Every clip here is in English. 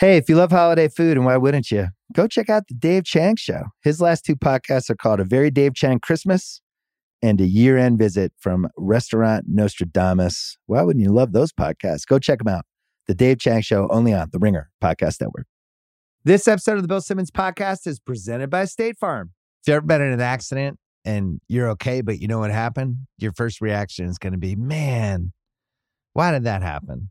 Hey, if you love holiday food, and why wouldn't you? Go check out the Dave Chang Show. His last two podcasts are called A Very Dave Chang Christmas and A Year End Visit from Restaurant Nostradamus. Why wouldn't you love those podcasts? Go check them out. The Dave Chang Show, only on the Ringer Podcast Network. This episode of the Bill Simmons Podcast is presented by State Farm. If you've ever been in an accident and you're okay, but you know what happened, your first reaction is going to be, man, why did that happen?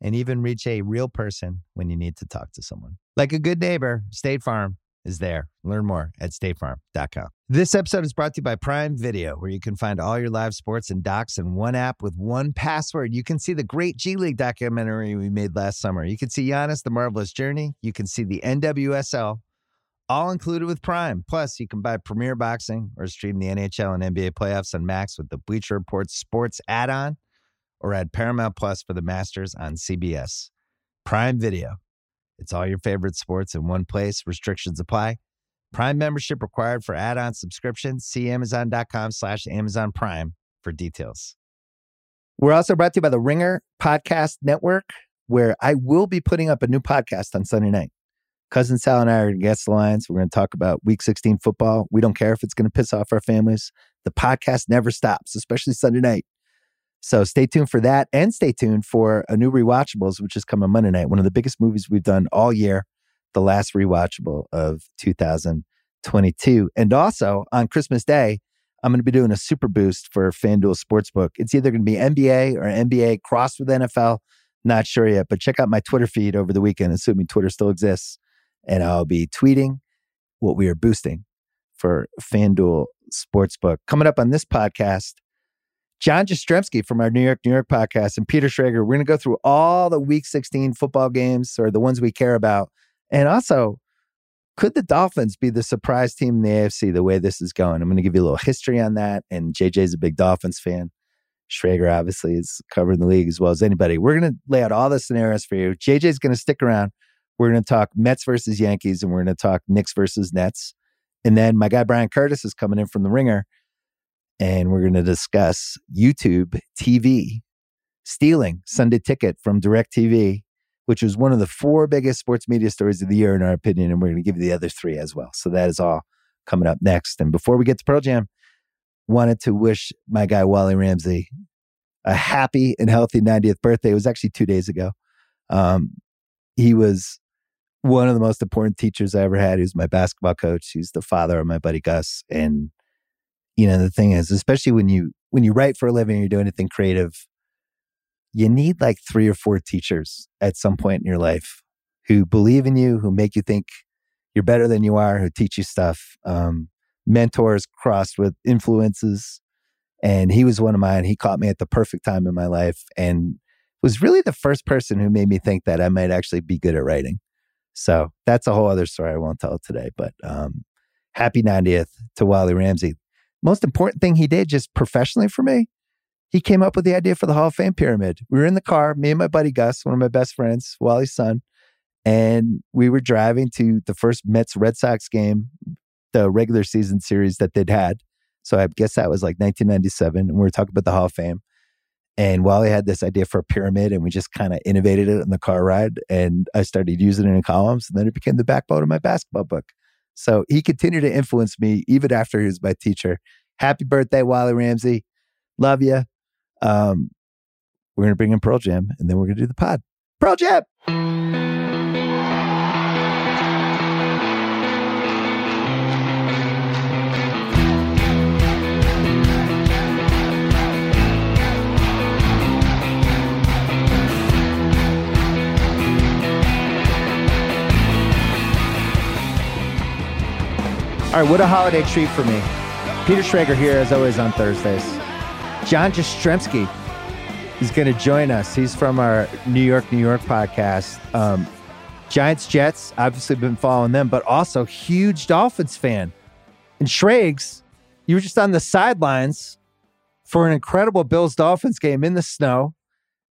and even reach a real person when you need to talk to someone. Like a good neighbor, State Farm is there. Learn more at statefarm.com. This episode is brought to you by Prime Video, where you can find all your live sports and docs in one app with one password. You can see the great G League documentary we made last summer. You can see Giannis, the marvelous journey. You can see the NWSL, all included with Prime. Plus, you can buy Premier Boxing or stream the NHL and NBA playoffs on Max with the Bleacher Report Sports add on or add Paramount Plus for the Masters on CBS. Prime Video. It's all your favorite sports in one place. Restrictions apply. Prime membership required for add-on subscriptions. See Amazon.com slash Amazon Prime for details. We're also brought to you by the Ringer Podcast Network, where I will be putting up a new podcast on Sunday night. Cousin Sal and I are the Lions. We're going to talk about Week 16 football. We don't care if it's going to piss off our families. The podcast never stops, especially Sunday night. So stay tuned for that and stay tuned for a new Rewatchables, which is coming Monday night. One of the biggest movies we've done all year, the last rewatchable of 2022. And also on Christmas Day, I'm going to be doing a super boost for FanDuel Sportsbook. It's either going to be NBA or NBA crossed with NFL. Not sure yet, but check out my Twitter feed over the weekend, assuming Twitter still exists. And I'll be tweeting what we are boosting for FanDuel Sportsbook. Coming up on this podcast, John Jastremski from our New York, New York podcast and Peter Schrager. We're going to go through all the week 16 football games or the ones we care about. And also, could the Dolphins be the surprise team in the AFC the way this is going? I'm going to give you a little history on that. And JJ's a big Dolphins fan. Schrager obviously is covering the league as well as anybody. We're going to lay out all the scenarios for you. JJ's going to stick around. We're going to talk Mets versus Yankees and we're going to talk Knicks versus Nets. And then my guy Bryan Curtis is coming in from the ringer and we're going to discuss YouTube TV stealing Sunday Ticket from DirecTV, which was one of the four biggest sports media stories of the year, in our opinion. And we're going to give you the other three as well. So that is all coming up next. And before we get to Pearl Jam, wanted to wish my guy Wally Ramsey a happy and healthy 90th birthday. It was actually two days ago. Um, he was one of the most important teachers I ever had. He was my basketball coach. He's the father of my buddy Gus. And you know the thing is especially when you when you write for a living or you do anything creative you need like three or four teachers at some point in your life who believe in you who make you think you're better than you are who teach you stuff. Um, mentors crossed with influences and he was one of mine. He caught me at the perfect time in my life and was really the first person who made me think that i might actually be good at writing. So that's a whole other story i won't tell today but um, happy 90th to wally ramsey most important thing he did just professionally for me, he came up with the idea for the Hall of Fame pyramid. We were in the car, me and my buddy Gus, one of my best friends, Wally's son, and we were driving to the first Mets Red Sox game, the regular season series that they'd had. So I guess that was like 1997. And we were talking about the Hall of Fame. And Wally had this idea for a pyramid, and we just kind of innovated it in the car ride. And I started using it in columns, and then it became the backbone of my basketball book. So he continued to influence me even after he was my teacher. Happy birthday, Wally Ramsey. Love you. Um, we're going to bring in Pearl Jam and then we're going to do the pod. Pearl Jam. All right, what a holiday treat for me. Peter Schrager here, as always, on Thursdays. John Jastremski is going to join us. He's from our New York, New York podcast. Um, Giants, Jets, obviously been following them, but also huge Dolphins fan. And Schrags, you were just on the sidelines for an incredible Bills Dolphins game in the snow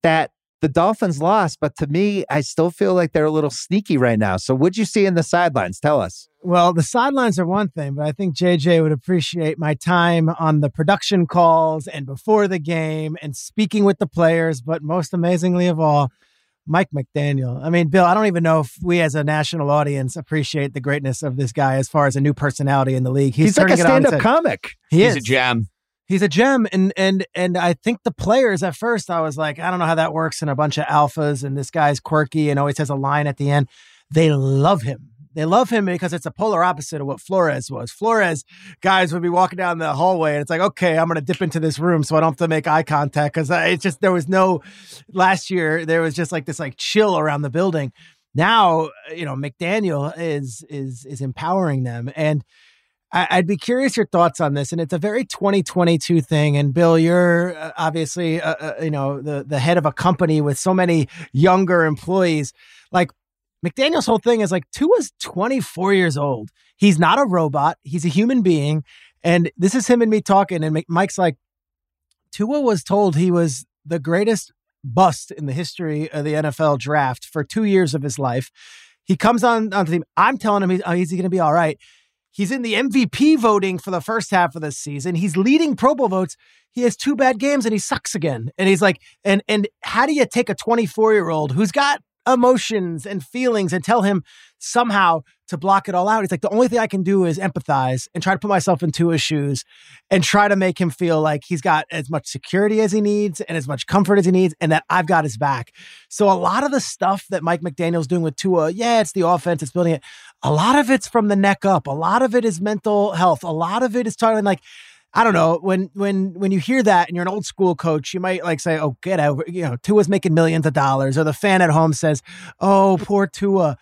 that the Dolphins lost, but to me, I still feel like they're a little sneaky right now. So, what'd you see in the sidelines? Tell us. Well, the sidelines are one thing, but I think JJ would appreciate my time on the production calls and before the game and speaking with the players. But most amazingly of all, Mike McDaniel. I mean, Bill, I don't even know if we as a national audience appreciate the greatness of this guy as far as a new personality in the league. He's, He's like a stand-up comic. He He's is. a gem. He's a gem, and and and I think the players at first I was like, I don't know how that works in a bunch of alphas, and this guy's quirky and always has a line at the end. They love him. They love him because it's a polar opposite of what Flores was. Flores guys would be walking down the hallway and it's like, okay, I'm going to dip into this room so I don't have to make eye contact because it's just there was no last year there was just like this like chill around the building. Now you know McDaniel is is is empowering them and. I'd be curious your thoughts on this, and it's a very 2022 thing. And Bill, you're uh, obviously, uh, uh, you know, the the head of a company with so many younger employees. Like McDaniel's whole thing is like Tua's 24 years old. He's not a robot. He's a human being, and this is him and me talking. And Mike's like, Tua was told he was the greatest bust in the history of the NFL draft for two years of his life. He comes on on the team. I'm telling him he's, oh, he's going to be all right. He's in the MVP voting for the first half of the season. He's leading Pro Bowl votes. He has two bad games and he sucks again. And he's like, and and how do you take a 24 year old who's got emotions and feelings and tell him somehow to block it all out. He's like, the only thing I can do is empathize and try to put myself into his shoes and try to make him feel like he's got as much security as he needs and as much comfort as he needs and that I've got his back. So a lot of the stuff that Mike McDaniel's doing with Tua, yeah, it's the offense, it's building it. A lot of it's from the neck up. A lot of it is mental health. A lot of it is talking like, I don't know when when when you hear that and you're an old school coach, you might like say, "Oh, get out!" You know, Tua's making millions of dollars, or the fan at home says, "Oh, poor Tua."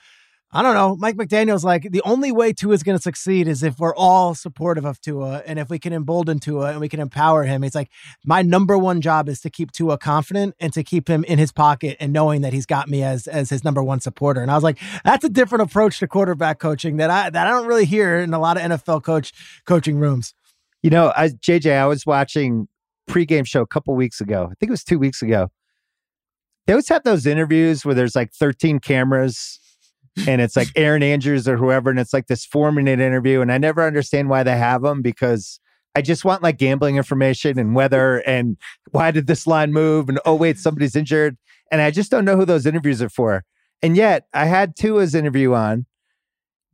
I don't know. Mike McDaniel's like the only way Tua is going to succeed is if we're all supportive of Tua and if we can embolden Tua and we can empower him. He's like, my number one job is to keep Tua confident and to keep him in his pocket and knowing that he's got me as as his number one supporter. And I was like, that's a different approach to quarterback coaching that I that I don't really hear in a lot of NFL coach coaching rooms. You know, I, JJ, I was watching pregame show a couple weeks ago. I think it was two weeks ago. They always have those interviews where there's like 13 cameras and it's like Erin Andrews or whoever, and it's like this four minute interview. And I never understand why they have them because I just want like gambling information and weather and why did this line move? And oh, wait, somebody's injured. And I just don't know who those interviews are for. And yet I had Tua's interview on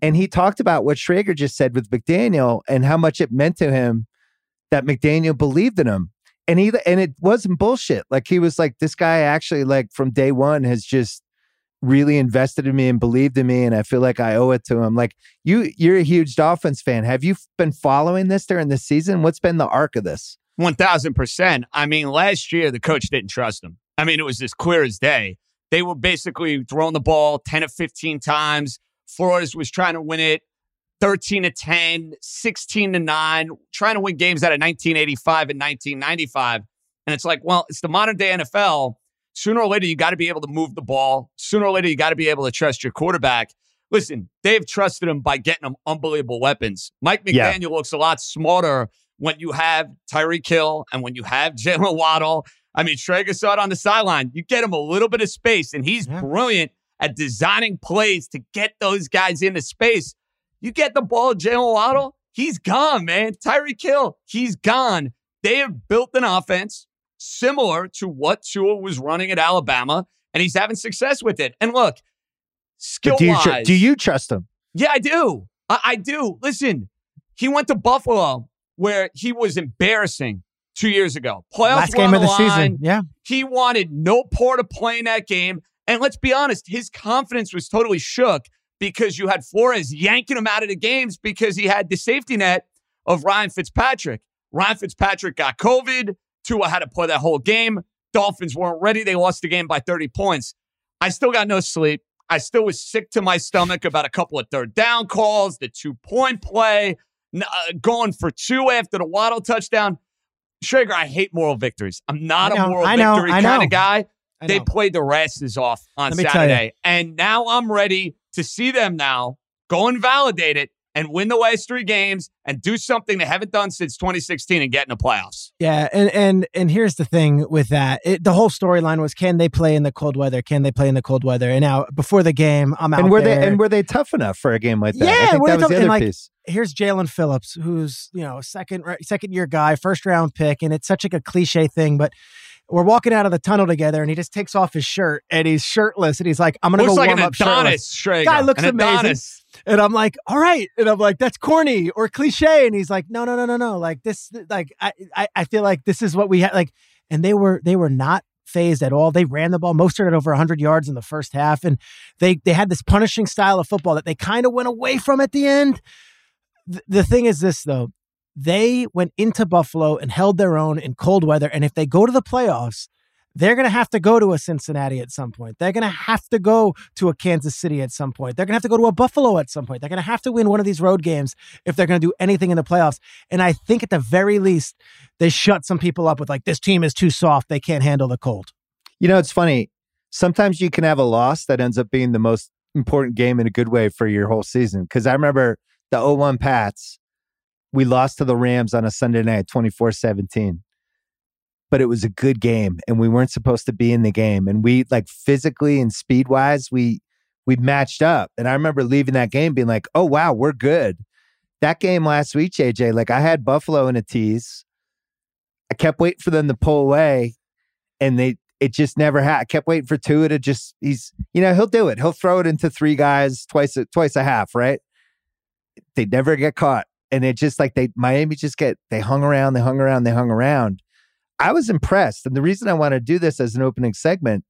and he talked about what Schrager just said with McDaniel and how much it meant to him that McDaniel believed in him. And he and it wasn't bullshit. Like he was like, this guy actually, like from day one, has just really invested in me and believed in me. And I feel like I owe it to him. Like you, you're a huge Dolphins fan. Have you been following this during the season? What's been the arc of this? One thousand percent. I mean, last year the coach didn't trust him. I mean, it was as clear as day. They were basically throwing the ball 10 or 15 times Flores was trying to win it 13 to 10, 16 to 9, trying to win games out of 1985 and 1995. And it's like, well, it's the modern day NFL. Sooner or later, you got to be able to move the ball. Sooner or later, you got to be able to trust your quarterback. Listen, they've trusted him by getting him unbelievable weapons. Mike McDaniel yeah. looks a lot smarter when you have Tyreek Hill and when you have Jalen Waddle. I mean, Schrager saw it on the sideline. You get him a little bit of space, and he's yeah. brilliant at designing plays to get those guys into space. You get the ball, Jalen Waddle, he's gone, man. Tyreek Hill, he's gone. They have built an offense similar to what Tua was running at Alabama, and he's having success with it. And look, skill do you, wise, tr- do you trust him? Yeah, I do. I-, I do. Listen, he went to Buffalo where he was embarrassing two years ago. Playoffs Last game of the, the season. Yeah. He wanted no part of playing that game. And let's be honest, his confidence was totally shook because you had Flores yanking him out of the games because he had the safety net of Ryan Fitzpatrick. Ryan Fitzpatrick got COVID. Tua had to play that whole game. Dolphins weren't ready. They lost the game by 30 points. I still got no sleep. I still was sick to my stomach about a couple of third down calls, the two point play, uh, going for two after the Waddle touchdown. Schrager, I hate moral victories. I'm not know, a moral know, victory kind of guy. They played the rasses off on Saturday. And now I'm ready to see them now go and validate it and win the last three games and do something they haven't done since 2016 and get in the playoffs. Yeah, and and and here's the thing with that: it, the whole storyline was, can they play in the cold weather? Can they play in the cold weather? And now before the game, I'm out and were there. they and were they tough enough for a game like that? Yeah, I think were that they was the tough- and, other like, piece. here's Jaelan Phillips, who's you know second second year guy, first round pick, and it's such like a cliche thing, but we're walking out of the tunnel together, and he just takes off his shirt and he's shirtless, and he's like, "I'm gonna Looks go like warm up shirtless." Adonis. Schrager. Guy looks amazing. And I'm like, "All right," and I'm like, "That's corny or cliche," and he's like, "No, no, no, no, no. Like this, like I, I, I feel like this is what we had. Like, and they were they were not." phased at all. They ran the ball. Most at over 100 yards in the first half, and they they had this punishing style of football that they kind of went away from at the end. Th- the thing is this though, they went into Buffalo and held their own in cold weather, and if they go to the playoffs, they're going to have to go to a Cincinnati at some point. They're going to have to go to a Kansas City at some point. They're going to have to go to a Buffalo at some point. They're going to have to win one of these road games if they're going to do anything in the playoffs. And I think at the very least, they shut some people up with like, this team is too soft. They can't handle the cold. You know, it's funny. Sometimes you can have a loss that ends up being the most important game in a good way for your whole season. Because I remember the 01 Pats, we lost to the Rams on a Sunday night, 24 17. But it was a good game and we weren't supposed to be in the game. And we, like, physically and speed wise, we, we matched up. And I remember leaving that game being like, oh, wow, we're good. That game last week, JJ, like, I had Buffalo in a tease. I kept waiting for them to pull away and they, it just never had. I kept waiting for Tua to just he's you know he'll do it. He'll throw it into three guys twice twice a half, right? They never get caught, and it just like they Miami just get they hung around, they hung around, they hung around. I was impressed, and the reason I want to do this as an opening segment,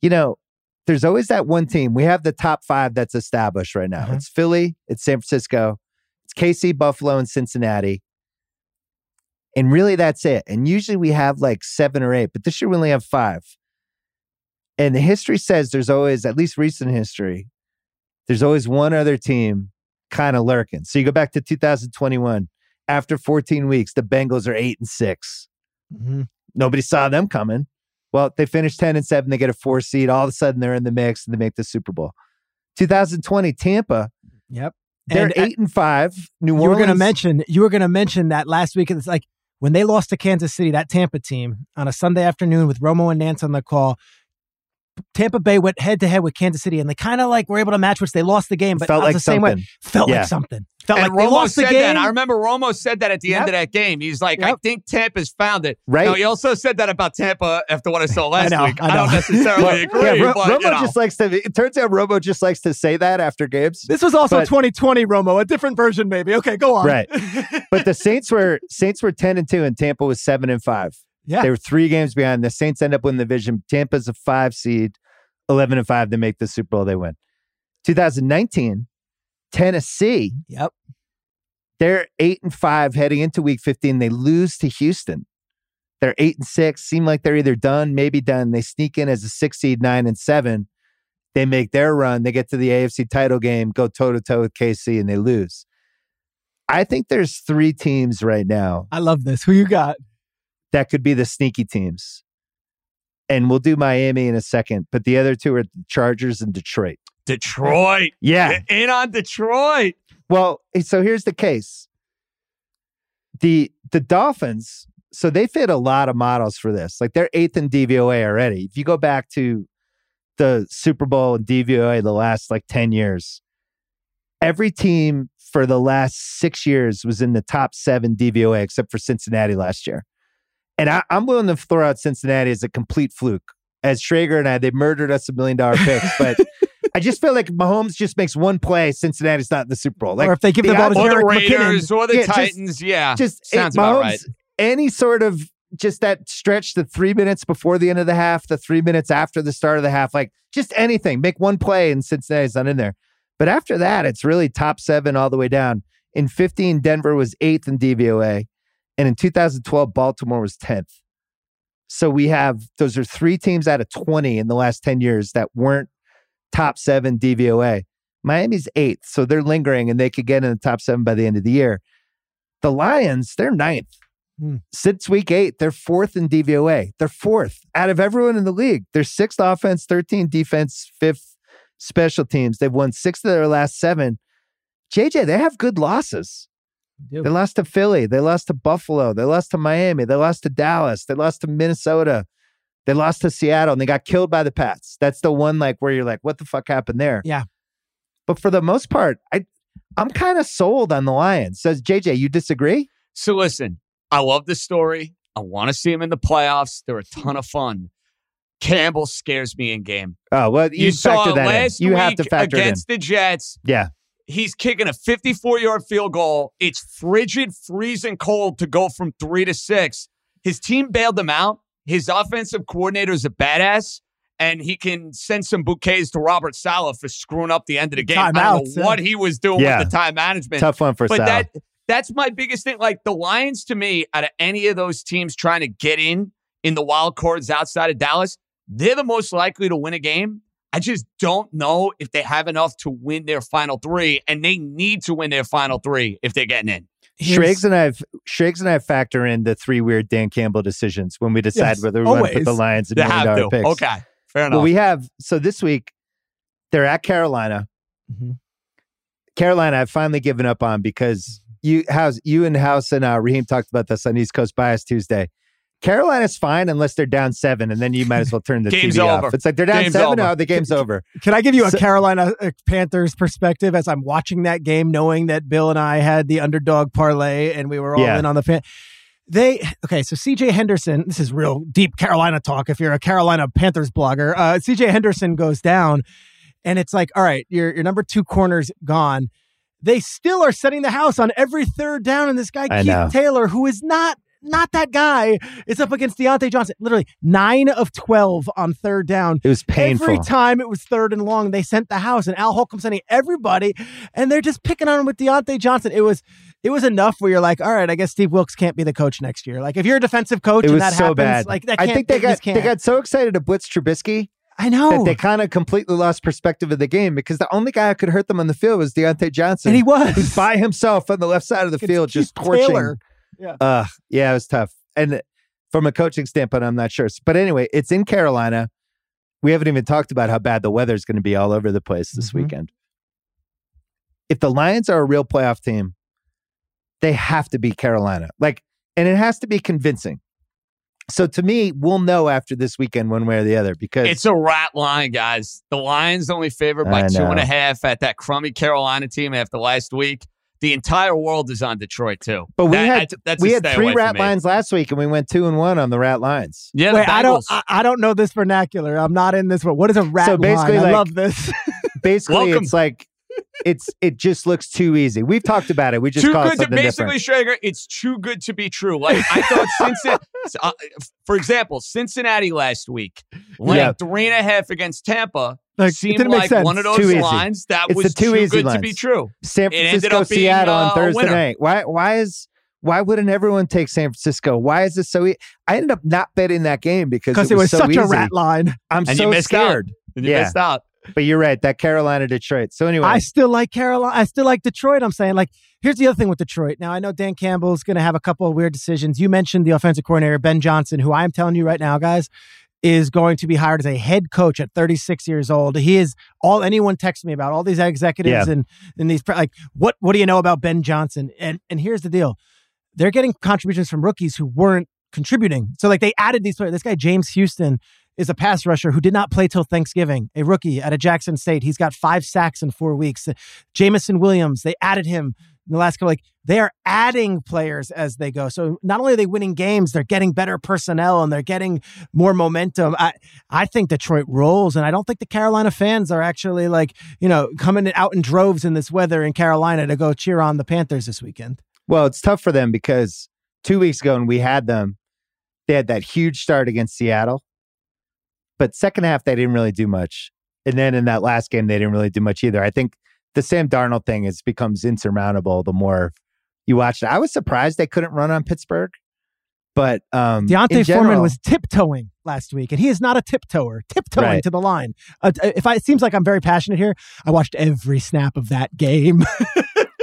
you know, there's always that one team. We have the top five that's established right now. Mhm. It's Philly, it's San Francisco, it's KC, Buffalo, and Cincinnati. And really, that's it. And usually we have like seven or eight, but this year we only have five. And the history says there's always, at least recent history, there's always one other team kind of lurking. So you go back to 2021. After 14 weeks, the Bengals are eight and 6 Nobody saw them coming. Well, they finish 10 and 7. They get a four seed. All of a sudden, they're in the mix and they make the Super Bowl. 2020, Tampa, Yep. they're And, uh, eight and five. New you Orleans. were going to mention you were going to mention that last week. It's like when they lost to Kansas City, that Tampa team on a Sunday afternoon with Romo and Nance on the call. Tampa Bay went head to head with Kansas City, and they kind of like were able to match, which they lost the game, but felt was like the same way. something. Felt Yeah. like something. Felt And like they Romo lost the said game. that. I remember Romo said that at the end of that game. He's like, I Yep. think Tampa's found it. Right. Now, he also said that about Tampa after what I saw last know, week. I I, don't necessarily agree, yeah, Ro- but Romo you know. just likes to. It turns out Romo just likes to say that after games. This was also But- 2020 Romo, a different version, maybe. Okay, go on. Right. But the Saints were Saints were ten and two, and Tampa was seven and five. Yeah. They were three games behind. The Saints end up winning the division. Tampa's a five seed, eleven and five. They make the Super Bowl. They win. 2019, Tennessee. Yep. They're eight and five heading into Week 15. They lose to Houston. They're eight and six. Seem like they're either done, maybe done. They sneak in as a six seed, nine and seven. They make their run. They get to the AFC title game, go toe to toe with KC, and they lose. I think there's three teams right now I love this. Who you got? That could be the sneaky teams. And we'll do Miami in a second, but the other two are the Chargers and Detroit. Detroit. Yeah. Get in on Detroit. Well, eh, so here's the case. The the Dolphins, so they fit a lot of models for this. Like they're eighth in DVOA already. If you go back to the Super Bowl and DVOA the last like 10 years, every team for the last six years was in the top seven DVOA except for Cincinnati last year. And I, I'm willing to throw out Cincinnati as a complete fluke. As Schrager and I, they murdered us a million dollar picks, but I just feel like Mahomes just makes one play, Cincinnati's not in the Super Bowl. Like or if they give the, the ball to odds- Or the Jerick McKinnon. Or the Yeah, just- Titans. yeah. just Sounds it, about Mahomes, right. Any sort of just that stretch, the three minutes before the end of the half, the three minutes after the start of the half, like just anything. Make one play and Cincinnati's not in there. But after that, it's really top seven all the way down. In 15, Denver was eighth in DVOA. And in 2012, Baltimore was 10th. So we have those are three teams out of 20 in the last 10 years that weren't top seven DVOA. Miami's eighth. So they're lingering and they could get in the top seven by the end of the year. The Lions, they're ninth. Hmm. Since week eight, they're fourth in DVOA. They're fourth out of everyone in the league. They're sixth offense, 13 defense, fifth special teams. They've won six of their last seven. JJ, they have good losses. Do. They lost to Philly. They lost to Buffalo. They lost to Miami. They lost to Dallas. They lost to Minnesota. They lost to Seattle and they got killed by the Pats. That's the one like where you're like, what the fuck happened there? Yeah. But for the most part, I I'm kind of sold on the Lions. Says JJ, you disagree? So listen, I love the story. I want to see them in the playoffs. They're a mm-hmm. ton of fun. Campbell scares me in game. Oh well, you, You, saw it that last in. You week have to factor it in. against the Jets. Yeah, He's kicking a 54 yard field goal. It's frigid, freezing cold to go from three to six. His team bailed him out. His offensive coordinator is a badass, and he can send some bouquets to Robert Saleh for screwing up the end of the game. I don't Timeouts, know yeah. what he was doing Yeah. with the time management. tough one for but Sal. that that's my biggest thing. Like the Lions, to me, out of any of those teams trying to get in in the wild cards outside of Dallas, they're the most likely to win a game. I just don't know if they have enough to win their final three, and they need to win their final three if they're getting in. Here's- and I've Shrigs and I factor in the three weird Dan Campbell decisions when we decide Yes, whether we want to put the Lions in They million have dollar to. picks. Okay, fair enough. Well, we have so this week they're at Carolina. Mhm. Carolina, I've finally given up on because you house you and House and uh, Raheem talked about this on East Coast Bias Tuesday. Carolina's fine unless they're down seven, and then you might as well turn the Game's TV over. off. It's like they're down Game's seven, oh, the game's over. Can I give you a So- Carolina uh, Panthers perspective as I'm watching that game, knowing that Bill and I had the underdog parlay and we were all Yeah. in on the fan? They okay, so CJ Henderson. This is real deep Carolina talk. If you're a Carolina Panthers blogger, uh, CJ Henderson goes down, and it's like, all right, your your number two corner's gone. They still are setting the house on every third down, and this guy I Keith know. Taylor, who is not not that guy, is up against Diontae Johnson. Literally nine of twelve on third down. It was painful. Every time it was third and long, they sent the house, and Al Holcomb sending everybody, and they're just picking on him with Diontae Johnson. It was it was enough where you're like, all right, I guess Steve Wilks can't be the coach next year. Like if you're a defensive coach it and was that so happens, bad. like that I think they just got they got so excited to blitz Trubisky I know, that they kind of completely lost perspective of the game because the only guy who could hurt them on the field was Diontae Johnson. and he was who's by himself on the left side of the It's field, just torching. Taylor. Uh, yeah, it was tough. And from a coaching standpoint, I'm not sure. But anyway, it's in Carolina. We haven't even talked about how bad the weather is going to be all over the place this Mhm. weekend. If the Lions are a real playoff team, they have to beat Carolina. Like, and it has to be convincing. So to me, we'll know after this weekend one way or the other because It's a rat line, guys. The Lions only favored by I two and know. a half at that crummy Carolina team after last week. The entire world is on Detroit too. But we That- had I- that's we had three rat lines last week, and we went two and one on the rat lines. Yeah, Wait, I don't, I, I don't know this vernacular. I'm not in this one. What is a rat So line? basically, I love this. Basically, Welcome. it's like it's it just looks too easy. We've talked about it. We just too call it good to basically different. Schrager. It's too good to be true. Like I thought, Cincinnati, uh, for example, Cincinnati last week laying Yeah. three and a half against Tampa Like, it seemed didn't make like sense. one of Too those easy. lines that It's was too too easy good to be true. San Francisco, Seattle on Thursday night. Why? Why is? Why wouldn't everyone take San Francisco? Why is this so? E- I ended up not betting that game because it, it was so such a rat line. I'm And so you missed out. scared. And you Yeah. missed out. But you're right. That Carolina Detroit. So anyway, I still like Carolina. I still like Detroit. I'm saying, like, here's the other thing with Detroit. Now, I know Dan Campbell's going to have a couple of weird decisions. You mentioned the offensive coordinator, Ben Johnson, who I'm telling you right now, guys, is going to be hired as a head coach at 36 years old. He is all anyone texts me about, all these executives Yeah. and, and these, like, what, what do you know about Ben Johnson? And, and here's the deal they're getting contributions from rookies who weren't contributing. So, like, they added these players. This guy, James Houston, is a pass rusher who did not play till Thanksgiving, a rookie at a Jackson State. He's got five sacks in four weeks. Jameson Williams, they added him in the last couple. Like they are adding players as they go. So not only are they winning games, they're getting better personnel and they're getting more momentum. I I think Detroit rolls, and I don't think the Carolina fans are actually like you know coming out in droves in this weather in Carolina to go cheer on the Panthers this weekend. well, it's tough for them because two weeks ago when we had them, they had that huge start against Seattle, but second half they didn't really do much, and then in that last game they didn't really do much either. I think the Sam Darnold thing is becomes insurmountable the more you watch it. I was surprised they couldn't run on Pittsburgh, but um, D'Onta Foreman was tiptoeing last week, and he is not a tiptoer. Tiptoeing Right. to the line. Uh, if I, it seems like I'm very passionate here, I watched every snap of that game.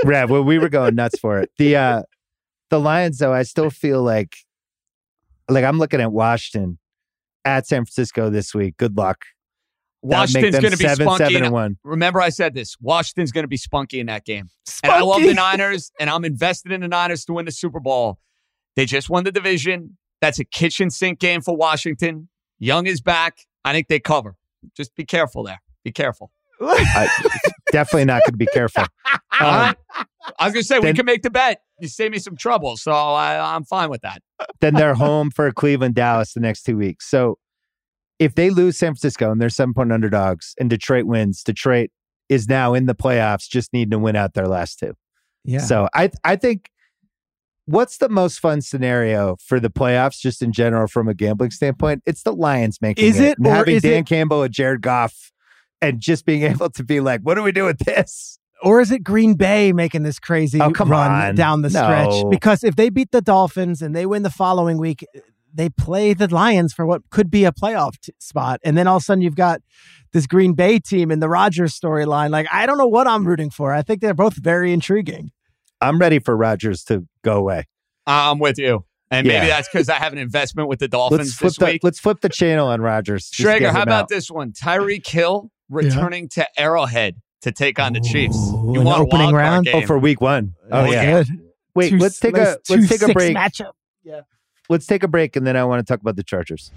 Yeah, well, we were going nuts for it. The uh the Lions, though, I still feel like like I'm looking at Washington at San Francisco this week. Good luck. Washington's going to be seven, spunky. seven and- and one. Remember, I said this. Washington's going to be spunky in that game. Spunky. And I love the Niners, and I'm invested in the Niners to win the Super Bowl. They just won the division. That's a kitchen sink game for Washington. Young is back. I think they cover. Just be careful there. Be careful. I, definitely not going to be careful. All right? Uh-huh. Um, I was going to say, we can make the bet. You save me some trouble. So I, I'm fine with that. then they're home for Cleveland, Dallas the next two weeks. So if they lose San Francisco and they're seven point underdogs and Detroit wins, Detroit is now in the playoffs, just needing to win out their last two. Yeah. So I I think what's the most fun scenario for the playoffs, just in general from a gambling standpoint? It's the Lions making Is it, or having Dan it- Campbell and Jared Goff and just being able to be like, what do we do with this? Or is it Green Bay making this crazy Oh, come run on. down the No. stretch? Because if they beat the Dolphins and they win the following week, they play the Lions for what could be a playoff t- spot. And then all of a sudden you've got this Green Bay team in the Rodgers storyline. Like, I don't know what I'm rooting for. I think they're both very intriguing. I'm ready for Rodgers to go away. I'm with you. And maybe Yeah. that's because I have an investment with the Let's Dolphins flip this the week. let's flip the channel on Rodgers. Schrager, how about out. this one? Tyreek Hill returning to Arrowhead to take on the Chiefs. You an want a opening wild card round? game. Oh, for week one. Oh That's yeah. good. Wait, Two- let's take a let's take a 2-6 break. Matchup. Let's take a break, and then I want to talk about the Chargers.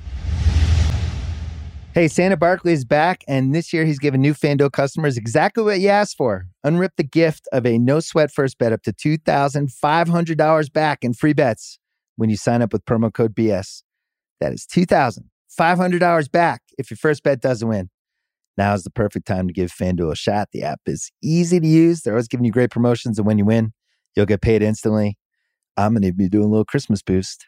Hey, Santa Barkley is back, and this year he's giving new FanDuel customers exactly what you asked for. Unrip the gift of a no sweat first bet up to two thousand five hundred dollars back in free bets when you sign up with promo code BS. That is two thousand five hundred dollars back if your first bet doesn't win. Now is the perfect time to give FanDuel a shot. The app is easy to use. They're always giving you great promotions, and when you win, you'll get paid instantly. I'm going to be doing a little Christmas boost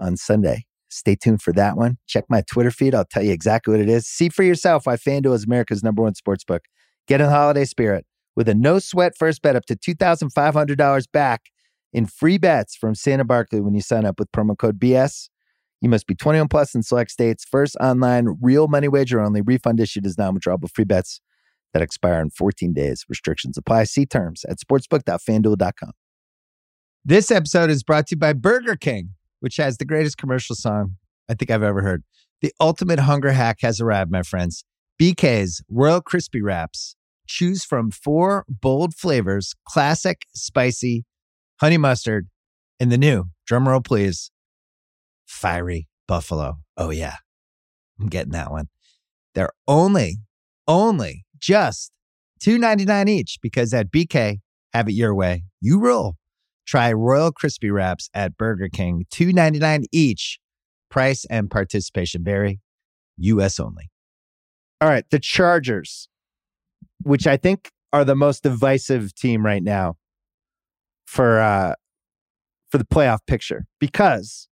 on Sunday. Stay tuned for that one. Check my Twitter feed. I'll tell you exactly what it is. See for yourself why FanDuel is America's number one sports book. Get in the holiday spirit with a no sweat first bet up to $2,500 back in free bets from Santa Barkley when you sign up with promo code BS. You must be 21 plus in select states. First online, real money wager only. Refund issued as non withdrawable free bets that expire in 14 days. Restrictions apply. See terms at sportsbook.fanduel.com. This episode is brought to you by Burger King, which has the greatest commercial song I think I've ever heard. The ultimate hunger hack has arrived, my friends. BK's Royal Crispy Wraps. Choose from four bold flavors classic, spicy, honey mustard, and the new, drumroll please, fiery buffalo. Oh, yeah. I'm getting that one. They're only, only just $2.99 each because at BK, have it your way. You rule. Try Royal Crispy Wraps at Burger King, $2.99 each. Price and participation vary. US only. All right, the Chargers, which I think are the most divisive team right now for uh for the playoff picture because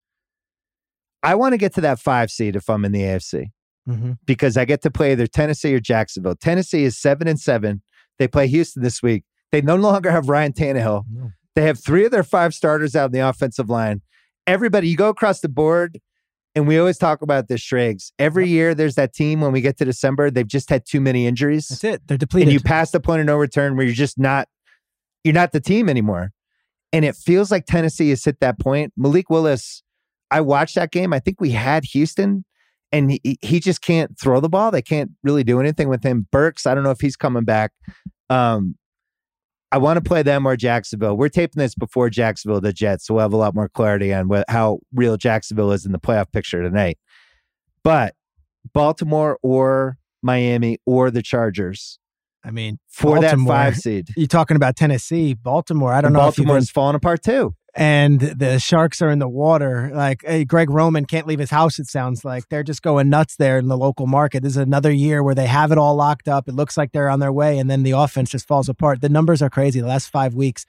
I want to get to that 5 seed if I'm in the AFC Mhm. because I get to play either Tennessee or Jacksonville. Tennessee is 7 and 7. They play Houston this week. They no longer have Ryan Tannehill. No. They have three of their five starters out in the offensive line. Everybody, you go across the board, and we always talk about this, Schrags. Every year, there's that team when we get to December, they've just had too many injuries, That's it. They're depleted. and you pass the point of no return where you're just not, you're not the team anymore. And it feels like Tennessee has hit that point. Malik Willis, I watched that game. I think we had Houston, and he, he just can't throw the ball. They can't really do anything with him. Burks, I don't know if he's coming back. Um, I want to play them or Jacksonville. We're taping this before Jacksonville, the Jets, so we'll have a lot more clarity on what, how real Jacksonville is in the playoff picture tonight. But Baltimore or Miami or the Chargers I mean, for Baltimore. that five seed. you're talking about Tennessee, Baltimore. I don't And know Baltimore's falling apart too. And the sharks are in the water. Like hey, Greg Roman can't leave his house. It sounds like they're just going nuts there in the local market. This is another year where they have it all locked up. It looks like they're on their way, and then the offense just falls apart. The numbers are crazy. The last five weeks,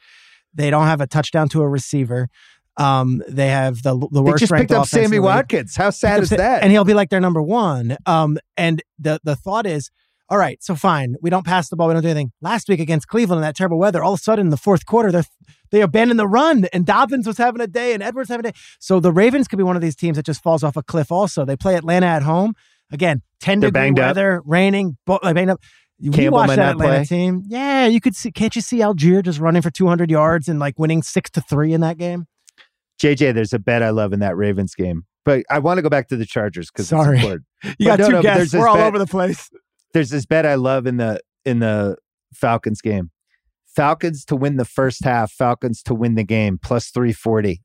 they don't have a touchdown to a receiver. Um, they have the the They worst just picked up Sammy. Watkins. How sad is that? And he'll be like their number one. Um, and the the thought is, all right, so fine, we don't pass the ball, we don't do anything. Last week against Cleveland in that terrible weather, all of a sudden in the fourth quarter, they they abandoned the run, and Dobbins was having a day, and Edwards having a day. So the Ravens could be one of these teams that just falls off a cliff. Also, they play Atlanta at home again, ten They're degree banged up. weather, raining, bo- like banged up. You Campbell watch that Atlanta play. team, yeah. You could see, can't you see Allgeier just running for two hundred yards and like winning six to three in that game? JJ, there's a bet I love in that Ravens game. But I want to go back to the Chargers because Sorry. You But got no, two no, guests. We're all bet- over the place. There's this bet I love in the in the Falcons game. Falcons to win the first half, Falcons to win the game plus 340.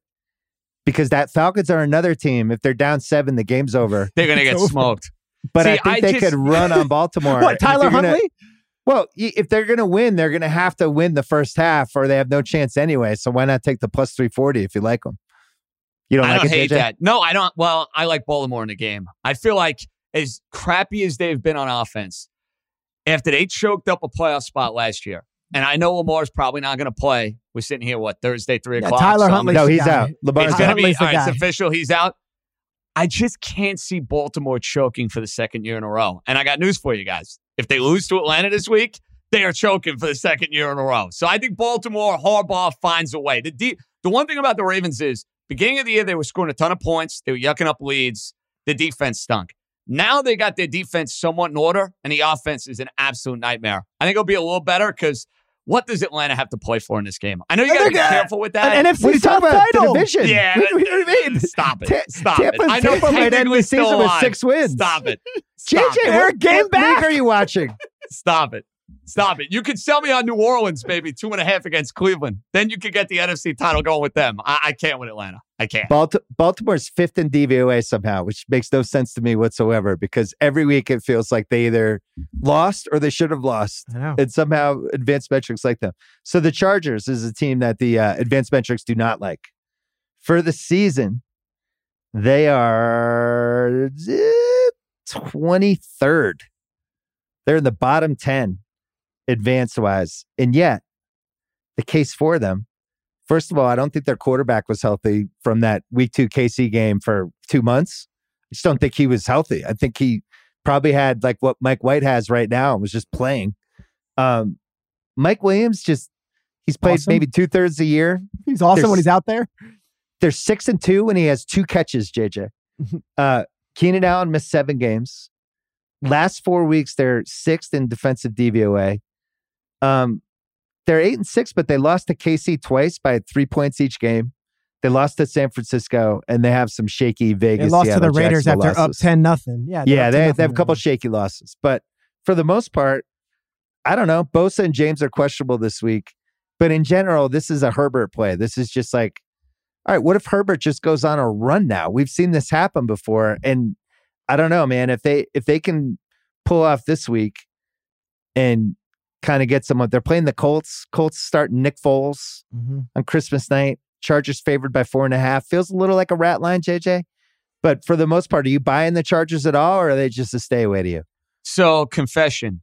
Because that Falcons are another team. If they're down seven, the game's over. They're gonna get over. smoked. But See, I think I they just- could run on Baltimore. What, Tyler you're gonna- Huntley? Well, if they're going to win, they're going to have to win the first half, or they have no chance anyway. So why not take the plus three forty if you like them? You don't I like don't it, hate JJ? that. No, I don't. Well, I like Baltimore in the game. I feel like as crappy as they've been on offense, after they choked up a playoff spot last year, and I know Lamar's probably not going to play. We're sitting here, what Thursday, three Yeah, o'clock. Tyler so I'm- No, he's guy. out. Lamar's It's going to be Huntley's the all right, it's official. He's out. I just can't see Baltimore choking for the second year in a row. And I got news for you guys. If they lose to Atlanta this week, they are choking for the second year in a row. So I think Baltimore, Harbaugh finds a way. The de- the one thing about the Ravens is beginning of the year they were scoring a ton of points. They were yucking up leads. The defense stunk. Now they got their defense somewhat in order, and the offense is an absolute nightmare. I think it'll be a little better because what does Atlanta have to play for in this game? I know you got to be good. careful with that. An NFC What are you South about? The title. division. Yeah, What, what do you mean? Stop it. Stop Tampa, it. I know Tampa might end the still season with six wins. Stop it. Stop JJ, it. They're a game what back. are you watching? Stop it. Stop it. You could sell me on New Orleans, maybe two and a half against Cleveland. Then you could get the NFC title going with them. I, I can't with Atlanta. I can't. Balt- Baltimore's fifth in DVOA somehow, which makes no sense to me whatsoever because every week it feels like they either lost or they should have lost. I know. And somehow advanced metrics like them. So the Chargers is a team that the uh, advanced metrics do not like. For the season, they are twenty third. They're in the bottom ten, advanced wise, and yet the case for them. First of all, I don't think their quarterback was healthy from that week two KC game for two months. I just don't think he was healthy. I think he probably had like what Mike White has right now and was just playing. Um, Mike Williams just he's played Awesome. maybe two thirds a year. He's awesome There's- when he's out there. They're six and two when he has two catches. JJ, uh, Keenan Allen missed seven games. Last four weeks, they're sixth in defensive DVOA. Um, they're eight and six, but they lost to KC twice by three points each game. They lost to San Francisco, and they have some shaky Vegas. They lost to the Raiders after up ten nothing. Yeah, Yeah, they, they have a couple shaky losses, but for the most part, I don't know. Bosa and James are questionable this week, but in general, this is a Herbert play. This is just like, all right, what if Herbert just goes on a run now? We've seen this happen before, and I don't know, man. If they if they can pull off this week and kind of get someone, they're playing the Colts. Colts start Nick Foles Mhm. on Christmas night. Chargers favored by four and a half. Feels a little like a rat line, JJ. But for the most part, are you buying the Chargers at all, or are they just a stay away to you? So, confession.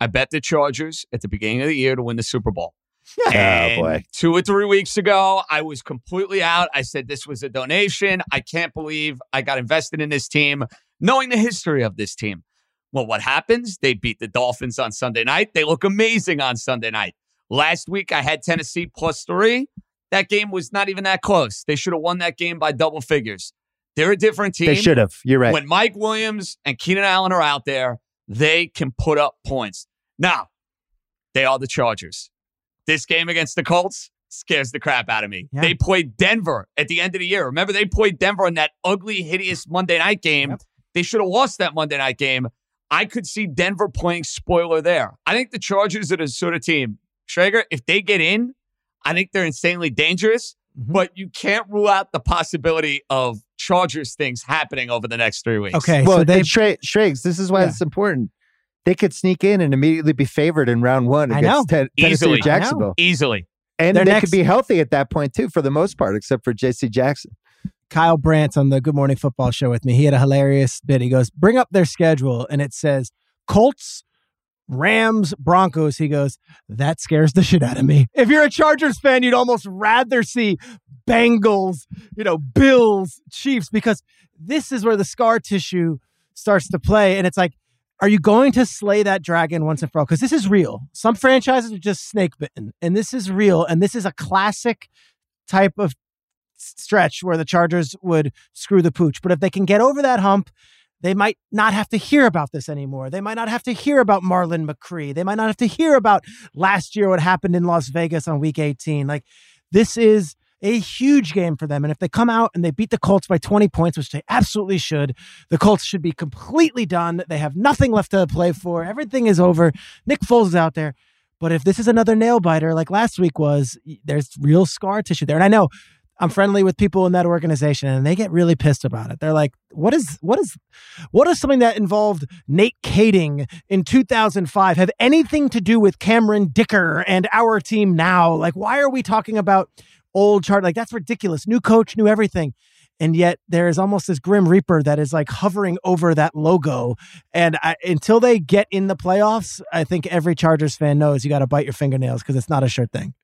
I bet the Chargers at the beginning of the year to win the Super Bowl. Oh boy. Two or three weeks ago, I was completely out. I said this was a donation. I can't believe I got invested in this team, knowing the history of this team. Well, what happens? They beat the Dolphins on Sunday night. They look amazing on Sunday night. Last week, I had Tennessee plus three. That game was not even that close. They should have won that game by double figures. They're a different team. They should have. You're right. When Mike Williams and Keenan Allen are out there, they can put up points. Now, they are the Chargers. This game against the Colts scares the crap out of me. Yeah. They played Denver at the end of the year. Remember, they played Denver in that ugly, hideous Monday night game. Yep. They should have lost that Monday night game. I could see Denver playing spoiler there. I think the Chargers are the sort of team, Schrager, if they get in, I think they're insanely dangerous, Mhm. but you can't rule out the possibility of Chargers things happening over the next three weeks. Okay, well, so they and Shra- Shrakes, this is why Yeah. it's important. They could sneak in and immediately be favored in round one I against Ten- Tennessee Easily. or Jacksonville. Easily. And Their they next- could be healthy at that point too, for the most part, except for JC Jackson. Kyle Brandt on the Good Morning Football show with me. He had a hilarious bit. He goes, "Bring up their schedule," and it says Colts, Rams, Broncos. He goes, "That scares the shit out of me." If you're a Chargers fan, you'd almost rather see Bengals, you know, Bills, Chiefs, because this is where the scar tissue starts to play, and it's like. Are you going to slay that dragon once and for all? Because this is real. Some franchises are just snake bitten, and this is real. And this is a classic type of stretch where the Chargers would screw the pooch. But if they can get over that hump, they might not have to hear about this anymore. They might not have to hear about Marlon McCree. They might not have to hear about last year what happened in Las Vegas on week 18. Like this is a huge game for them. And if they come out and they beat the Colts by 20 points, which they absolutely should, the Colts should be completely done. They have nothing left to play for. Everything is over. Nick Foles is out there. But if this is another nail biter like last week was, there's real scar tissue there. And I know I'm friendly with people in that organization and they get really pissed about it. They're like, what is what is what is something that involved Nate Kaeding in 2005 have anything to do with Cameron Dicker and our team now? Like why are we talking about old chart like that's ridiculous. New coach, new everything. And yet there is almost this grim reaper that is like hovering over that logo. And I, until they get in the playoffs, I think every Chargers fan knows you got to bite your fingernails because it's not a sure thing.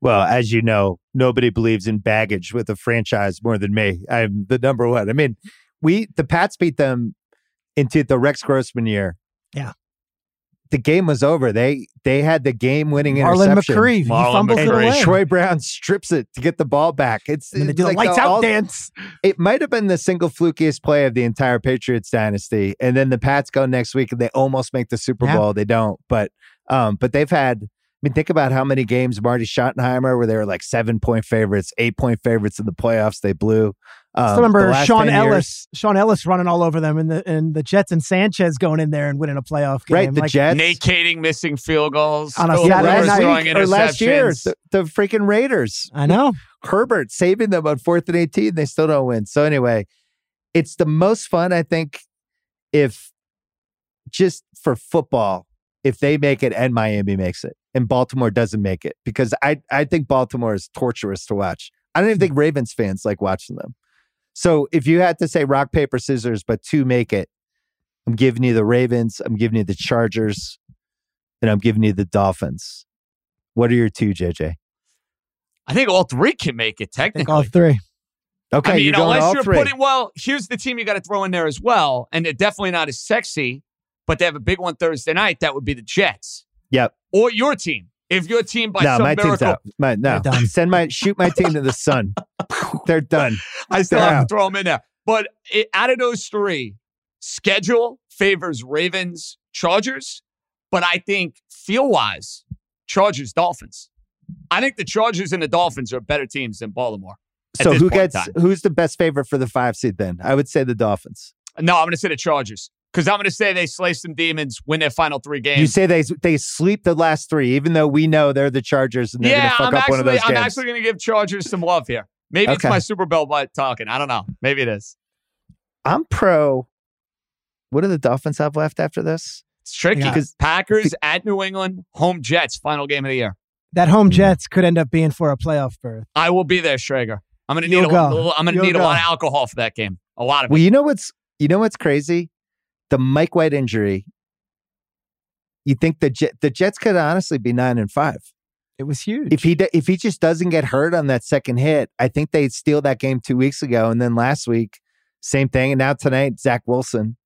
Well, as you know, nobody believes in baggage with a franchise more than me. I'm the number one. I mean, we the Pats beat them into the Rex Grossman year. Yeah. The game was over. They they had the game winning Marlon interception. McCree, he Marlon fumbles it McCree. away. Troy Brown strips it to get the ball back. It's, and they it's do the like lights out all- dance. It might have been the single flukiest play of the entire Patriots dynasty. And then the Pats go next week and they almost make the Super Yeah. Bowl. They don't, but um, but they've had. I mean, think about how many games Marty Schottenheimer, where they were like seven point favorites, eight point favorites in the playoffs, they blew. Um, Still remember Sean 10 years- Ellis, Sean Ellis running all over them, and the and the Jets and Sanchez going in there and winning a playoff game. right? The Like, Jets. Nate Kaeding missing field goals. On a Saturday Rivers last night. or last year, the, the freaking Raiders. I know. Herbert saving them on fourth and 18. They still don't win. So, anyway, it's the most fun, I think, if just for football, if they make it and Miami makes it and Baltimore doesn't make it, because I, I think Baltimore is torturous to watch. I don't even think hmm. Ravens fans like watching them. So, if you had to say rock, paper, scissors, but two make it, I'm giving you the Ravens, I'm giving you the Chargers, and I'm giving you the Dolphins. What are your two, JJ? I think all three can make it I think technically. all three. Okay, I mean, you're going unless all you're three. putting well, here's the team you got to throw in there as well, and they're definitely not as sexy, but they have a big one Thursday night. That would be the Jets Yep. or your team. If your team by no, some my team's miracle, out. My, no, They're send my shoot my team to the sun. They're done. I still They're have out. to throw them in there. But it, out of those three, schedule favors Ravens, Chargers, but I think feel wise, Chargers, Dolphins. I think the Chargers and the Dolphins are better teams than Baltimore. So who gets who's the best favorite for the five seed? Then I would say the Dolphins. No, I'm going to say the Chargers because I'm going to say they slay some demons, win their final three games. You say they they sleep the last three, even though we know they're the Chargers and they're yeah, going to fuck I'm up actually, one of those I'm games. actually going to give Chargers some love here. Maybe it's my Super Bowl by talking. I don't know. Maybe it is. I'm pro. What do the Dolphins have left after this? It's tricky Yeah. because Packers at New England, home Jets, final game of the year. That Hmm. home Jets could end up being for a playoff berth. I will be there, Schrager. I'm going to need You'll a, go. little- I'm going to You'll need a lot of alcohol for that game. A lot of Well, it. you know what's you know what's crazy? The Mike White injury. You think the Jet, the Jets could honestly be nine and five. It was huge. if he if he just doesn't get hurt on that second hit, I think they steal that game two weeks ago, and then last week, same thing, and now tonight, Zach Wilson,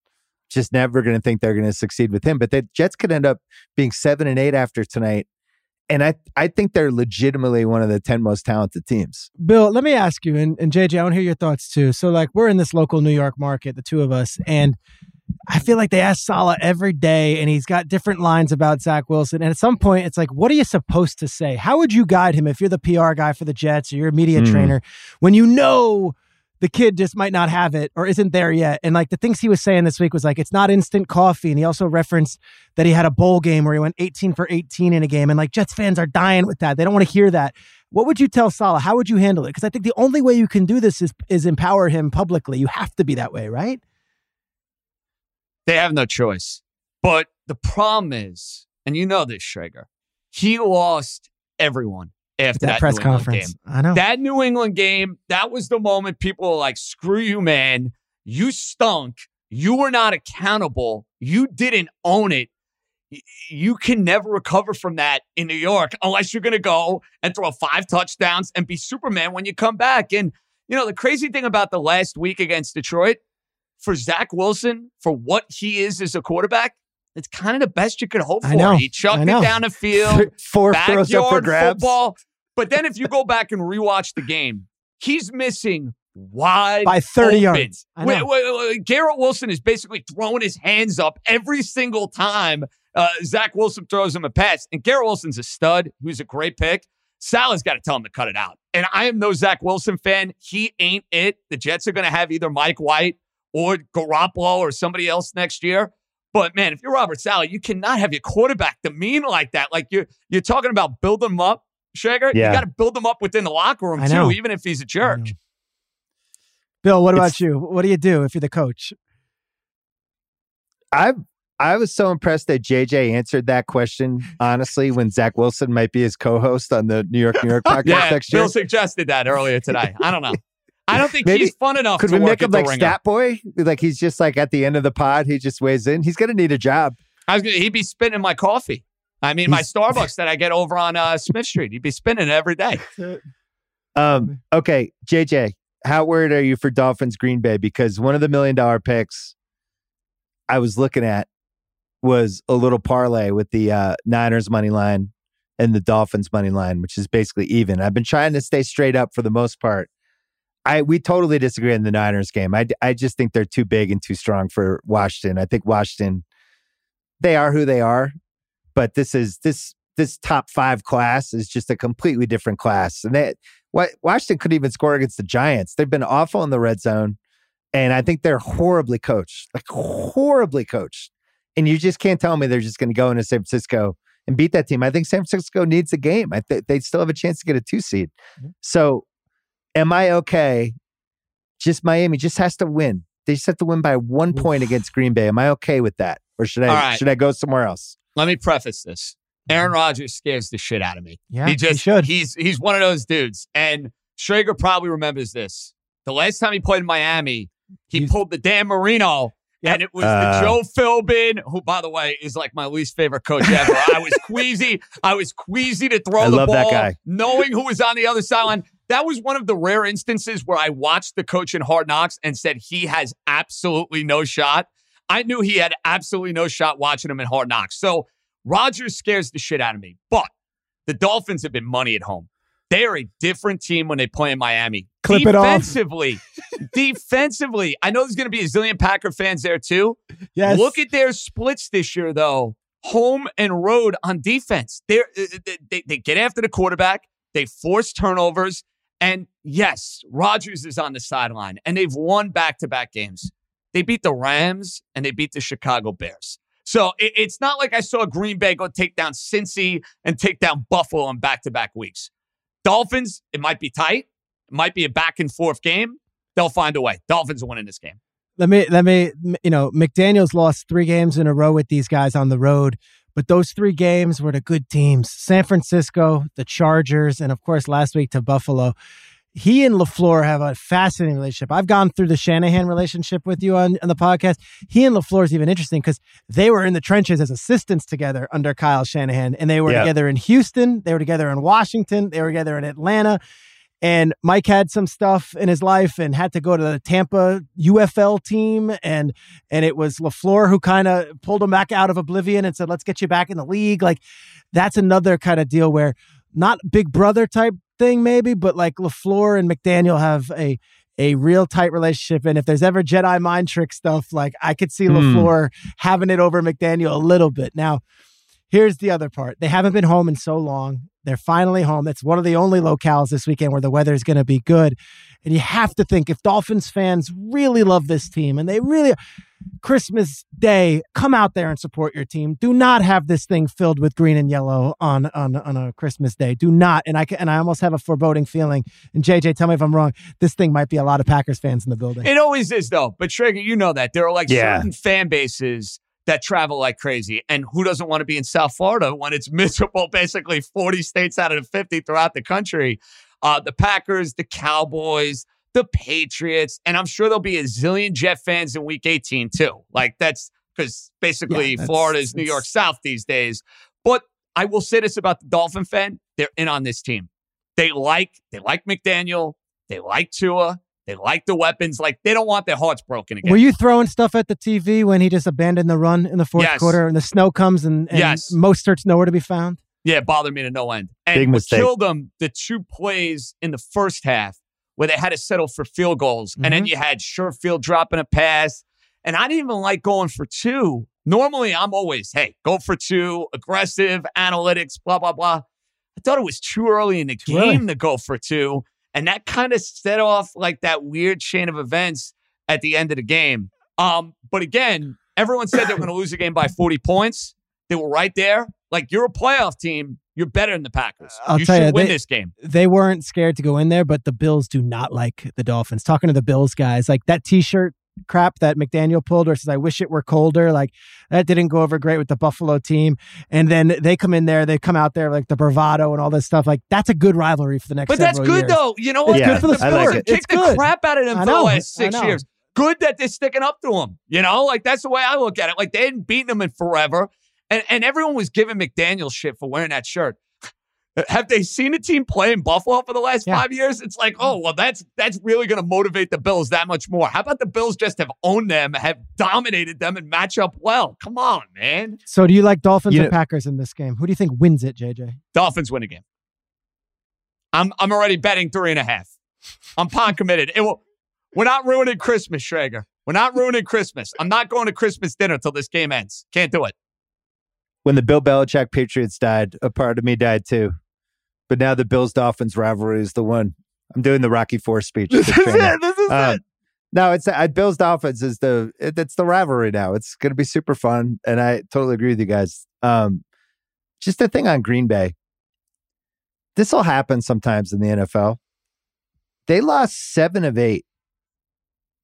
just never going to think they're going to succeed with him. But the Jets could end up being seven and eight after tonight, and I I think they're legitimately one of the ten most talented teams. Bill, let me ask you, and, and JJ, I want to hear your thoughts too. So, like, we're in this local New York market, the two of us, and I feel like they ask Saleh every day, and he's got different lines about Zach Wilson. And at some point, it's like, what are you supposed to say? How would you guide him if you're the PR guy for the Jets or you're a media Mm. trainer when you know the kid just might not have it or isn't there yet? And like the things he was saying this week was like, it's not instant coffee. And he also referenced that he had a bowl game where he went 18 for 18 in a game. And like Jets fans are dying with that. They don't want to hear that. What would you tell Saleh? How would you handle it? Because I think the only way you can do this is is empower him publicly. You have to be that way, right? They have no choice. But the problem is, and you know this, Schrager, he lost everyone after That, that, press conference. game. I know. That New England game, that was the moment people were like, screw you, man. You stunk. You were not accountable. You didn't own it. You can never recover from that in New York unless you're going to go and throw five touchdowns and be Superman when you come back. And, you know, the crazy thing about the last week against Detroit, for Zach Wilson, for what he is as a quarterback, it's kind of the best you could hope I for. know. He chucked I it down the field Four throws up for grabs. football. But then if you go back and rewatch the game, he's missing wide By 30 open. yards. I Wait, wait, wait, Garrett Wilson is basically throwing his hands up every single time uh, Zach Wilson throws him a pass. And Garrett Wilson's a stud. Was a great pick. Saleh's got to tell him to cut it out. And I am no Zach Wilson fan. He ain't it. The Jets are going to have either Mike White or Garoppolo or somebody else next year. But man, if you're Robert Saleh, you cannot have your quarterback demean like that. Like you're you're talking about build them up, Schrager. Yeah. You got to build them up within the locker room I know. too, even if he's a jerk. Bill, what about It's- you? What do you do if you're the coach? I I was so impressed that JJ answered that question honestly when Zach Wilson might be his co-host on the New York New York podcast Yeah, next year. Bill suggested that earlier today. I don't know. I don't think Maybe- he's fun enough Could to we work make him like ringer. Stat Boy? Like he's just like at the end of the pod, he just weighs in. He's gonna need a job. I was gonna, he'd be spinning my coffee. I mean, my Starbucks that I get over on uh, Smith Street. He'd be spinning it every day. Um, okay, JJ, how worried are you for Dolphins Green Bay? Because one of the million dollar picks I was looking at was a little parlay with the uh, Niners money line and the Dolphins money line, which is basically even. I've been trying to stay straight up for the most part. I we totally disagree in the Niners game. I, I just think they're too big and too strong for Washington. I think Washington they are who they are, but this is this this top five class is just a completely different class. And they what Washington couldn't even score against the Giants. They've been awful in the red zone, and I think they're horribly coached, like horribly coached. And you just can't tell me they're just going to go into San Francisco and beat that team. I think San Francisco needs the game. I think they still have a chance to get a two seed. Mm-hmm. So, am I okay? Just Miami just has to win. They just have to win by one point against Green Bay. Am I okay with that, or should I right. should I go somewhere else? Let me preface this. Aaron Rodgers scares the shit out of me. Yeah, he just should. he's he's one of those dudes. And Schrager probably remembers this. The last time he played in Miami, he He's- pulled the Dan Marino. Yep. And it was Uh. the Joe Philbin, who, by the way, is like my least favorite coach ever. I was queasy. I was queasy to throw I the ball, guy. knowing who was on the other sideline. That was one of the rare instances where I watched the coach in Hard Knocks and said he has absolutely no shot. I knew he had absolutely no shot watching him in Hard Knocks. So Rodgers scares the shit out of me. But the Dolphins have been money at home. They are a different team when they play in Miami. Clip it off. defensively, defensively. I know there's going to be a zillion Packer fans there too. Yes. Look at their splits this year, though. Home and road on defense. They're, uh, they they they get after the quarterback. They force turnovers. And yes, Rodgers is on the sideline, and they've won back to back games. They beat the Rams and they beat the Chicago Bears. So it- it's not like I saw Green Bay go take down Cincy and take down Buffalo in back to back weeks. Dolphins, it might be tight. It might be a back and forth game. They'll find a way. Dolphins are winning this game. let me let me you know McDaniel's lost three games in a row with these guys on the road, but those three games were the good teams: San Francisco, the Chargers, and of course last week to Buffalo. He and LaFleur have a fascinating relationship. I've gone through the Shanahan relationship with you on, on the podcast. He and LaFleur is even interesting because they were in the trenches as assistants together under Kyle Shanahan, and they were Yeah. together in Houston, they were together in Washington, they were together in Atlanta. And Mike had some stuff in his life and had to go to the Tampa UFL team. And and it was LaFleur who kind of pulled him back out of oblivion and said, let's get you back in the league. Like that's another kind of deal where not big brother type thing, maybe, but like LaFleur and McDaniel have a a real tight relationship. And if there's ever Jedi mind trick stuff, like I could see Hmm. LaFleur having it over McDaniel a little bit. Now, here's the other part. They haven't been home in so long. They're finally home. It's one of the only locales this weekend where the weather is going to be good. And you have to think if Dolphins fans really love this team and they really Christmas Day, come out there and support your team. Do not have this thing filled with green and yellow on on on a Christmas Day. Do not. And I ca- and I almost have a foreboding feeling. And JJ, tell me if I'm wrong. This thing might be a lot of Packers fans in the building. It always is, though. But Schrager, you know that there are like Yeah. certain fan bases that travel like crazy. And who doesn't want to be in South Florida when it's miserable, basically 40 states out of the 50 throughout the country? Uh, the Packers, the Cowboys, the Patriots, and I'm sure there'll be a zillion Jet fans in Week 18 too. Like that's because basically Yeah, Florida is New York South these days. But I will say this about the Dolphin fan: they're in on this team. They like they like McDaniel. They like Tua. They like the weapons. Like they don't want their hearts broken again. Were you throwing stuff at the TV when he just abandoned the run in the fourth Yes. quarter and the snow comes and, and Yes. Mostert nowhere to be found? Yeah, it bothered me to no end. And Big mistake. killed them, the two plays in the first half where they had to settle for field goals. And then mm-hmm. you had Sherfield dropping a pass. And I didn't even like going for two. Normally, I'm always, hey, go for two, aggressive, analytics, blah, blah, blah. I thought it was too early in the Too game early. to go for two. And that kind of set off like that weird chain of events at the end of the game. Um, but again, everyone said they were going to lose the game by 40 points. They were right there. Like you're a playoff team. You're better than the Packers. I'll you tell should you, win they- this game. they weren't scared to go in there, but the Bills do not like the Dolphins. Talking to the Bills guys, like that T-shirt crap that McDaniel pulled, or says, "I wish it were colder." Like that didn't go over great with the Buffalo team. And then they come in there, they come out there like the bravado and all this stuff. Like that's a good rivalry for the next. But that's good years. though. You know It's what? Yeah, good for the I like sport. it. Kick It's the good. crap out of them for the last six years. Good that they're sticking up to them. You know, like that's the way I look at it. Like they hadn't beaten them in forever, and and everyone was giving McDaniel shit for wearing that shirt. Have they seen a team play in Buffalo for the last Yeah. five years? It's like, oh well, that's that's really going to motivate the Bills that much more. How about the Bills just have owned them, have dominated them, and match up well? Come on, man. So do you like Dolphins You or Packers in this game? Who do you think wins it, JJ? Dolphins win again. I'm I'm already betting three and a half. I'm pot committed. It will, we're not ruining Christmas, Schrager. We're not ruining Christmas. I'm not going to Christmas dinner till this game ends. Can't do it. When the Bill Belichick Patriots died, a part of me died too. But now the Bills Dolphins rivalry is the one. I'm doing the Rocky Four speech. This is it. This is Um, it. No, it's uh, Bills Dolphins is the it, it's the rivalry now. It's going to be super fun, and I totally agree with you guys. Um, just the thing on Green Bay. This will happen sometimes in the NFL. They lost seven of eight.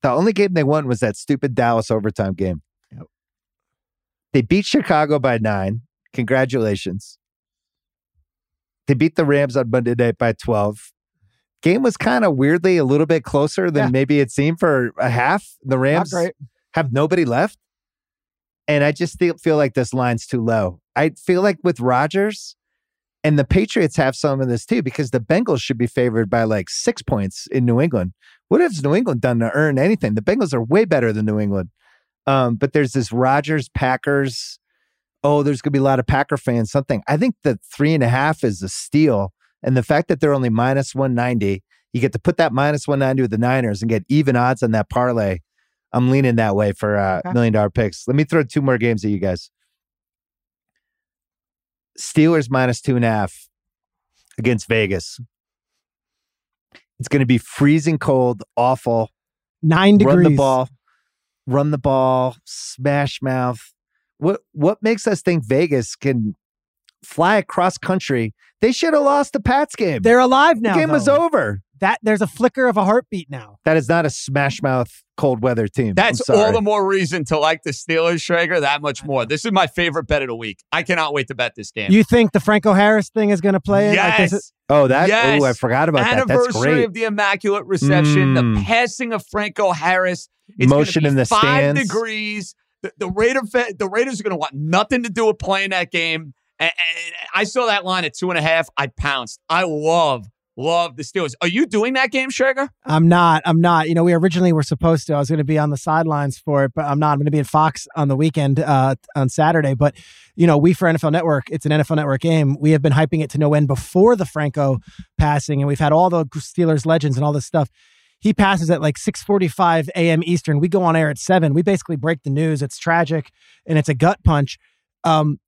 The only game they won was that stupid Dallas overtime game. Yep. They beat Chicago by nine. Congratulations. They beat the Rams on Monday night by 12. Game was kind of weirdly a little bit closer than Yeah. maybe it seemed for a half. The Rams have nobody left. And I just feel, feel like this line's too low. I feel like with Rodgers and the Patriots have some of this too, because the Bengals should be favored by like six points in New England. What has New England done to earn anything? The Bengals are way better than New England. Um, but there's this Rodgers Packers. Oh, there's going to be a lot of Packer fans. Something. I think the three and a half is a steal. And the fact that they're only minus 190, you get to put that minus 190 with the Niners and get even odds on that parlay. I'm leaning that way for uh, Okay. million dollar picks. Let me throw two more games at you guys. Steelers minus two and a half against Vegas. It's going to be freezing cold, awful. Nine degrees. Run the ball, run the ball, smash mouth. What what makes us think Vegas can fly across country? They should have lost the Pats game. They're alive now. the now. game was over. That there's a flicker of a heartbeat now. That is not a smash mouth cold weather team. That's all the more reason to like the Steelers, Schrager. That much more. This is my favorite bet of the week. I cannot wait to bet this game. You think the Franco Harris thing is going to play? in? Like, yes. this is- Oh, that. Yes. Oh, I forgot about that. That's Anniversary great. of the Immaculate Reception, the Mm. passing of Franco Harris. It's Motion be in the five stands. degrees. The, Raider the Raiders are going to want nothing to do with playing that game. And, and I saw that line at two and a half. I pounced. I love love the Steelers. Are you doing that game, Schrager? I'm not. I'm not. You know, we originally were supposed to. I was going to be on the sidelines for it, but I'm not. I'm going to be in Fox on the weekend uh, on Saturday. But you know, we for NFL Network, it's an NFL Network game. We have been hyping it to no end before the Franco passing, and we've had all the Steelers legends and all this stuff. He passes at like 6:45 a.m. Eastern. We go on air at seven. We basically break the news. It's tragic and it's a gut punch. Um,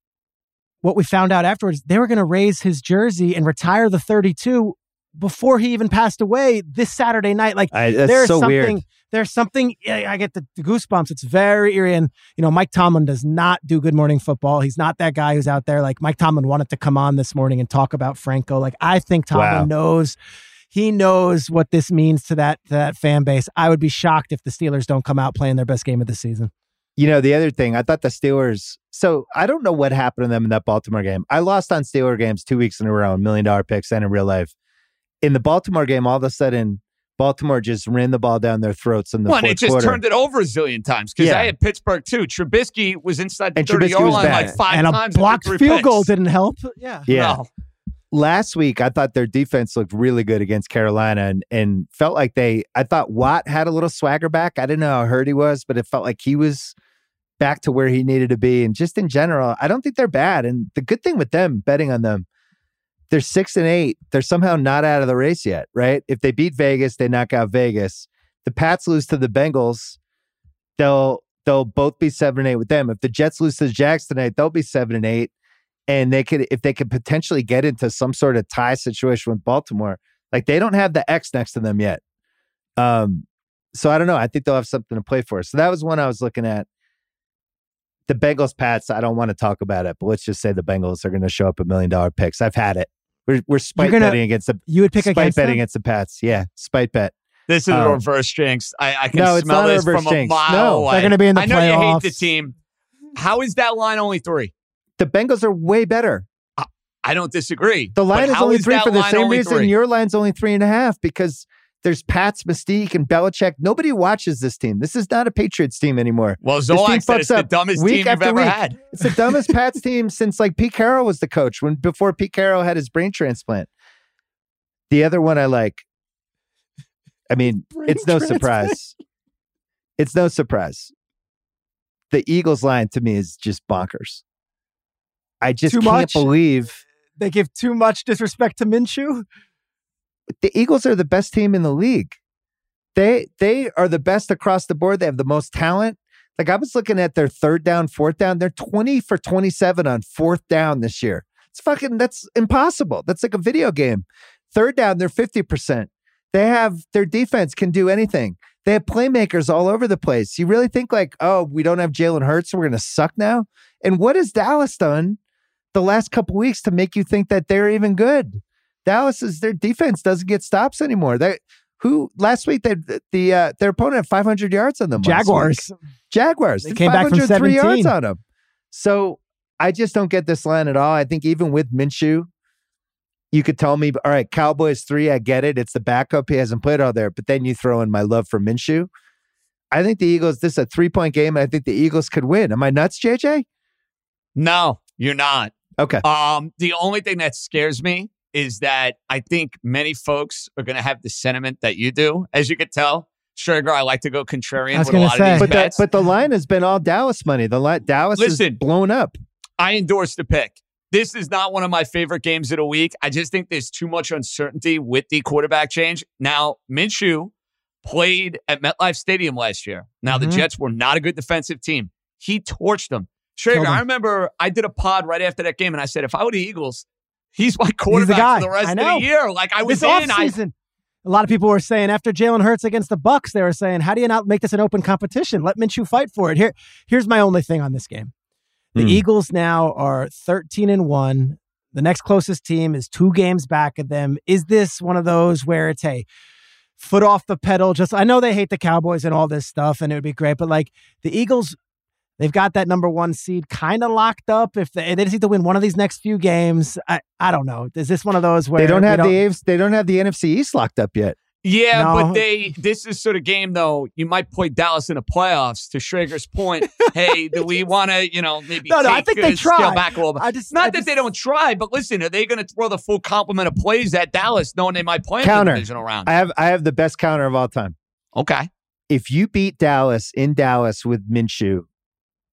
what we found out afterwards, they were going to raise his jersey and retire the 32 before he even passed away this Saturday night. Like I, there's so something weird. there's something I I get the, the goosebumps. It's very eerie. And you know, Mike Tomlin does not do good morning football. He's not that guy who's out there. Like Mike Tomlin wanted to come on this morning and talk about Franco. Like I think Tomlin Wow. knows he knows what this means to that to that fan base. I would be shocked if the Steelers don't come out playing their best game of the season. You know, the other thing, I thought the Steelers. So I don't know what happened to them in that Baltimore game. I lost on Steeler games two weeks in a row, million dollar picks and in real life. In the Baltimore game, all of a sudden, Baltimore just ran the ball down their throats in the Well, and fourth it just quarter. turned it over a zillion times because Yeah. I had Pittsburgh too. Trubisky was inside the And 30 Trubisky yard was line bad. like five and a times. and threw blocked three field goal didn't help. Yeah. yeah. No. Last week, I thought their defense looked really good against Carolina and, and felt like they, I thought Watt had a little swagger back. I didn't know how hurt he was, but it felt like he was back to where he needed to be. And just in general, I don't think they're bad. And the good thing with them, betting on them, they're six and eight. They're somehow not out of the race yet, right? If they beat Vegas, they knock out Vegas. The Pats lose to the Bengals, they'll they'll both be seven and eight with them. If the Jets lose to the Jags tonight, they'll be seven and eight. And they could if they could potentially get into some sort of tie situation with Baltimore, like they don't have the X next to them yet. Um, so I don't know. I think they'll have something to play for. So that was one I was looking at. The Bengals Pats, I don't want to talk about it, but let's just say the Bengals are going to show up a million dollar picks. I've had it. We're we're spite gonna- betting against the You would pick spite against betting them? against the Pats. Yeah, spite bet. This is a Um, reverse jinx. I, I can no, it's smell not a this reverse from jinx. a mile No. away. They're going to be in the I know playoffs. you hate the team. How is that line only three? The Bengals are way better. I don't disagree. The line is only three for the same reason three? your line's only three and a half because there's Pat's Mystique and Belichick. Nobody watches this team. This is not a Patriots team anymore. Well, Zolak said it's the dumbest week team you've ever week. had. It's the dumbest Pats team since like Pete Carroll was the coach when before Pete Carroll had his brain transplant. The other one I like. I mean, Brain it's no surprise. It's no surprise. The Eagles line to me is just bonkers. I just Too can't much? believe They give too much disrespect to Minshew. the Eagles are the best team in the league. They they are the best across the board. They have the most talent. Like I was looking at their third down, fourth down. They're 20 for 27 on fourth down this year. It's fucking that's impossible. That's like a video game. Third down, they're 50%. They have their defense can do anything. They have playmakers all over the place. You really think like, oh, we don't have Jalen Hurts, so we're gonna suck now? And what has Dallas done the last couple weeks to make you think that they're even good? Dallas is their defense doesn't get stops anymore. They who last week they the uh, their opponent had 500 yards on them. Jaguars. Jaguars. They did came back from 503 yards on them. So I just don't get this line at all. I think even with Minshew, you could tell me, all right, Cowboys three, I get it. It's the backup. He hasn't played all there. But then you throw in my love for Minshew. I think the Eagles, this is a three point game. And I think the Eagles could win. Am I nuts, JJ? No, you're not. Okay. Um, the only thing that scares me is that I think many folks are going to have the sentiment that you do. As you could tell, Sugar, I like to go contrarian I was with a gonna lot say. of these But the, but the line has been all Dallas money. The line, Dallas is Listen. blown up. I endorse the pick. This is not one of my favorite games of the week. I just think there's too much uncertainty with the quarterback change. Now, Minshew played at MetLife Stadium last year. Now, Mhm. the Jets were not a good defensive team. He torched them. 'Em. I remember I did a pod right after that game, and I said, if I were the Eagles, he's my quarterback guy. for the rest I of the year. Like I was this in. I, offseason. A lot of people were saying after Jalen Hurts against the Bucks, they were saying, "How do you not make this an open competition? Let Minshew fight for it." Here, here's my only thing on this game: the Hmm. Eagles now are 13 and one. The next closest team is two games back of them. Is this one of those where it's hey, foot off the pedal? Just I know they hate the Cowboys and all this stuff, and it would be great, but like the Eagles. They've got that number one seed kind of locked up. If they, they just need to win one of these next few games, I, I don't know. Is this one of those where They don't we have the AFC, they don't have the NFC East locked up yet. Yeah, No. but they this is sort of game though. You might play Dallas in the playoffs. To Schrager's point, hey, do we want to you know maybe No, no, I think they uh, scale try. back a little bit? I just Not I that just- they don't try, but listen, are they going to throw the full complement of plays at Dallas, knowing they might play in the divisional round? I have I have the best counter of all time. okay, if you beat Dallas in Dallas with Minshew,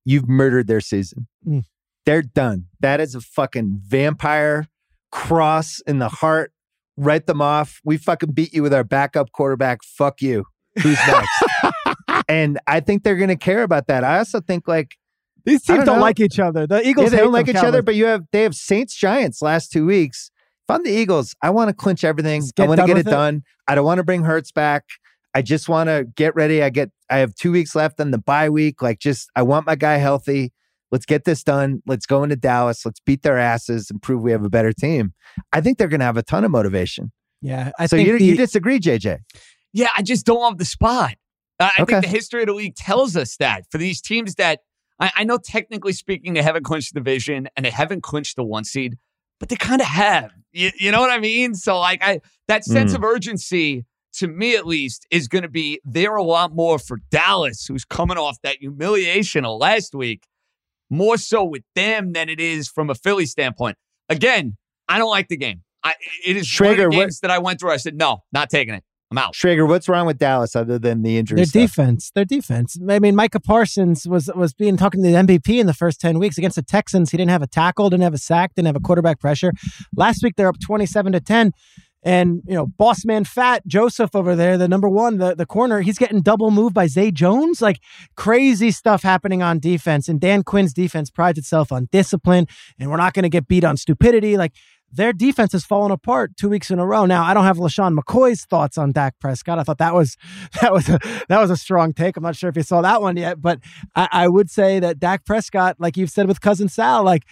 you've murdered their season. Mm. They're done. That is a fucking vampire cross in the heart. Write them off. We fucking beat you with our backup quarterback. Fuck you. Who's next? and I think they're going to care about that. I also think like These teams don't don't, like each other. The Eagles yeah, they don't like each other, but you have they have Saints Giants last two weeks. If I'm the Eagles, I want to clinch everything. I want to get it it. done. I don't want to bring Hurts back. I just want to get ready. I get I have two weeks left on the bye week. Like just I want my guy healthy. Let's get this done. Let's go into Dallas. Let's beat their asses and prove we have a better team. I think they're going to have a ton of motivation. yeah, I so think you, the, you disagree, JJ? yeah, I just don't love the spot. Uh, I Okay. think the history of the league tells us that for these teams that I, I know, technically speaking, they haven't clinched the division and they haven't clinched the one seed, but they kind of have. You, you know what I mean? So, like, I that sense Mm. of urgency, to me at least, is going to be there a lot more for Dallas, who's coming off that humiliation of last week, more so with them than it is from a Philly standpoint. Again, I don't like the game. I, it is one Schrager, of the what- games that I went through. I said, no, not taking it. I'm out. Schrager, what's wrong with Dallas other than the injury? their stuff? defense, their defense. I mean, Micah Parsons was was being talking to the MVP in the first ten weeks against the Texans. He didn't have a tackle, didn't have a sack, didn't have a quarterback pressure. Last week they're up twenty seven to ten. And you know, boss man fat Joseph over there, the number one, the, the corner, he's getting double moved by Zay Jones. Like crazy stuff happening on defense. And Dan Quinn's defense prides itself on discipline, and we're not going to get beat on stupidity. Like their defense has fallen apart two weeks in a row. Now I don't have LeSean McCoy's thoughts on Dak Prescott. I thought that was that was a, that was a strong take. I'm not sure if you saw that one yet, but I, I would say that Dak Prescott, like you've said with cousin Sal, like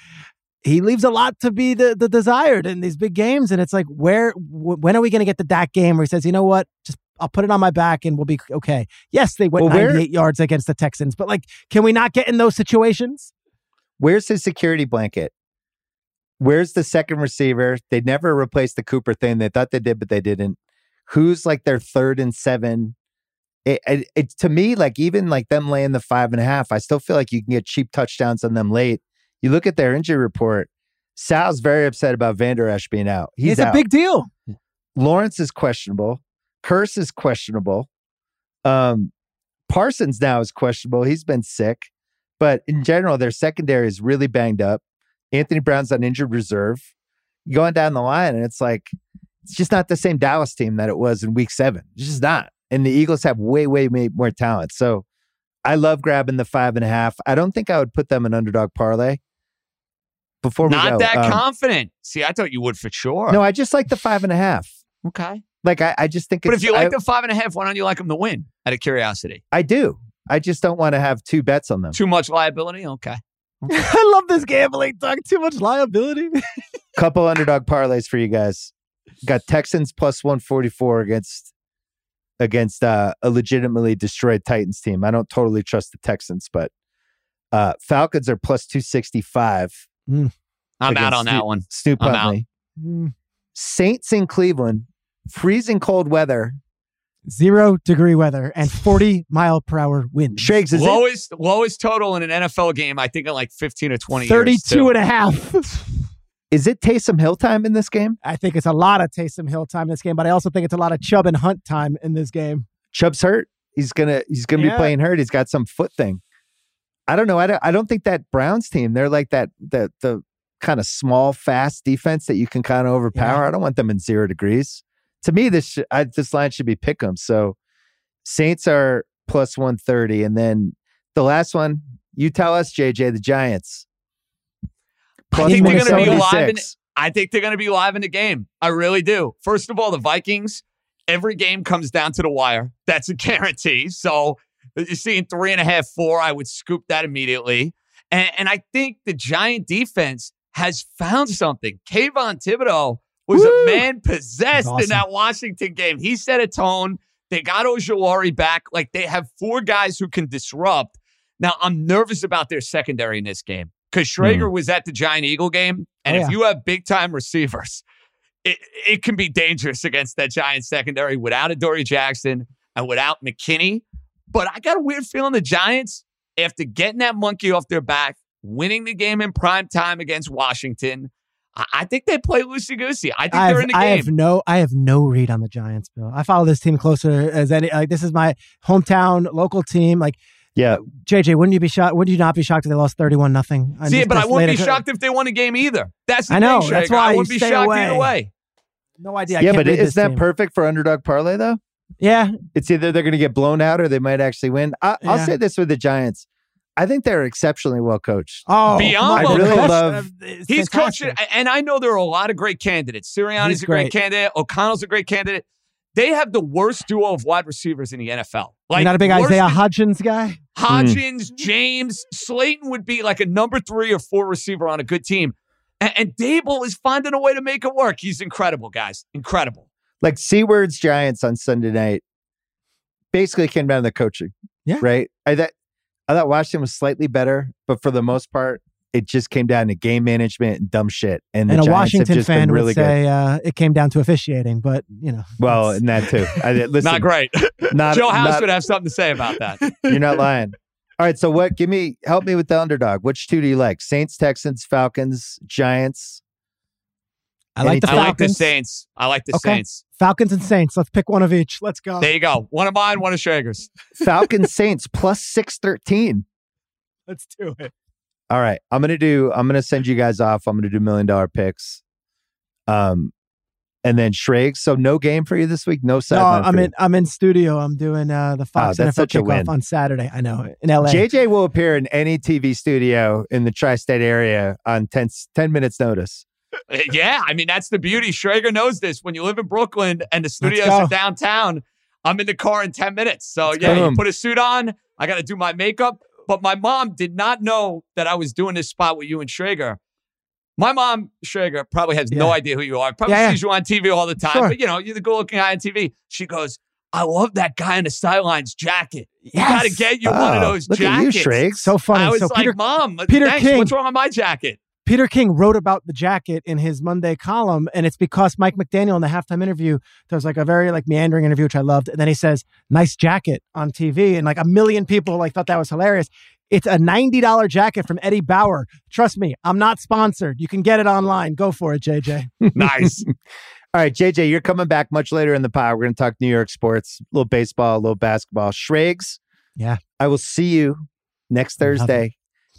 he leaves a lot to be the, the desired in these big games. And it's like, where, w- when are we going to get the Dak game where he says, you know what, just I'll put it on my back and we'll be okay. Yes, they went Well, where- 98 yards against the Texans, but like, can we not get in those situations? Where's his security blanket? Where's the second receiver? They never replaced the Cooper thing. They thought they did, but they didn't. Who's like their third and seven? It, it, it's to me like even like them laying the five and a half. I still feel like you can get cheap touchdowns on them late. You look at their injury report. Sal's very upset about Vander Esch being out. He's it's a big deal. Lawrence is questionable. Kearse is questionable. Um, Parsons now is questionable. He's been sick, but in general, their secondary is really banged up. Anthony Brown's on injured reserve. You go on down the line, and it's like it's just not the same Dallas team that it was in Week Seven. It's just not. And the Eagles have way, way, way more talent. So I love grabbing the five and a half. I don't think I would put them in underdog parlay. Before we Not go, that um, confident. See, I thought you would for sure. no, I just like the five and a half. okay. Like I, I just think. But if you like I, the five and a half, why don't you like them to win? Out of curiosity, I do. I just don't want to have two bets on them. too much liability. Okay. I love this gambling talk. Too much liability. Couple underdog parlays for you guys. Got Texans plus 144 against against uh, a legitimately destroyed Titans team. I don't totally trust the Texans, but uh, Falcons are plus 265. I'm out Against on that one. Snoop I'm out. Mm. Saints in Cleveland, freezing cold weather. Zero degree weather and 40 mile per hour winds. Shakes is it? lowest lowest total in an NFL game, I think, in like 15 or 20 years. 32 too. and a half. Is it Taysom Hill time in this game? I think it's a lot of Taysom Hill time in this game, but I also think it's a lot of Chubb and Hunt time in this game. Chubb's hurt. He's gonna he's gonna be playing hurt. He's got some foot thing. I don't know. I don't, I don't think that Browns team. They're like that the the kind of small, fast defense that you can kind of overpower. Yeah. I don't want them in zero degrees. To me, this sh- I, this line should be pick them. So Saints are plus one thirty, and then the last one. You tell us, JJ, the Giants. Plus I think they're gonna be alive in I think they're going to be live in the game. I really do. First of all, the Vikings, every game comes down to the wire. That's a guarantee. So you're seeing three and a half, four. I would scoop that immediately. And, and I think the Giant defense has found something. Kayvon Thibodeaux was Woo! a man possessed Awesome. in that Washington game. He set a tone. They got Ojulari back. Like they have four guys who can disrupt. Now, I'm nervous about their secondary in this game because Schrager hmm. was at the Giant Eagle game. Oh, and Oh, if yeah. you have big time receivers, it, it can be dangerous against that Giant secondary without Adoree' Jackson and without McKinney. But I got a weird feeling the Giants, after getting that monkey off their back, winning the game in prime time against Washington, I, I think they play loosey goosey. I think I they're in the game. I game. have no I have no read on the Giants, Bill. I follow this team closer as any like this is my hometown local team. Like Yeah, uh, JJ, wouldn't you be shocked? Would you not be shocked if they lost thirty-one nothing? See, but I wouldn't be shocked if they won a game either. That's the I know, thing, that's why I wouldn't be shocked away. either way. No idea. I yeah, can't but isn't that team. perfect for underdog parlay though? Yeah, It's either they're going to get blown out or they might actually win. I, I'll Yeah. say this with the Giants. I think they're exceptionally well coached. Oh, Beyond come on. well coached. coach- love- it's He's fantastic. coaching, and I know there are a lot of great candidates. Sirianni's He's a great, great. candidate. O'Connell's a great candidate. They have the worst duo of wide receivers in the NFL. You're not a big Isaiah than Hodgins guy. Hodgins, James, Slayton would be like a number three or four receiver on a good team. And, and Daboll is finding a way to make it work. He's incredible, guys. Incredible. Like Seaward's Giants on Sunday night basically came down to the coaching. Yeah. Right. I thought I thought Washington was slightly better, but for the most part, it just came down to game management and dumb shit. And, the and a Giants have Washington just been fan really would say uh, it came down to officiating, but you know. Well, it's- and that too. I, listen, not great. Not, Joe House not- would have something to say about that. You're not lying. All right. So what? Give me help me with the underdog. Which two do you like? Saints, Texans, Falcons, Giants. I like the I like the Saints. I like the Okay. Saints. Falcons and Saints. Let's pick one of each. Let's go. There you go. One of mine, one of Schrager's. Falcons, Saints plus six thirteen. Let's do it. All right. I'm gonna do I'm gonna send you guys off. I'm gonna do million dollar picks. Um and then Schrags. So no game for you this week. No No. I'm for you. in. I'm in studio. I'm doing uh, the Fox that's NFL such a kickoff win. on Saturday. I know in LA. JJ will appear in any TV studio in the tri-state area on 10, 10 minutes notice. Yeah, I mean that's the beauty. Schrager knows this. When you live in Brooklyn and the studios are downtown, I'm in the car in 10 minutes. So yeah, you put a suit on. I got to do my makeup. But my mom did not know that I was doing this spot with you and Schrager. My mom, Schrager, probably has no idea who you are. Probably Yeah, yeah. sees you on TV all the time. Sure. But you know, you're the good looking guy on TV. She goes, I love that guy in the sidelines jacket. You Yes. got to get you one of Oh, those look jackets. at you, Schrags. so funny. I was so like, Peter Mom, Peter thanks. King- What's wrong with my jacket? Peter King wrote about the jacket in his Monday column, and it's because Mike McDaniel in the halftime interview, there was like a very like meandering interview, which I loved. And then he says, "Nice jacket" on TV, and like a million people like thought that was hilarious. It's a ninety dollar jacket from Eddie Bauer. Trust me, I'm not sponsored. You can get it online. Go for it, JJ. Nice. All right, JJ, you're coming back much later in the pod. We're going to talk New York sports, a little baseball, a little basketball. Schrags. Yeah. I will see you next. Thursday.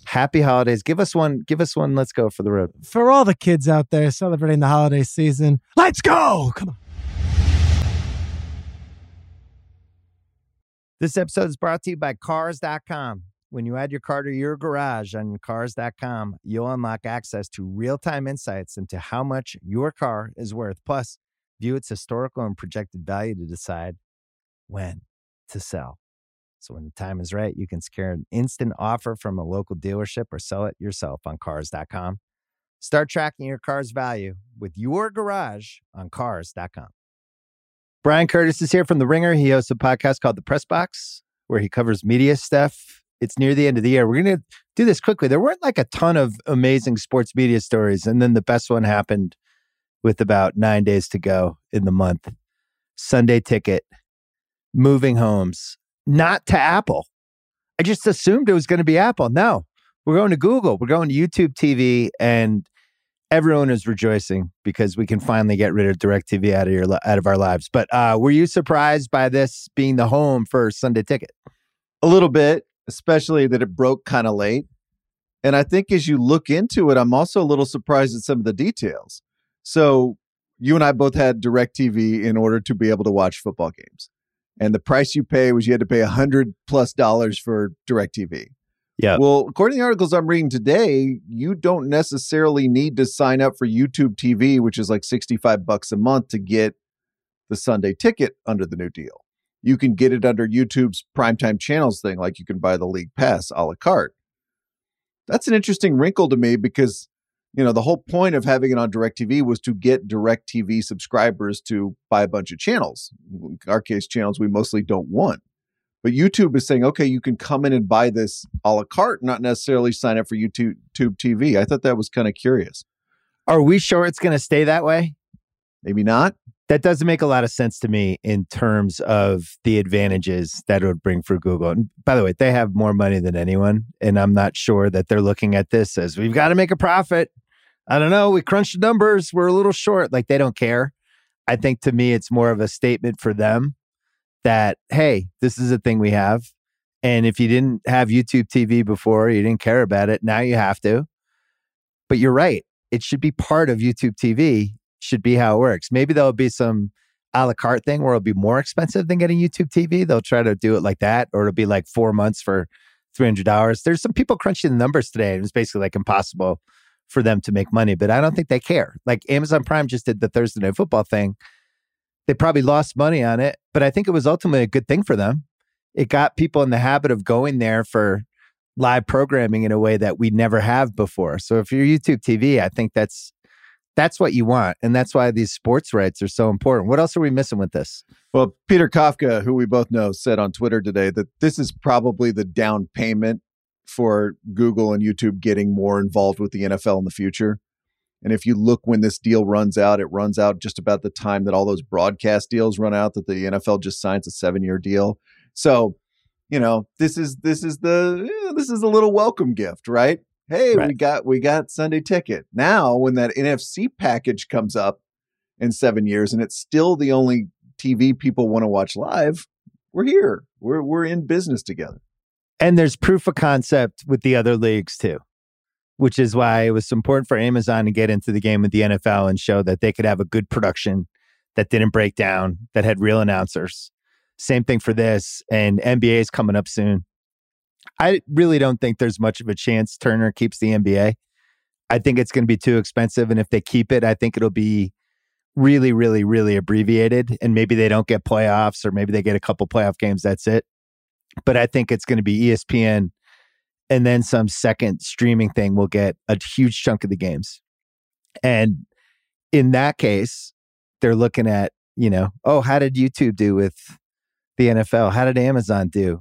Happy holidays. Give us one. Give us one. Let's go for the road. For all the kids out there celebrating the holiday season, let's go! Come on. This episode is brought to you by Cars.com. When you add your car to your garage on Cars.com, you'll unlock access to real time insights into how much your car is worth. Plus, view its historical and projected value to decide when to sell. So, when the time is right, you can secure an instant offer from a local dealership or sell it yourself on Cars.com. Start tracking your car's value with your garage on Cars.com. Bryan Curtis is here from The Ringer. He hosts a podcast called The Press Box, where he covers media stuff. It's near the end of the year. We're going to do this quickly. There weren't like a ton of amazing sports media stories. And then the best one happened with about nine days to go in the month. Sunday ticket, moving homes, not to Apple. I just assumed it was going to be Apple. No, we're going to Google. We're going to YouTube TV, and everyone is rejoicing because we can finally get rid of DirecTV out of your out of our lives. But uh, were you surprised by this being the home for Sunday Ticket? a little bit, especially that it broke kind of late. And I think as you look into it, I'm also a little surprised at some of the details. So, you and I both had DirecTV in order to be able to watch football games. And the price you pay was you had to pay a hundred plus dollars for DirecTV. Yeah. Well, according to the articles I'm reading today, you don't necessarily need to sign up for YouTube TV, which is like 65 bucks a month to get the Sunday ticket under the new deal you can get it under YouTube's primetime channels thing, like you can buy the league pass a la carte. That's an interesting wrinkle to me because, you know, the whole point of having it on DirecTV was to get DirecTV subscribers to buy a bunch of channels. In our case, channels we mostly don't want. But YouTube is saying, okay, you can come in and buy this a la carte, not necessarily sign up for YouTube TV. I thought that was kind of curious. Are we sure it's going to stay that way? Maybe not. That doesn't make a lot of sense to me in terms of the advantages that it would bring for Google. And by the way, they have more money than anyone. And I'm not sure that they're looking at this as we've got to make a profit. I don't know. We crunched the numbers. We're a little short. Like they don't care. I think to me, it's more of a statement for them that, hey, this is a thing we have. And if you didn't have YouTube TV before, you didn't care about it. Now you have to. But you're right. It should be part of YouTube TV, should be how it works. Maybe there'll be some a la carte thing where it'll be more expensive than getting YouTube TV. They'll try to do it like that, or it'll be like four months for $300. There's some people crunching the numbers today. and It's basically like impossible for them to make money, but I don't think they care. Like Amazon Prime just did the Thursday night football thing. They probably lost money on it, but I think it was ultimately a good thing for them. It got people in the habit of going there for live programming in a way that we never have before. So if you're YouTube TV, I think that's that's what you want, and that's why these sports rights are so important. What else are we missing with this? Well, Peter Kafka, who we both know, said on Twitter today that this is probably the down payment for Google and YouTube getting more involved with the NFL in the future. And if you look when this deal runs out, it runs out just about the time that all those broadcast deals run out that the NFL just signs a 7-year deal. So, you know, this is this is the eh, this is a little welcome gift, right? Hey, we got we got Sunday ticket. Now, when that NFC package comes up in 7 years and it's still the only TV people want to watch live, we're here. We're we're in business together. And there's proof of concept with the other leagues too, which is why it was important for Amazon to get into the game with the NFL and show that they could have a good production that didn't break down, that had real announcers. Same thing for this, and NBA is coming up soon. I really don't think there's much of a chance Turner keeps the NBA. I think it's going to be too expensive, and if they keep it, I think it'll be really, really, really abbreviated, and maybe they don't get playoffs, or maybe they get a couple playoff games. That's it. But I think it's going to be ESPN, and then some second streaming thing will get a huge chunk of the games, and in that case, they're looking at you know, oh, how did YouTube do with the NFL? How did Amazon do?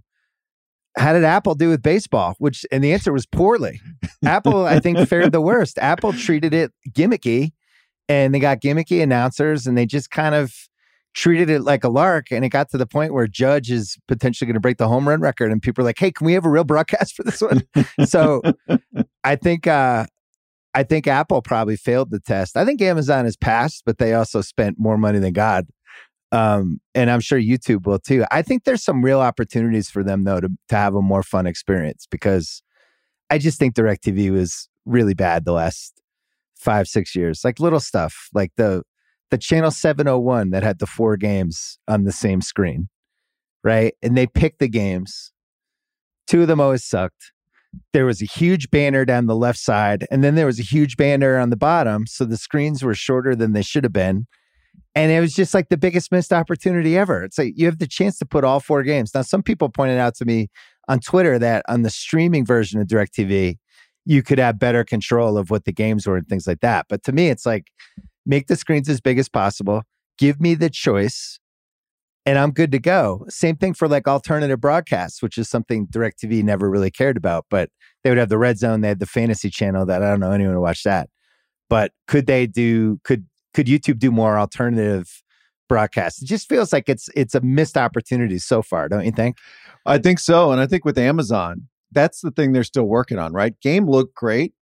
How did Apple do with baseball? Which, and the answer was poorly. Apple, I think, fared the worst. Apple treated it gimmicky and they got gimmicky announcers and they just kind of treated it like a lark. And it got to the point where Judge is potentially going to break the home run record. And people are like, hey, can we have a real broadcast for this one? so I think, uh, I think Apple probably failed the test. I think Amazon has passed, but they also spent more money than God um, and I'm sure YouTube will too. I think there's some real opportunities for them though to to have a more fun experience because I just think DirecTV was really bad the last five six years. Like little stuff like the the channel 701 that had the four games on the same screen, right? And they picked the games. Two of them always sucked. There was a huge banner down the left side, and then there was a huge banner on the bottom. So the screens were shorter than they should have been and it was just like the biggest missed opportunity ever. It's like you have the chance to put all four games. Now, some people pointed out to me on Twitter that on the streaming version of DirecTV, you could have better control of what the games were and things like that. But to me, it's like make the screens as big as possible, give me the choice, and I'm good to go. Same thing for like alternative broadcasts, which is something DirecTV never really cared about. But they would have the red zone, they had the fantasy channel that I don't know anyone to watch that. But could they do, could could YouTube do more alternative broadcasts? It just feels like it's it's a missed opportunity so far, don't you think? I think so, and I think with Amazon, that's the thing they're still working on, right? Game looked great.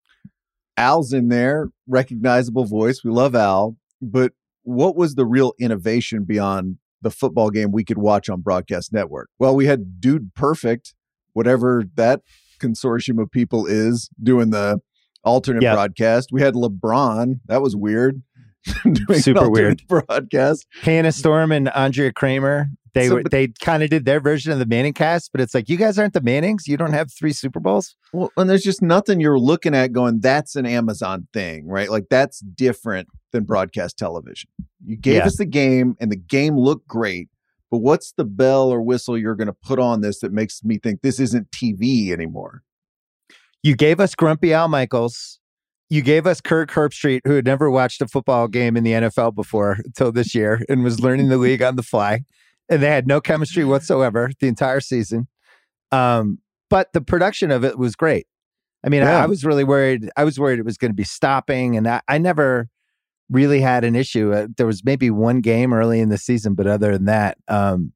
Al's in there, recognizable voice. We love Al, but what was the real innovation beyond the football game we could watch on broadcast network? Well, we had Dude Perfect, whatever that consortium of people is doing the alternate yep. broadcast. We had LeBron, that was weird. super weird broadcast. Hannah Storm and Andrea Kremer. They so, were, they kind of did their version of the Manning cast, but it's like you guys aren't the Mannings. You don't have three Super Bowls. Well, and there's just nothing you're looking at going. That's an Amazon thing, right? Like that's different than broadcast television. You gave yeah. us the game, and the game looked great. But what's the bell or whistle you're going to put on this that makes me think this isn't TV anymore? You gave us Grumpy Al Michaels you gave us Kirk Herbstreit, who had never watched a football game in the NFL before until this year and was learning the league on the fly. And they had no chemistry whatsoever the entire season. Um, but the production of it was great. I mean, yeah. I, I, was really worried. I was worried it was going to be stopping, and I, I never really had an issue. Uh, there was maybe one game early in the season, but other than that, um,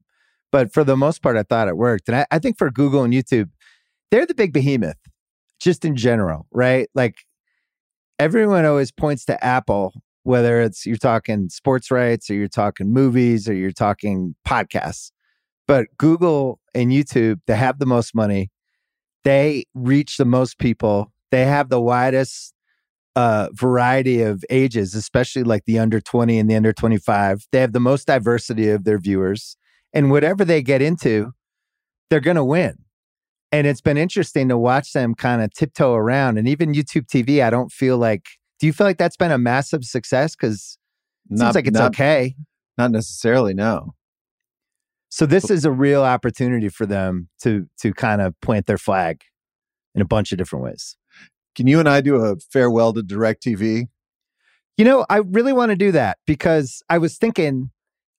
but for the most part, I thought it worked. And I, I think for Google and YouTube, they're the big behemoth, just in general, right? Like everyone always points to Apple, whether it's you're talking sports rights or you're talking movies or you're talking podcasts. But Google and YouTube, they have the most money. They reach the most people. They have the widest uh, variety of ages, especially like the under 20 and the under 25. They have the most diversity of their viewers. And whatever they get into, they're going to win. And it's been interesting to watch them kind of tiptoe around. And even YouTube TV, I don't feel like, do you feel like that's been a massive success? Because it seems like it's not, okay. Not necessarily, no. So this is a real opportunity for them to to kind of plant their flag in a bunch of different ways. Can you and I do a farewell to DirecTV? You know, I really want to do that because I was thinking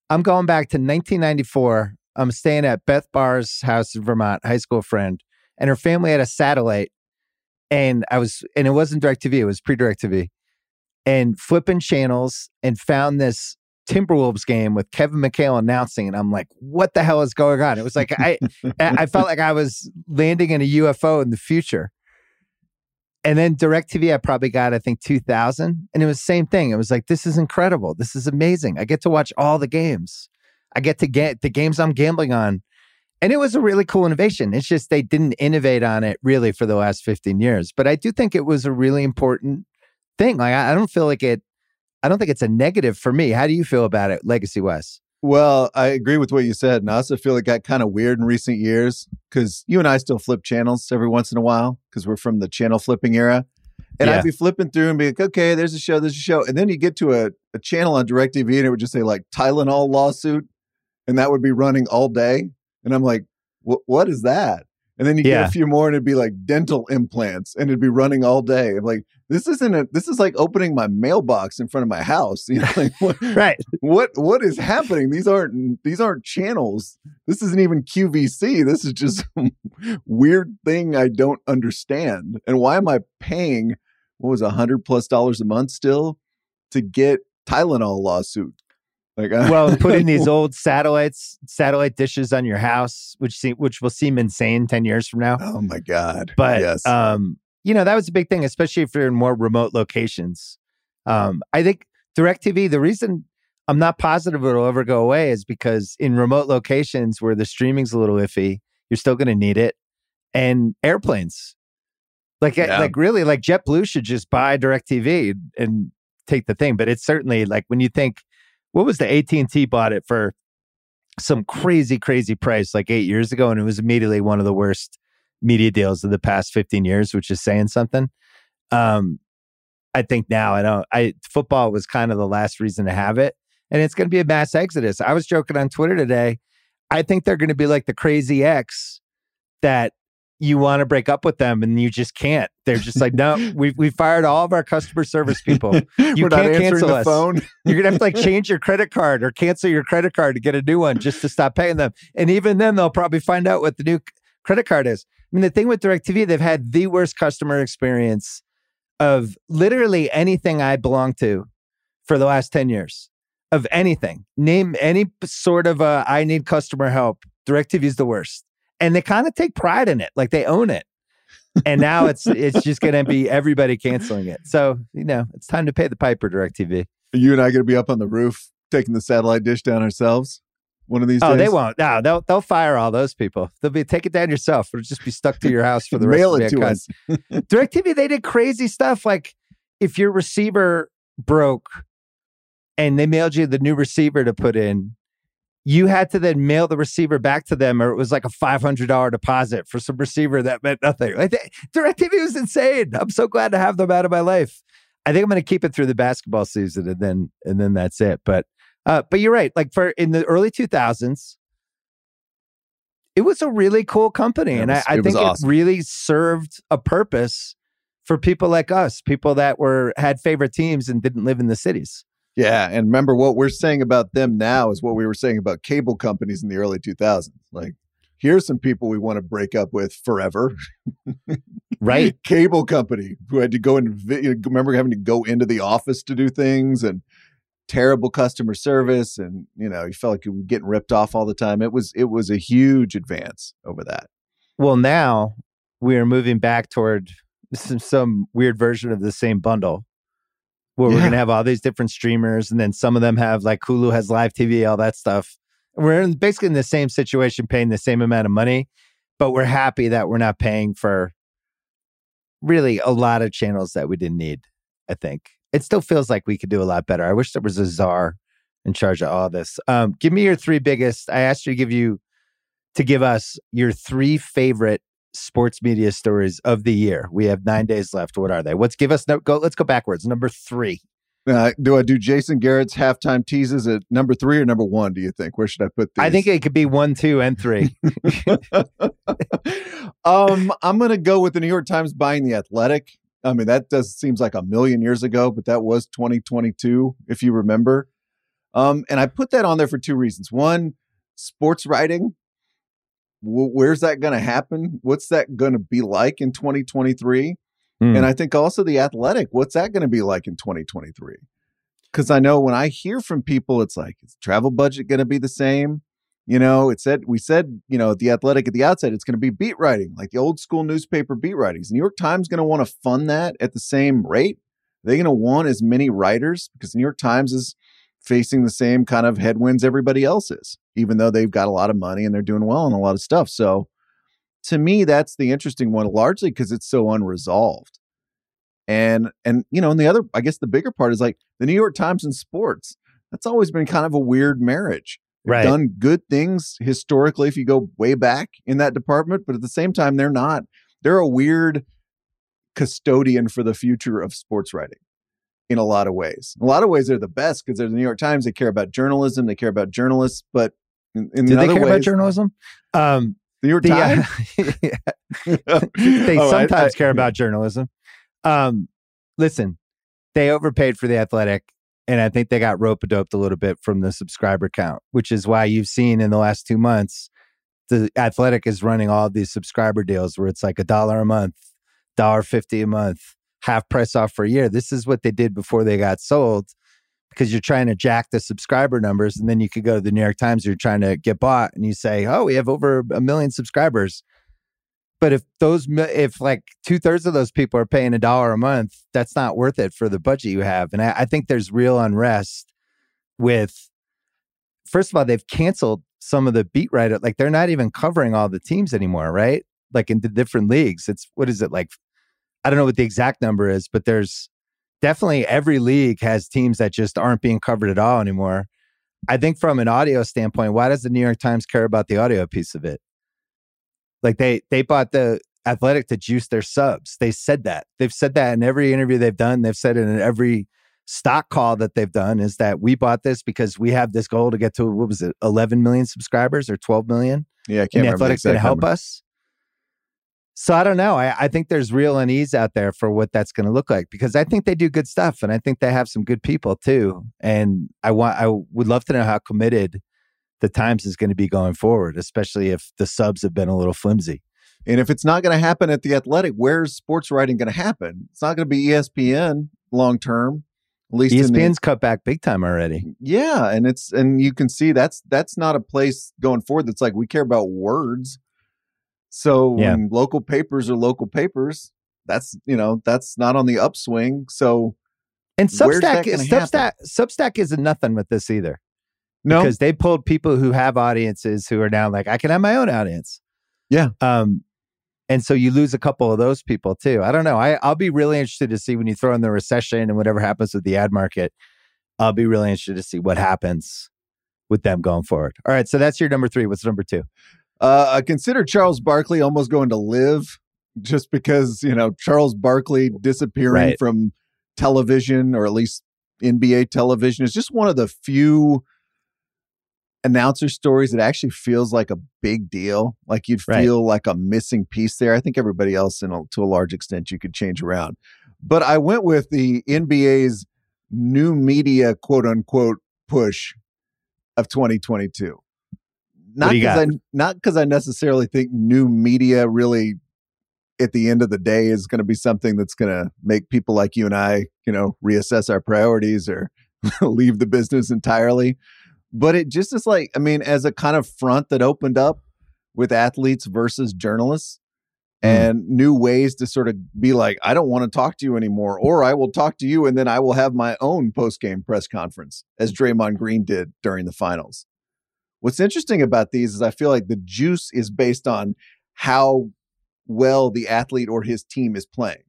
I'm going back to 1994 I'm staying at Beth Barr's house in Vermont, high school friend, and her family had a satellite. And I was, and it wasn't DirecTV, it was pre DirecTV, and flipping channels and found this Timberwolves game with Kevin McHale announcing, and I'm like, what the hell is going on? It was like I, I felt like I was landing in a UFO in the future. And then DirecTV, I probably got, I think, 2000. And it was the same thing. It was like, this is incredible. This is amazing. I get to watch all the games. I get to get the games I'm gambling on. And it was a really cool innovation. It's just they didn't innovate on it really for the last 15 years. But I do think it was a really important thing. Like I, I don't feel like it I don't think it's a negative for me. How do you feel about it, Legacy West? Well, I agree with what you said. And I also feel it got kind of weird in recent years because you and I still flip channels every once in a while because we're from the channel flipping era. And Yeah. I'd be flipping through and be like, okay, there's a show, there's a show. And then you get to a, a channel on DirecTV and it would just say like Tylenol lawsuit. And that would be running all day. And I'm like, what, what is that? And then you get a few more and it'd be like dental implants and it'd be running all day. I'm like, this isn't a, this is like opening my mailbox in front of my house. You know, like what, Right. what what is happening these aren't these aren't channels this isn't even qvc this is just some weird thing i don't understand and why am i paying what was a hundred plus dollars a month still to get tylenol lawsuit like I- Well, putting these old satellites, satellite dishes on your house, which seem, which will seem insane ten years from now. oh my god But yes um, you know, that was a big thing, especially if you're in more remote locations. Um, I think DirecTV, the reason I'm not positive it'll ever go away is because in remote locations where the streaming's a little iffy, you're still going to need it. And airplanes, like, eh, Yeah. like really, like JetBlue should just buy DirecTV and take the thing. But it's certainly like when you think, what was the AT and T bought it for? Some crazy, crazy price like eight years ago, and it was immediately one of the worst media deals of the past 15 years, which is saying something. Um, I think now I don't I football was kind of the last reason to have it. And it's gonna be a mass exodus. I was joking on Twitter today. I think they're gonna be like the crazy ex that you want to break up with them and you just can't. They're just like, no, we we fired all of our customer service people. You can't cancel the us. phone You're gonna have to like change your credit card or cancel your credit card to get a new one just to stop paying them. And even then, they'll probably find out what the new credit card is. I mean, the thing with DirecTV, they've had the worst customer experience of literally anything I belong to for the last 10 years. Of anything. Name any sort of uh, I need customer help. DirecTV is the worst. And they kind of take pride in it, like they own it. And now it's it's just gonna be everybody canceling it. So, you know, it's time to pay the piper, DirecTV. Are you and i gonna be up on the roof taking the satellite dish down ourselves one of these Oh, days they won't. No, they'll they'll fire all those people. They'll be take it down yourself. It'll just be stuck to your house for the rest mail of it to us DirecTV, they did crazy stuff. Like if your receiver broke and they mailed you the new receiver to put in, you had to then mail the receiver back to them, or it was like a five hundred dollar deposit for some receiver that meant nothing. Like they, DirecTV was insane. I'm so glad to have them out of my life. I think I'm going to keep it through the basketball season, and then and then that's it. But uh, but you're right. Like for in the early 2000s, it was a really cool company, Yeah, it and was- I, I it think awesome. it really served a purpose for people like us, people that were had favorite teams and didn't live in the cities. Yeah, and remember what we're saying about them now is what we were saying about cable companies in the early 2000s. Like, here's some people we want to break up with forever. Right. cable company who had to go and remember having to go into the office to do things and terrible customer service, and you know you felt like you were getting ripped off all the time. It was it was a huge advance over that. Well, now we are moving back toward some, some weird version of the same bundle where we're going to have all these different streamers. And then some of them have like Hulu has live TV, all that stuff. We're in, basically in the same situation, paying the same amount of money, but we're happy that we're not paying for really a lot of channels that we didn't need. I think it still feels like we could do a lot better. I wish there was a czar in charge of all this. Um, give me your three biggest. I asked you to give you to give us your three favorite sports media stories of the year. We have nine days left. What are they? Let's give us no go. Let's go backwards. Number three. Uh, do I do Jason Garrett's halftime teases at number three or number one? Do you think? Where should I put these? I think it could be one, two, and three. um, I'm gonna go with the New York Times buying the Athletic. I mean, that does seems like a million years ago, but that was 2022, if you remember. Um, and I put that on there for two reasons. One, sports writing. W- where's that going to happen? What's that going to be like in 2023? Hmm. And I think also the athletic, what's that going to be like in 2023? Because I know when I hear from people, it's like, is travel budget going to be the same? You know, it said, we said, you know, the athletic at the outset, it's going to be beat writing, like the old school newspaper beat writings. New York Times going to want to fund that at the same rate? They're they going to want as many writers? Because the New York Times is facing the same kind of headwinds everybody else is, even though they've got a lot of money and they're doing well on a lot of stuff. So to me, that's the interesting one, largely because it's so unresolved. And and you know, and the other I guess the bigger part is like the New York Times and sports. That's always been kind of a weird marriage. They've Right. done good things historically if you go way back in that department, but at the same time they're not. They're a weird custodian for the future of sports writing in a lot of ways. In a lot of ways, they're the best because they're the New York Times. They care about journalism. They care about journalists. But in, in Do they care ways, about journalism? Um, the New York the, Times. uh, they Oh, I- sometimes I- care about journalism. Um, listen, they overpaid for the athletic, and I think they got rope doped a little bit from the subscriber count, which is why you've seen in the last two months the athletic is running all these subscriber deals where it's like a dollar a month, dollar fifty a month, half price off for a year. This is what they did before they got sold. Because you're trying to jack the subscriber numbers, and then you could go to the New York Times. You're trying to get bought, and you say, "Oh, we have over a million subscribers." But if those, if like two thirds of those people are paying a dollar a month, that's not worth it for the budget you have. And I, I think there's real unrest with, first of all, they've canceled some of the beat writer. Like they're not even covering all the teams anymore, right? Like in the different leagues. It's, what is it like? I don't know what the exact number is, but there's definitely every league has teams that just aren't being covered at all anymore. I think from an audio standpoint, why does the New York Times care about the audio piece of it? Like they they bought the athletic to juice their subs. They said that. They've said that in every interview they've done. They've said it in every stock call that they've done is that we bought this because we have this goal to get to what was it, 11 million subscribers or 12 million? yeah, I can't And the remember athletic's going to help us. So I don't know. I, I think there's real unease out there for what that's going to look like because I think they do good stuff and I think they have some good people too. And I want I would love to know how committed the Times is going to be going forward, especially if the subs have been a little flimsy. And if it's not going to happen at the Athletic, where's sports writing going to happen? It's not going to be ESPN long term. At least in the- ESPN's cut back big time already. yeah, and it's and you can see that's that's not a place going forward that's like we care about words. So Yeah. when local papers are local papers, that's you know that's not on the upswing. So And Substack is Substack Substack isn't nothing with this either. no, because they pulled people who have audiences who are now like, I can have my own audience. Yeah. Um, and so you lose a couple of those people too. I don't know. I, I'll be really interested to see when you throw in the recession and whatever happens with the ad market. I'll be really interested to see what happens with them going forward. All right. So that's your number three. What's number two? Uh, I consider Charles Barkley almost going to live just because, you know, Charles Barkley disappearing Right. from television or at least NBA television is just one of the few announcer stories that actually feels like a big deal. Like you'd Right. feel like a missing piece there. I think everybody else, in a, to a large extent, you could change around. But I went with the NBA's new media quote unquote push of 2022. Not because I not because I necessarily think new media really at the end of the day is going to be something that's going to make people like you and I, you know, reassess our priorities or leave the business entirely. But it just is like, I mean, as a kind of front that opened up with athletes versus journalists Mm. and new ways to sort of be like, I don't want to talk to you anymore, or I will talk to you and then I will have my own post game press conference, as Draymond Green did during the finals. What's interesting about these is I feel like the juice is based on how well the athlete or his team is playing.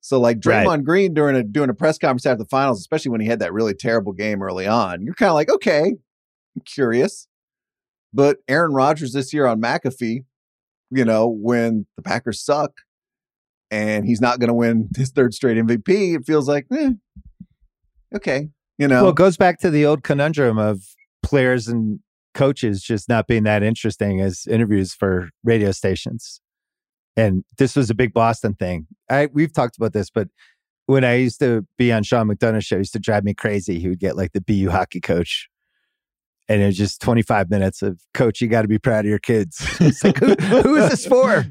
So like Right. Draymond Green during a doing a press conference after the finals, especially when he had that really terrible game early on, you're kind of like, okay, I'm curious. But Aaron Rodgers this year on McAfee, you know, when the Packers suck and he's not going to win his third straight MVP, it feels like, eh, okay, you know, Well, it goes back to the old conundrum of players and coaches just not being that interesting as interviews for radio stations. And this was a big Boston thing. I we've talked about this, but when I used to be on Sean McDonough's show, it used to drive me crazy. He would get like the BU hockey coach. And it was just 25 minutes of coach, you got to be proud of your kids. It's like, who, who is this for?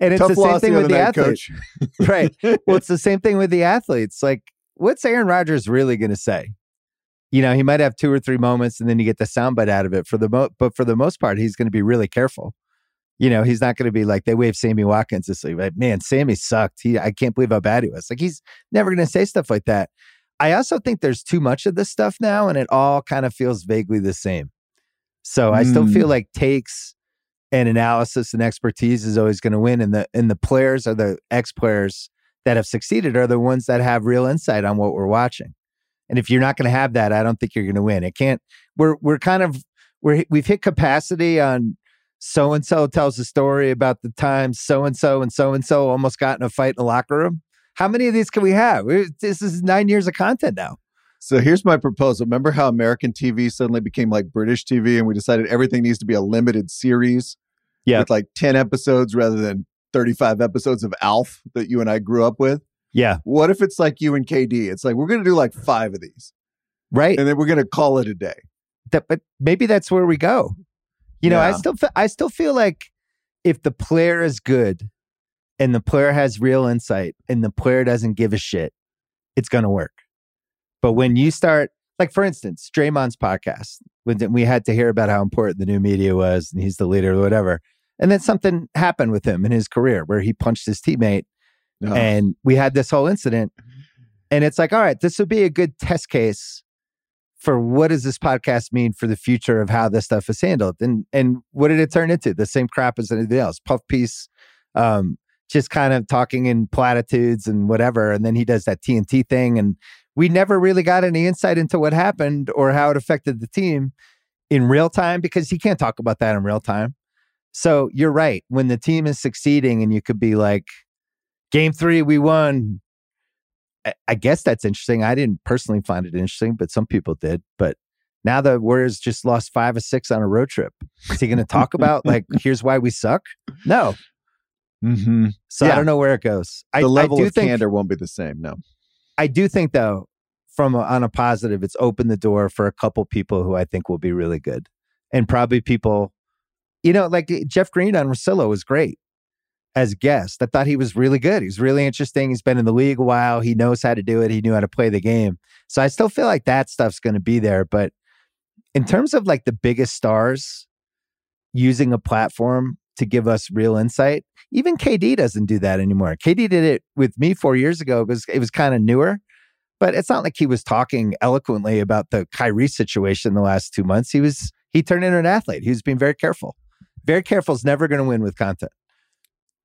And it's tough the same thing the with the night, athletes. Right. Well, it's the same thing with the athletes. Like, what's Aaron Rodgers really going to say? You know, he might have two or three moments, and then you get the soundbite out of it. For the mo- but for the most part, he's going to be really careful. You know, he's not going to be like they wave Sammy Watkins this week. Like, man, Sammy sucked. He, I can't believe how bad he was. Like, he's never going to say stuff like that. I also think there's too much of this stuff now, and it all kind of feels vaguely the same. So I still Mm. feel like takes and analysis and expertise is always going to win, and the and the players are the ex players that have succeeded are the ones that have real insight on what we're watching. And if you're not going to have that, I don't think you're going to win. It can't. We're we're kind of we're we've hit capacity on so and so tells a story about the time so and so and so and so almost got in a fight in the locker room. How many of these can we have? This is nine years of content now. So here's my proposal. Remember how American TV suddenly became like British TV and we decided everything needs to be a limited series? Yeah. With like 10 episodes rather than 35 episodes of Alf that you and I grew up with. Yeah. What if it's like you and KD? It's like we're going to do like five of these. Right. And then we're going to call it a day. That, but maybe that's where we go. You know, I still I still feel like if the player is good and the player has real insight and the player doesn't give a shit, it's going to work. But when you start, like for instance, Draymond's podcast, when we had to hear about how important the new media was and he's the leader or whatever, and then something happened with him in his career where he punched his teammate No. and we had this whole incident and it's like all right this would be a good test case for what does this podcast mean for the future of how this stuff is handled? And and what did it turn into? The same crap as anything else. Puff piece um just kind of talking in platitudes and whatever and then he does that tnt thing and we never really got any insight into what happened or how it affected the team in real time because he can't talk about that in real time. So you're right. When the team is succeeding and you could be like game three we won I- I guess that's interesting. I didn't personally find it interesting, but some people did. But now the Warriors just lost five or six on a road trip. Is he going to talk about like here's why we suck? No. mm-hmm. So I don't know where it goes. I, the level I do of think candor won't be the same. No. I do think though, from a, on a positive, it's opened the door for a couple people who I think will be really good, and probably people, you know, like Jeff Green on Rosillo was great as guest. I thought he was really good. He was really interesting. He's been in the league a while. He knows how to do it. He knew how to play the game. So I still feel like that stuff's going to be there. But in terms of like the biggest stars using a platform to give us real insight, even KD doesn't do that anymore. KD did it with me four years ago. It was it was kind of newer, but it's not like he was talking eloquently about the Kyrie situation the last two months. He was he turned into an athlete. He was being very careful. Very careful is never going to win with content.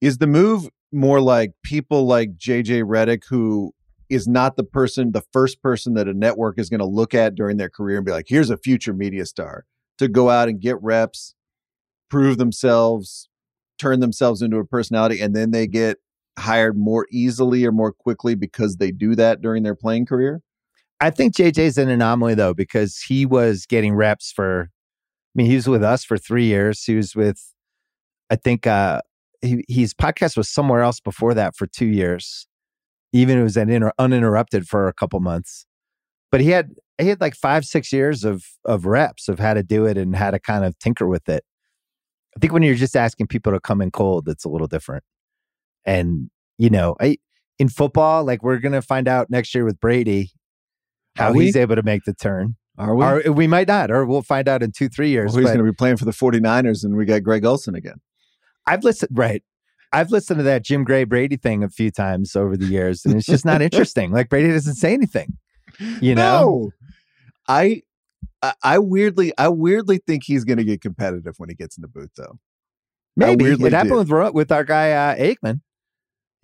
Is the move more like people like JJ Redick, who is not the person, the first person that a network is going to look at during their career and be like, here's a future media star to go out and get reps, prove themselves, turn themselves into a personality, and then they get hired more easily or more quickly because they do that during their playing career? I think JJ's an anomaly though because he was getting reps for. I mean, he was with us for three years. He was with, I think, uh, he, his podcast was somewhere else before that for two years. Even it was an inter- uninterrupted for a couple months, but he had he had like five six years of of reps of how to do it and how to kind of tinker with it. I think when you're just asking people to come in cold, it's a little different. And you know, I in football, like we're gonna find out next year with Brady how he's able to make the turn. Are we? Or we might not, or we'll find out in two, three years. Well, he's going to be playing for the 49ers and we got Greg Olsen again. I've listened, right. I've listened to that Jim Gray Brady thing a few times over the years, and it's just not interesting. Like Brady doesn't say anything. You know? No. I I- weirdly I weirdly think he's going to get competitive when he gets in the booth though. Maybe it happened with with our guy uh, Aikman.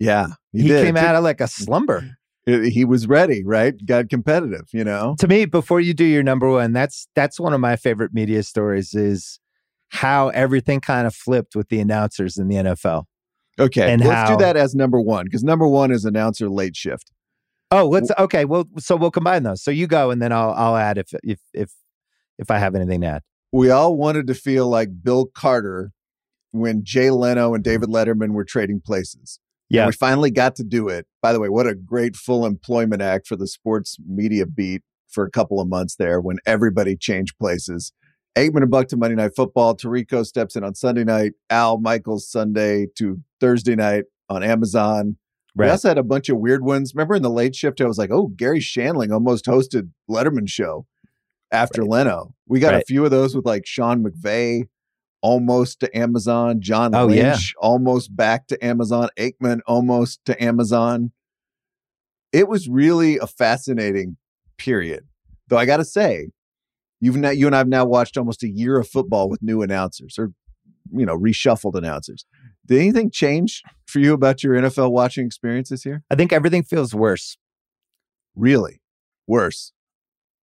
Yeah, He, did. came out of like a slumber. He- He was ready, right? Got competitive, you know. to me, before you do your number one, that's that's one of my favorite media stories. Is how everything kind of flipped with the announcers in the NFL. Okay, And let's how- do that as number one because number one is announcer late shift. Oh, let's okay. Well, so we'll combine those. So you go, and then I'll I'll add if if if if I have anything to add. We all wanted to feel like Bill Carter when Jay Leno and David Letterman were trading places. Yeah. we finally got to do it. By the way, what a great full employment act for the sports media beat for a couple of months there when everybody changed places. Aikman and Buck to Monday Night Football. Tirico steps in on Sunday night. Al Michaels Sunday to Thursday night on Amazon. We also had a bunch of weird ones. Remember in the late shift, I was like, oh, Garry Shandling almost hosted Letterman show after Leno. We got a few of those with like Sean McVay almost to Amazon, John Oh, Lynch yeah. almost back to Amazon, Aikman almost to Amazon. It was really a fascinating period. Though I got to say, you've now, you and I've now watched almost a year of football with new announcers or you know reshuffled announcers. Did anything change for you about your NFL watching experience this year? I think everything feels worse Really? Worse.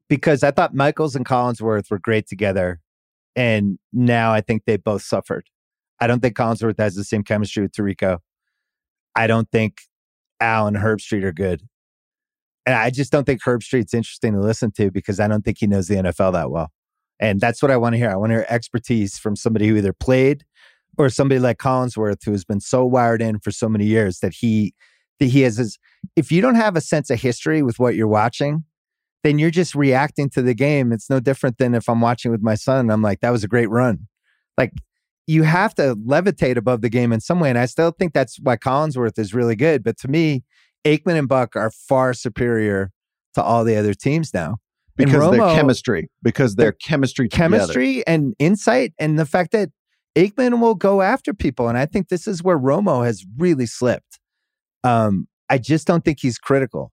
because I thought Michaels and Collinsworth were great together. And now I think they both suffered. I don't think Collinsworth has the same chemistry with Tirico. I don't think Al and Herbstreit are good. And I just don't think Herbstreit's interesting to listen to because I don't think he knows the NFL that well. And that's what I want to hear. I want to hear expertise from somebody who either played or somebody like Collinsworth who has been so wired in for so many years that he that he has his if you don't have a sense of history with what you're watching, then you're just reacting to the game. It's no different than if I'm watching with my son I'm like, that was a great run. Like you have to levitate above the game in some way. And I still think that's why Collinsworth is really good. But to me, Aikman and Buck are far superior to all the other teams now. Because their chemistry. Because their chemistry together. chemistry and insight and the fact that Aikman will go after people. And I think this is where Romo has really slipped. Um, I just don't think he's critical.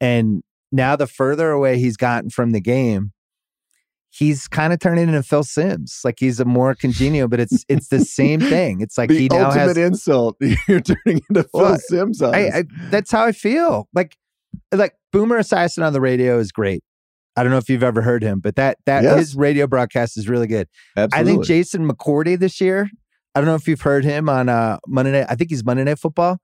And now the further away he's gotten from the game, he's kind of turning into Phil Simms. Like he's a more congenial, but it's it's the same thing. It's like the he now ultimate has insult. You're turning into Phil Well, Simms on I. I, that's how I feel. Like, like Boomer Esiason on the radio is great. I don't know if you've ever heard him, but that that Yes. his radio broadcast is really good. Absolutely. I think Jason McCourty this year. I don't know if you've heard him on uh, Monday Night. I think he's Monday Night Football.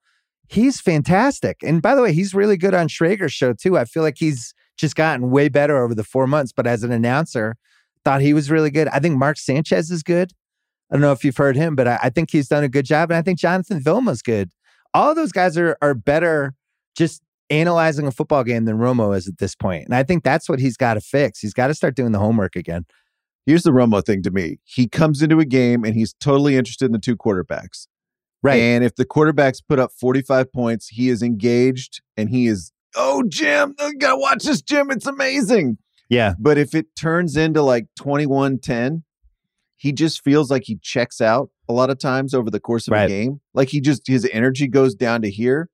He's fantastic, and by the way, he's really good on Schrager's show too. I feel like he's just gotten way better over the four months. But as an announcer, thought he was really good. I think Mark Sanchez is good. I don't know if you've heard him, but I, I think he's done a good job, and I think Jonathan Vilma's good. All those guys are are better just analyzing a football game than Romo is at this point. point, and I think that's what he's got to fix. He's got to start doing the homework again. Here's the Romo thing to me. He comes into a game and he's totally interested in the two quarterbacks. Right. And if the quarterbacks put up 45 points, he is engaged and he is, oh, Jim, you gotta watch this, Jim. It's amazing. yeah. But if it turns into like 21 10, he just feels like he checks out a lot of times over the course of a game. Like he just, his energy goes down to here.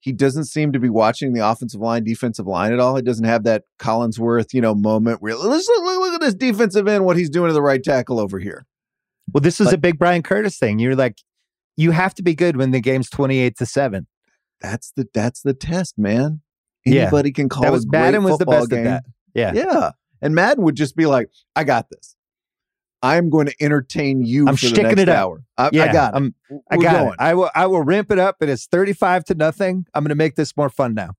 He doesn't seem to be watching the offensive line, defensive line at all. He doesn't have that Collinsworth, you know, moment where let's look, look, look at this defensive end, what he's doing to the right tackle over here. Well, this is Like- a big Bryan Curtis thing. You're like, you have to be good when the game's 28 to 7. That's the that's the test, man. Yeah. Anybody can call that was Madden was the best game. at that. Yeah. Yeah. And Madden would just be like, I got this. I'm going to entertain you I'm for the sticking next it hour. I, Yeah, I got it. I'm- I We're got going. it. I will I will ramp it up. It is 35 to nothing. I'm going to make this more fun now.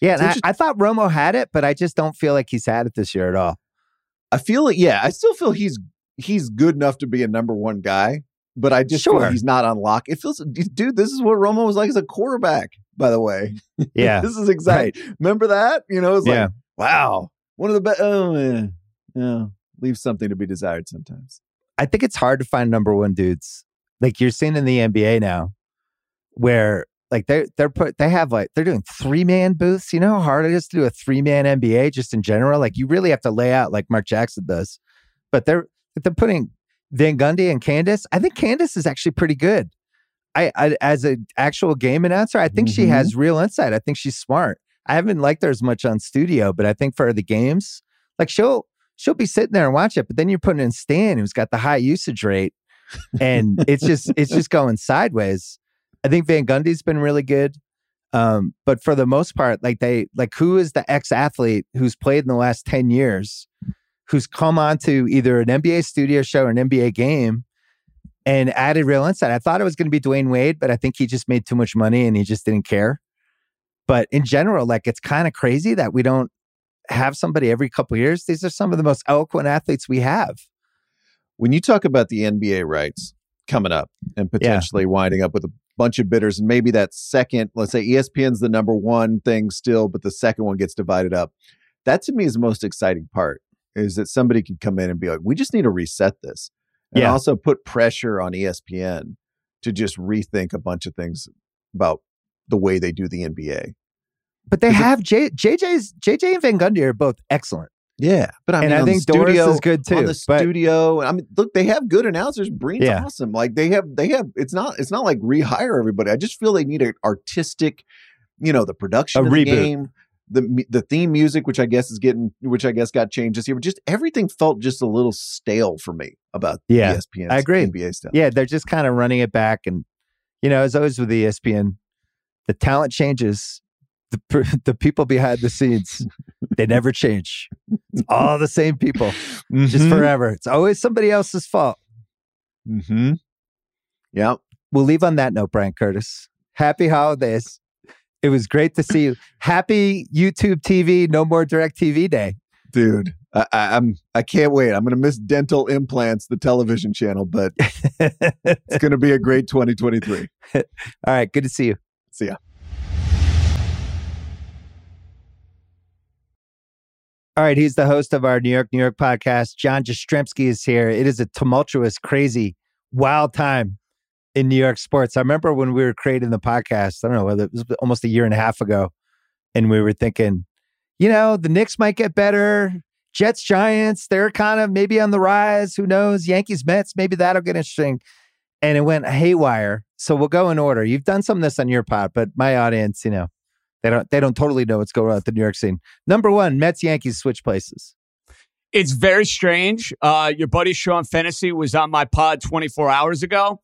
Yeah, I, I thought Romo had it, but I just don't feel like he's had it this year at all. I feel like, yeah, I still feel he's he's good enough to be a number one guy, but I just feel Sure. he's not on lock. It feels, dude, this is what Romo was like as a quarterback, by the way. Yeah. this is exactly. Remember that? You know, it's Yeah. like, wow, one of the best. Oh, man. Yeah. Leaves something to be desired sometimes. I think it's hard to find number one dudes. Like you're seeing in the NBA now, where like they're they're put they have like they're doing three man booths. You know how hard it is to do a three man NBA just in general. Like you really have to lay out like Mark Jackson does. But they're they're putting Van Gundy and Candace. I think Candace is actually pretty good. I, I as an actual game announcer, I think she Mhm. has real insight. I think she's smart. I haven't liked her as much on studio, but I think for the games, like she'll she'll be sitting there and watch it. But then you're putting in Stan, who's got the high usage rate, and it's just it's just going sideways. I think Van Gundy's been really good. Um, but for the most part, like they like who is the ex athlete who's played in the last 10 years, who's come on to either an NBA studio show or an NBA game and added real insight. I thought it was gonna be Dwyane Wade, but I think he just made too much money and he just didn't care. But in general, like it's kind of crazy that we don't have somebody every couple years. These are some of the most eloquent athletes we have. when you talk about the NBA rights coming up and potentially winding up with a bunch of bidders, and maybe that second, let's say ESPN's the number one thing still, but the second one gets divided up. That to me is the most exciting part is that somebody could come in and be like, we just need to reset this. And Yeah. also put pressure on ESPN to just rethink a bunch of things about the way they do the NBA. But they have J, JJ's JJ and Van Gundy are both excellent. Yeah, but I and mean, I on the think Doris studio- is good too. on the studio. I mean, look, they have good announcers. Breen's Yeah. awesome. Like they have, they have. It's not, it's not like rehire everybody. I just feel they need an artistic, you know, the production A of the game, the the theme music, which I guess is getting, which I guess got changed this year, but just everything felt just a little stale for me about Yeah, ESPN. I agree. NBA stuff. Yeah, they're just kind of running it back. And, you know, as always with ESPN, the talent changes. The, the people behind the scenes, they never change. It's all the same people, just Mhm. forever. It's always somebody else's fault. Mhm. Yeah. We'll leave on that note, Bryan Curtis. Happy holidays. It was great to see you. Happy YouTube TV, no more direct TV day. dude I, I, i'm i can't wait i'm gonna miss dental implants the television channel but it's gonna be a great 2023 All right, good to see you. see ya All right, he's the host of our New York, New York podcast. John Jastremski is here. It is a tumultuous, crazy, wild time in New York sports. I remember when we were creating the podcast, I don't know whether it was almost a year and a half ago, and we were thinking, you know, the Knicks might get better. Jets, Giants, they're kind of maybe on the rise. Who knows? Yankees, Mets, maybe that'll get interesting. And it went haywire. So we'll go in order. You've done some of this on your pod, but my audience, you know, they don't they don't totally know what's going on at the New York scene. Number one, Mets, Yankees switch places. It's very strange. Uh, your buddy Sean Fennessy was on my pod 24 hours ago,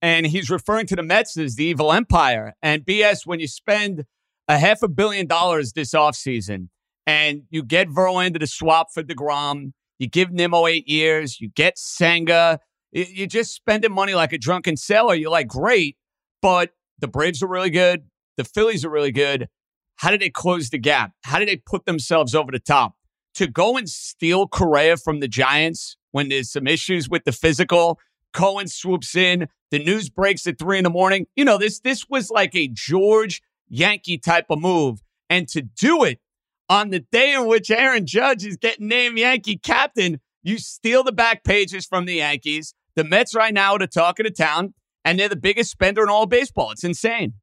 and he's referring to the Mets as the evil empire. And BS, when you spend a half a billion dollars this offseason and you get Verlander to swap for DeGrom, you give Nimmo eight years, you get Senga, you're just spending money like a drunken sailor. You're like, great, but the Braves are really good. The Phillies are really good. How did they close the gap? How did they put themselves over the top? to go and steal Correa from the Giants when there's some issues with the physical. Cohen swoops in. The news breaks at three in the morning. You know, this this was like a George Yankee type of move. And to do it on the day in which Aaron Judge is getting named Yankee captain, you steal the back pages from the Yankees. The Mets right now are the talk of the town, and they're the biggest spender in all baseball. It's insane.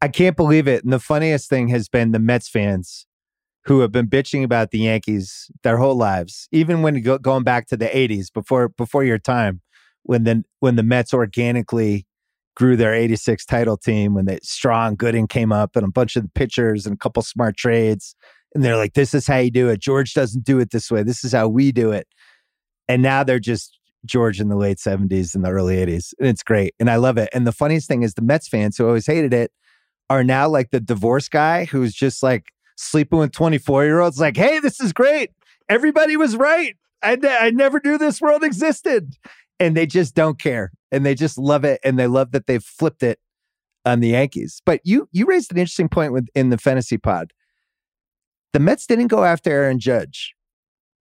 I can't believe it. And the funniest thing has been the Mets fans who have been bitching about the Yankees their whole lives, even when go, going back to the '80s before before your time, when the when the Mets organically grew their '86 title team, when the strong Gooden came up and a bunch of the pitchers and a couple smart trades, and they're like, "This is how you do it. George doesn't do it this way. This is how we do it." And now they're just George in the late '70s and the early '80s, and it's great, and I love it. And the funniest thing is the Mets fans who always hated it are now like the divorce guy who's just like sleeping with 24 year olds like hey this is great. Everybody was right. I, ne- I never knew this world existed. And they just don't care and they just love it and they love that they've flipped it on the yankees. But you you raised an interesting point with in the fantasy pod. The mets didn't go after aaron judge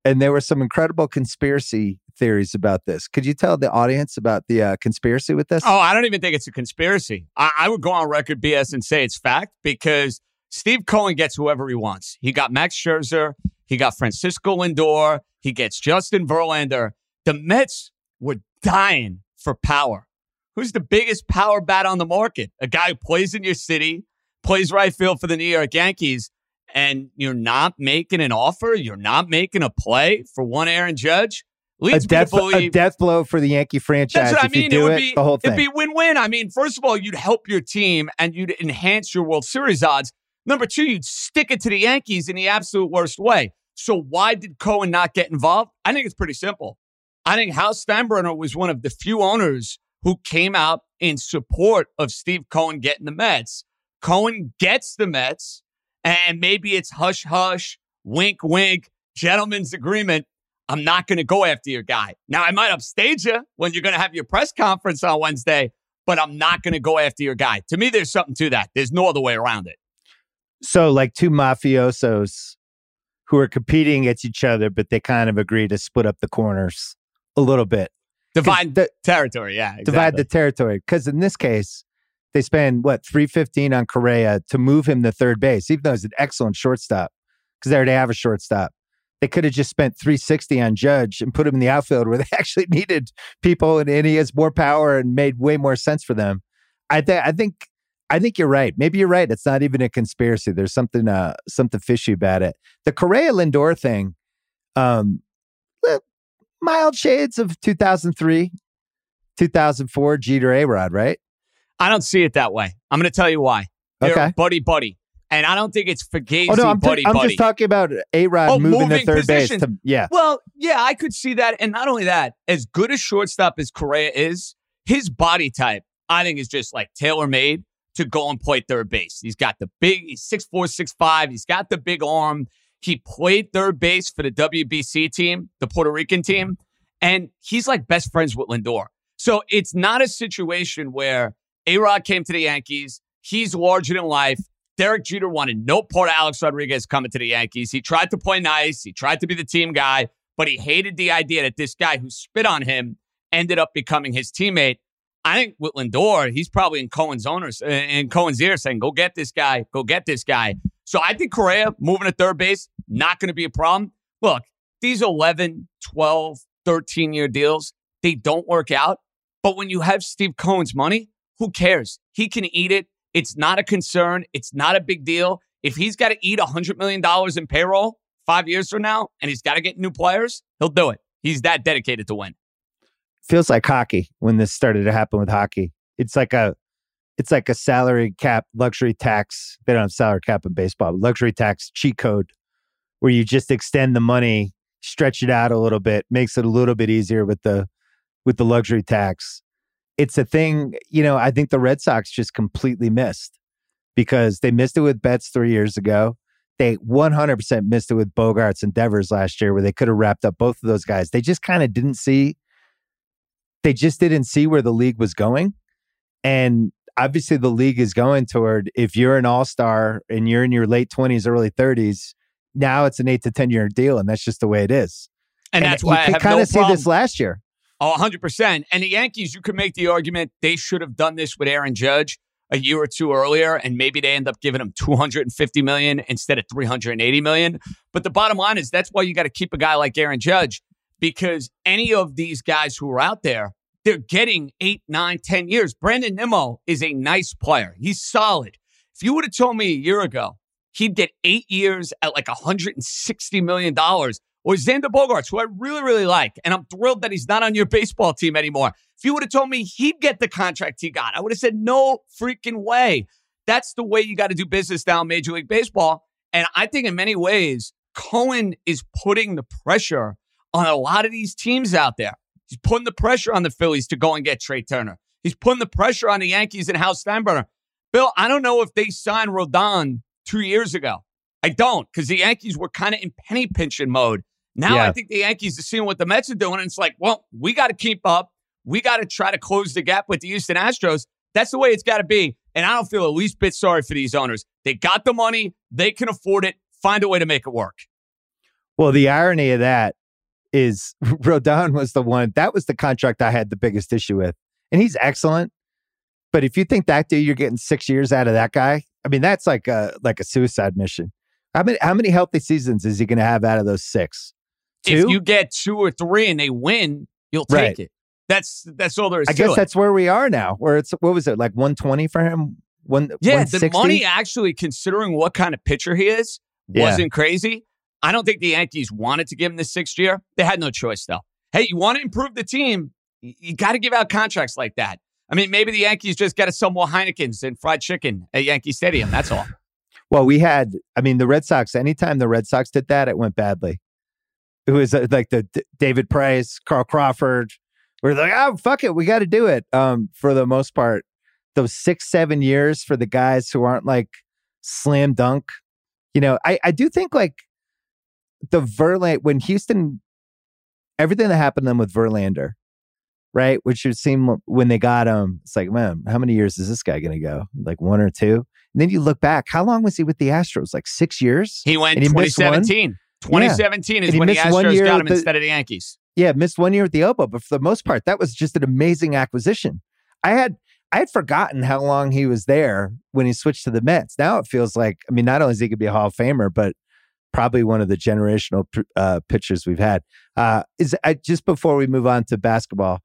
and there were some incredible conspiracy theories about this. Could you tell the audience about the uh, conspiracy with this? Oh, I don't even think it's a conspiracy. I, I would go on record BS and say it's fact because Steve Cohen gets whoever he wants. He got Max Scherzer, he got Francisco Lindor, he gets Justin Verlander. The Mets were dying for power. Who's the biggest power bat on the market? A guy who plays in your city, plays right field for the New York Yankees, and you're not making an offer, you're not making a play for one Aaron Judge. a death, to a death blow for the Yankee franchise. that's what I mean. do it would it, be the whole thing. It'd be win-win. I mean, first of all, you'd help your team and you'd enhance your World Series odds. Number two, you'd stick it to the Yankees in the absolute worst way. So why did Cohen not get involved? I think it's pretty simple. I think Hal Steinbrenner was one of the few owners who came out in support of Steve Cohen getting the Mets. Cohen gets the Mets, and maybe it's hush hush, wink wink, gentleman's agreement. I'm not going to go after your guy. Now, I might upstage you when you're going to have your press conference on Wednesday, but I'm not going to go after your guy. To me, there's something to that. There's no other way around it. So, like two mafiosos who are competing against each other, but they kind of agree to split up the corners a little bit. Divide the- territory. Yeah. Exactly. divide the territory. Because in this case, they spend what three fifteen on Correa to move him to third base, even though he's an excellent shortstop. Because they already have a shortstop. They could have just spent three sixty on Judge and put him in the outfield where they actually needed people, and, and he has more power and made way more sense for them. I think. I think. I think you're right. Maybe you're right. It's not even a conspiracy. There's something uh something fishy about it. The Correa Lindor thing, um, mild shades of 2003, 2004 Jeter A Rod, right? I don't see it that way. I'm going to tell you why. They're Okay. buddy buddy. And I don't think it's Fugazi, Oh no, I'm, buddy, I'm buddy. just talking about A Rod Oh, moving, moving to third base. To, yeah, Well, yeah, I could see that. And not only that, as good a shortstop as Correa is, his body type, I think, is just like tailor made to go and play third base. He's got the big, he's 6'4, 6'5. He's got the big arm. He played third base for the WBC team, the Puerto Rican team, and he's like best friends with Lindor. So it's not a situation where A Rod came to the Yankees. He's larger than life. Derek Jeter wanted no part of Alex Rodriguez coming to the Yankees. He tried to play nice. He tried to be the team guy, but he hated the idea that this guy who spit on him ended up becoming his teammate. I think with Lindor, he's probably in Cohen's owners uh, in Cohen's ear saying, "Go get this guy. Go get this guy." So I think Correa moving to third base not going to be a problem. Look, these 11, 12, 13 year deals, they don't work out. But when you have Steve Cohen's money, who cares? He can eat it. It's not a concern. It's not a big deal. If he's got to eat $100 million in payroll five years from now and he's got to get new players, he'll do it. He's that dedicated to win. Feels like hockey when this started to happen with hockey. It's like a it's like a salary cap luxury tax. They don't have salary cap in baseball, luxury tax cheat code where you just extend the money, stretch it out a little bit, makes it a little bit easier with the with the luxury tax. It's a thing, you know, I think the Red Sox just completely missed because they missed it with Betts 3 years ago. They 100% missed it with Bogaerts and Devers last year where they could have wrapped up both of those guys. They just kind of didn't see they just didn't see where the league was going. And obviously, the league is going toward if you're an all star and you're in your late 20s, early 30s, now it's an eight to 10 year deal. And that's just the way it is. And, that's why I you have kind no of see problem. this last year. Oh, 100%. And the Yankees, you could make the argument they should have done this with Aaron Judge a year or two earlier and maybe they end up giving him 250 million instead of 380 million. But the bottom line is that's why you got to keep a guy like Aaron Judge because any of these guys who are out there, they're getting eight, nine, ten years. Brandon Nimmo is a nice player. He's solid. If you would have told me a year ago he'd get eight years at like $160 million, or Xander Bogaerts, who I really, really like, and I'm thrilled that he's not on your baseball team anymore. If you would have told me he'd get the contract he got, I would have said, no freaking way. That's the way you got to do business now in Major League Baseball. And I think in many ways, Cohen is putting the pressure on a lot of these teams out there. He's putting the pressure on the Phillies to go and get Trea Turner. He's putting the pressure on the Yankees and Hal Steinbrenner. Bill, I don't know if they signed Rodon two years ago. I don't, because the Yankees were kind of in penny pinching mode. Now Yeah. I think the Yankees are seeing what the Mets are doing, and it's like, well, we got to keep up. We got to try to close the gap with the Houston Astros. That's the way it's got to be. And I don't feel the least bit sorry for these owners. They got the money, they can afford it. Find a way to make it work. Well, the irony of that is Rodon was the one that was the contract I had the biggest issue with. And he's excellent. But if you think that dude, you're getting six years out of that guy, I mean, that's like a like a suicide mission. How many how many healthy seasons is he gonna have out of those six? If you get two or three and they win, you'll take Right. it. That's that's all there is I guess it. that's where we are now. Where it's what was it, like 120 for him? One Yeah, the money actually, considering what kind of pitcher he is, Yeah. wasn't crazy. I don't think the Yankees wanted to give him the sixth year. They had no choice, though. Hey, you want to improve the team? You got to give out contracts like that. I mean, maybe the Yankees just got to sell more Heinekens and fried chicken at Yankee Stadium. That's all. Well, we had, I mean, the Red Sox, anytime the Red Sox did that, it went badly. It was uh, like the D- David Price, Carl Crawford. We're like, oh, fuck it. We got to do it. Um, for the most part, those six, seven years for the guys who aren't like slam dunk. You know, I, I do think like the Verlander, when Houston, everything that happened to them with Verlander, right? Which would seem when they got him, it's like, man, how many years is this guy going to go? Like one or two? And then you look back, how long was he with the Astros? Like six years? He went And he missed one? 2017. 2017 is he when the Astros year got him the- instead of the Yankees. Yeah, missed one year at the elbow, but for the most part, that was just an amazing acquisition. I had I had forgotten how long he was there when he switched to the Mets. Now it feels like, I mean, not only is he going to be a Hall of Famer, but probably one of the generational uh, pitchers we've had. Uh, is I, just before we move on to basketball,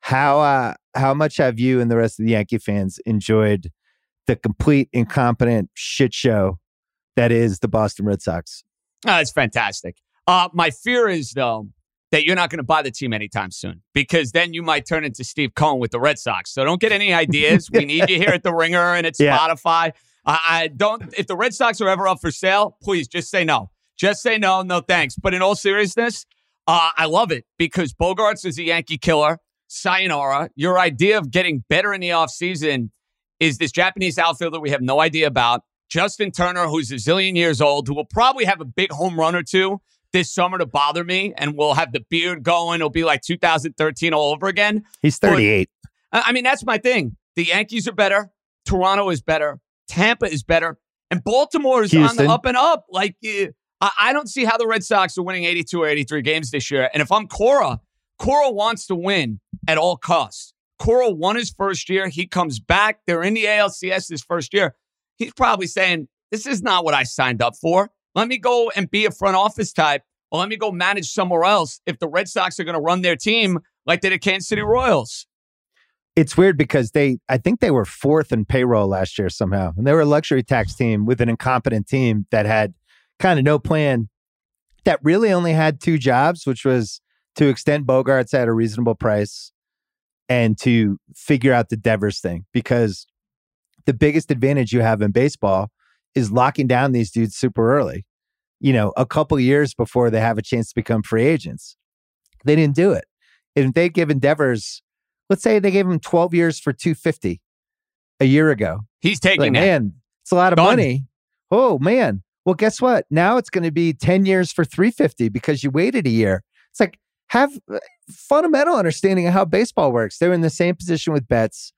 how uh, how much have you and the rest of the Yankee fans enjoyed the complete incompetent shit show that is the Boston Red Sox? Oh, it's fantastic. Uh, my fear is, though, that you're not going to buy the team anytime soon because then you might turn into Steve Cohen with the Red Sox. So don't get any ideas. we need you here at the Ringer and at Yeah. Spotify. I, I don't. If the Red Sox are ever up for sale, please just say no. Just say no, no thanks. But in all seriousness, uh, I love it because Bogaerts is a Yankee killer. Sayonara. Your idea of getting better in the offseason is this Japanese outfielder we have no idea about. Justin Turner, who's a zillion years old, who will probably have a big home run or two this summer to bother me, and we'll have the beard going. It'll be like 2013 all over again. He's 38. But, I mean, that's my thing. The Yankees are better. Toronto is better. Tampa is better. And Baltimore is Houston. on the up and up. Like, uh, I don't see how the Red Sox are winning 82 or 83 games this year. And if I'm Cora, Cora wants to win at all costs. Cora won his first year. He comes back. They're in the ALCS his first year. He's probably saying, This is not what I signed up for. Let me go and be a front office type, or let me go manage somewhere else if the Red Sox are going to run their team like they did at Kansas City Royals. It's weird because they, I think they were fourth in payroll last year somehow. And they were a luxury tax team with an incompetent team that had kind of no plan, that really only had two jobs, which was to extend Bogaerts at a reasonable price and to figure out the Devers thing. Because the biggest advantage you have in baseball is locking down these dudes super early, you know, a couple years before they have a chance to become free agents. They didn't do it. And if they'd given Devers, let's say they gave him 12 years for 250 a year ago. He's taking like, Man, it's a lot of Done. money. Oh, man. Well, guess what? Now it's going to be 10 years for 350 because you waited a year. It's like have uh, fundamental understanding of how baseball works. They're in the same position with Betts.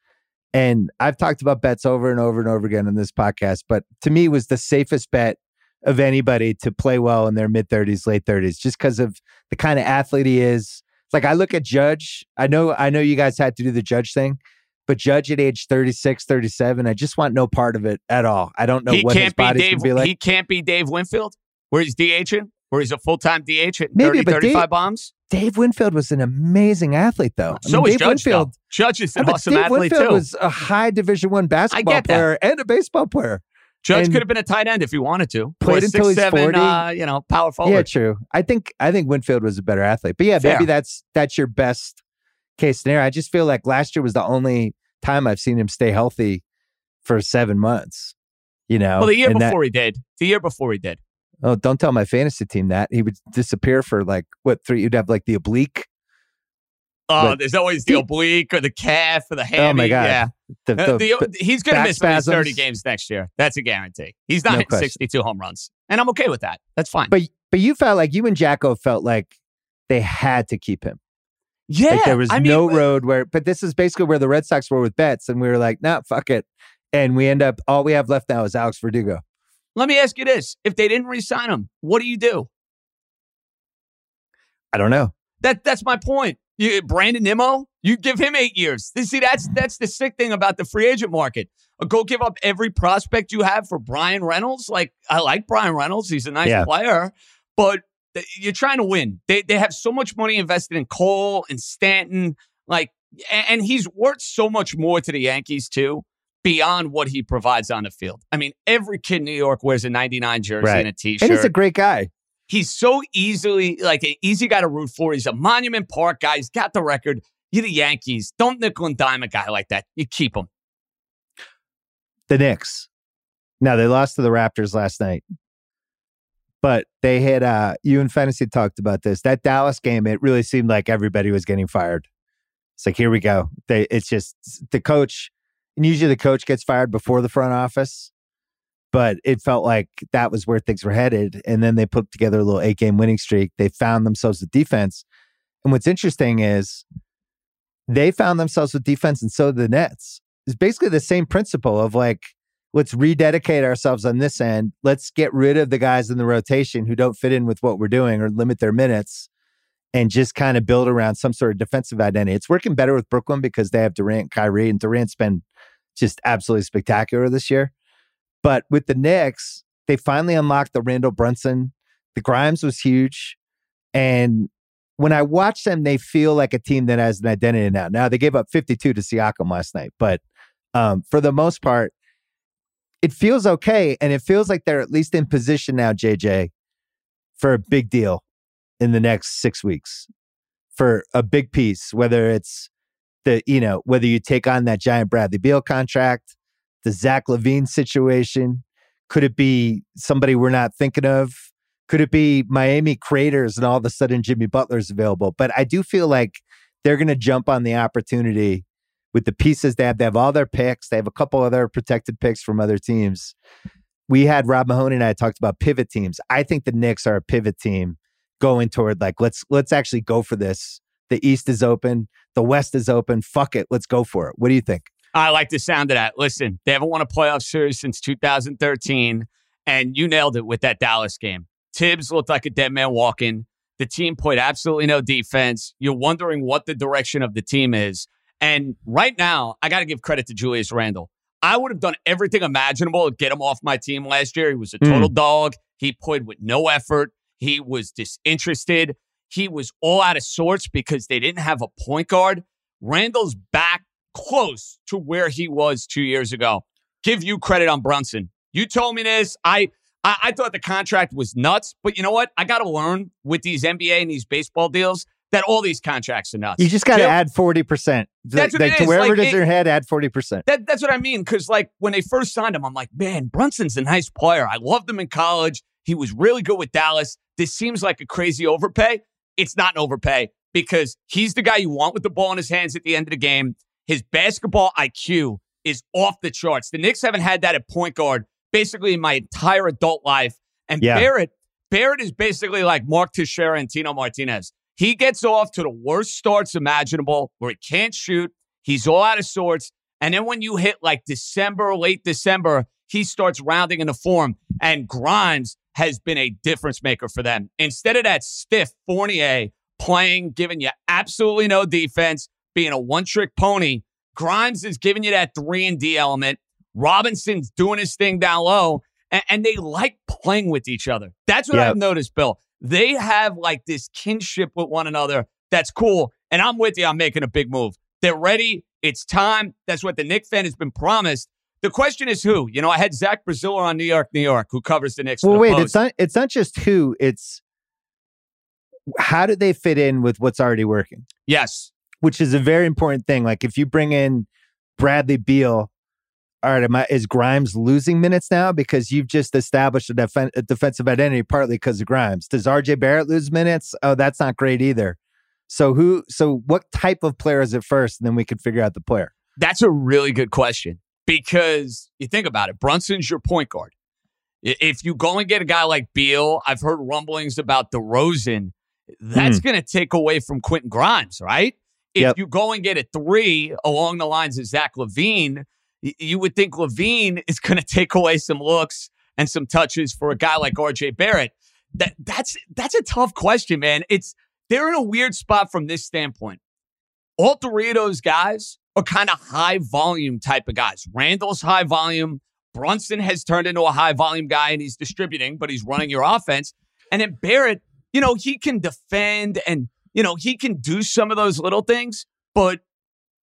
And I've talked about Betts over and over and over again in this podcast, but to me was the safest bet of anybody to play well in their mid 30s, late 30s, just because of the kind of athlete he is. Like I look at Judge. I know I know you guys had to do the Judge thing, but Judge at age 36, 37, I just want no part of it at all. I don't know he what can't his body's be Dave, be like. He can't be Dave Winfield, where he's DHing, where he's a full time DH hitting Maybe, 30, 35 Dave, bombs. Dave Winfield was an amazing athlete, though. So I mean, Dave Judge, Winfield. Though. Judge is an awesome Dave athlete Winfield too. was a high Division One basketball player and a baseball player. Judge and could have been a tight end if he wanted to. Played until six, he's seven, forty. Uh, you know, power forward. Yeah, true. I think I think Winfield was a better athlete, but yeah, Fair. maybe that's that's your best case scenario. I just feel like last year was the only time I've seen him stay healthy for seven months. You know, well, the year before that, he did. The year before he did. Oh, don't tell my fantasy team that he would disappear for like what three? You'd have like the oblique Oh, but there's always the oblique or the calf or the hammy. Oh my god! Yeah, the, uh, the, the, he's going to miss spasms. 30 games next year. That's a guarantee. He's not no hitting 62 home runs, and I'm okay with that. That's fine. But but you felt like you and Jacko felt like they had to keep him. Yeah, like there was I no mean, road where. But this is basically where the Red Sox were with Betts, and we were like, nah, fuck it. And we end up all we have left now is Alex Verdugo. Let me ask you this: If they didn't re-sign him, what do you do? I don't know. That that's my point. You, Brandon Nimmo, you give him eight years. See, that's that's the sick thing about the free agent market. Uh, go give up every prospect you have for Bryan Reynolds. Like I like Bryan Reynolds; he's a nice yeah. player, but you're trying to win. They they have so much money invested in Cole and Stanton, like, and he's worth so much more to the Yankees too, beyond what he provides on the field. I mean, every kid in New York wears a 99 jersey right. and a T-shirt, and he's a great guy. He's so easily like an easy guy to root for. He's a Monument Park guy. He's got the record. You're the Yankees. Don't nickel and dime a guy like that. You keep him. The Knicks. Now they lost to the Raptors last night, but they had uh you and fantasy talked about this. That Dallas game, it really seemed like everybody was getting fired. It's like here we go. They it's just the coach, and usually the coach gets fired before the front office but it felt like that was where things were headed. And then they put together a little eight game winning streak. They found themselves with defense. And what's interesting is they found themselves with defense, and so did the Nets. It's basically the same principle of like, let's rededicate ourselves on this end. Let's get rid of the guys in the rotation who don't fit in with what we're doing or limit their minutes and just kind of build around some sort of defensive identity. It's working better with Brooklyn because they have Durant, and Kyrie, and Durant's been just absolutely spectacular this year. But with the Knicks, they finally unlocked the Randle Brunson. The Grimes was huge. And when I watch them, they feel like a team that has an identity now. Now they gave up 52 to Siakam last night, but um, for the most part, it feels okay. And it feels like they're at least in position now, JJ, for a big deal in the next six weeks for a big piece, whether it's the, you know, whether you take on that giant Bradley Beal contract, the Zach LaVine situation? Could it be somebody we're not thinking of? Could it be Miami Craters and all of a sudden Jimmy Butler's available? But I do feel like they're going to jump on the opportunity with the pieces they have. They have all their picks. They have a couple other protected picks from other teams. We had Rob Mahoney and I talked about pivot teams. I think the Knicks are a pivot team going toward like let's let's actually go for this. The East is open, the West is open. Fuck it, let's go for it. What do you think? I like the sound of that. Listen, they haven't won a playoff series since 2013, and you nailed it with that Dallas game. Thibs looked like a dead man walking. The team played absolutely no defense. You're wondering what the direction of the team is. And right now, I got to give credit to Julius Randle. I would have done everything imaginable to get him off my team last year. He was a total mm. dog. He played with no effort. He was disinterested. He was all out of sorts because they didn't have a point guard. Randle's back close to where he was two years ago. Give you credit on Brunson. You told me this. I I, I thought the contract was nuts, but you know what? I got to learn with these NBA and these baseball deals that all these contracts are nuts. You just got to add 40%. That's what like, it is. Wherever like, it is your head, add 40%. That, that's what I mean. Because, like, when they first signed him, I'm like, man, Brunson's a nice player. I loved him in college. He was really good with Dallas. This seems like a crazy overpay. It's not an overpay because he's the guy you want with the ball in his hands at the end of the game. His basketball IQ is off the charts. The Knicks haven't had that at point guard basically in my entire adult life. And yeah. Barrett, Barrett is basically like Mark Teixeira and Tino Martinez. He gets off to the worst starts imaginable where he can't shoot. He's all out of sorts. And then when you hit like December, late December, he starts rounding into form. And Grimes has been a difference maker for them. Instead of that stiff Fournier playing, giving you absolutely no defense, being a one trick pony, Grimes is giving you that three and D element. Robinson's doing his thing down low, and, and they like playing with each other. That's what yep. I've noticed, Bill. They have like this kinship with one another. That's cool. And I'm with you. I'm making a big move. They're ready. It's time. That's what the Knicks fan has been promised. The question is who? You know, I had Zach Braziller on New York, New York, who covers the Knicks. Well, wait, Post. it's not. It's not just who. It's how do they fit in with what's already working? Yes, which is a very important thing. Like if you bring in Bradley Beal all right, am I, is Grimes losing minutes now because you've just established a, def- a defensive identity partly because of Grimes? Does RJ Barrett lose minutes? Oh, that's not great either. So who? So what type of player is it first, and then we can figure out the player. That's a really good question because you think about it. Brunson's your point guard. If you go and get a guy like Beal, I've heard rumblings about DeRozan. That's mm. going to take away from Quentin Grimes, right? If yep. you go and get a three along the lines of Zach LaVine, you would think LaVine is going to take away some looks and some touches for a guy like RJ Barrett. That that's that's a tough question, man. It's they're in a weird spot from this standpoint. All three of those guys are kind of high volume type of guys. Randle's high volume. Brunson has turned into a high volume guy and he's distributing, but he's running your offense. And then Barrett, you know, he can defend and, you know, he can do some of those little things, but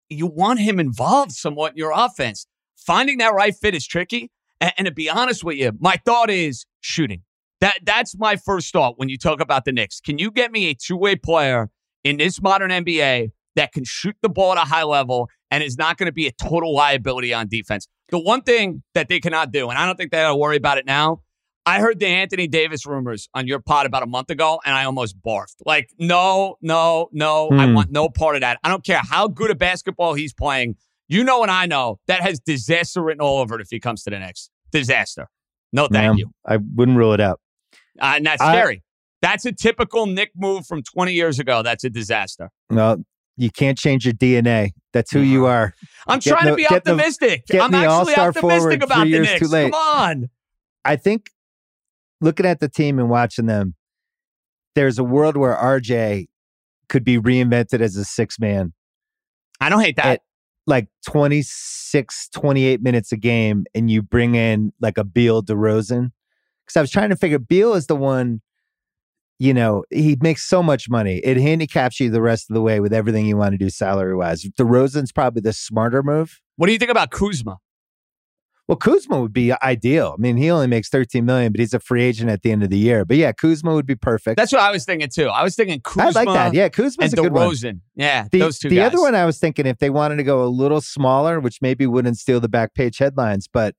you want him involved somewhat in your offense. Finding that right fit is tricky. And, and to be honest with you, my thought is shooting. That that's my first thought when you talk about the Knicks. Can you get me a two-way player in this modern NBA that can shoot the ball at a high level and is not going to be a total liability on defense? The one thing that they cannot do, and I don't think they got to worry about it now, I heard the Anthony Davis rumors on your pod about a month ago, and I almost barfed. Like, no, no, no, I hmm. want no part of that. I don't care how good a basketball he's playing. You know, and I know that has disaster written all over it if he comes to the Knicks Disaster. No, thank you. I wouldn't rule it out. Uh, and that's I, scary. That's a typical Knick move from 20 years ago. That's a disaster. No, you can't change your DNA. That's who you are. I'm get trying the, to be optimistic. The, I'm actually optimistic about the Knicks. Come on. I think looking at the team and watching them, there's a world where RJ could be reinvented as a six man. I don't hate that. At like 26, 28 minutes a game, and you bring in like a Beal DeRozan. Because I was trying to figure, Beal is the one, you know, he makes so much money. It handicaps you the rest of the way with everything you want to do salary wise. DeRozan's probably the smarter move. What do you think about Kuzma? Well, Kuzma would be ideal. I mean, he only makes 13 million, but he's a free agent at the end of the year. But yeah, Kuzma would be perfect. That's what I was thinking too. I was thinking Kuzma. I like that. Yeah, Kuzma's and a good one. DeRozan. Yeah, The, those two the guys. other one I was thinking if they wanted to go a little smaller, which maybe wouldn't steal the back page headlines, but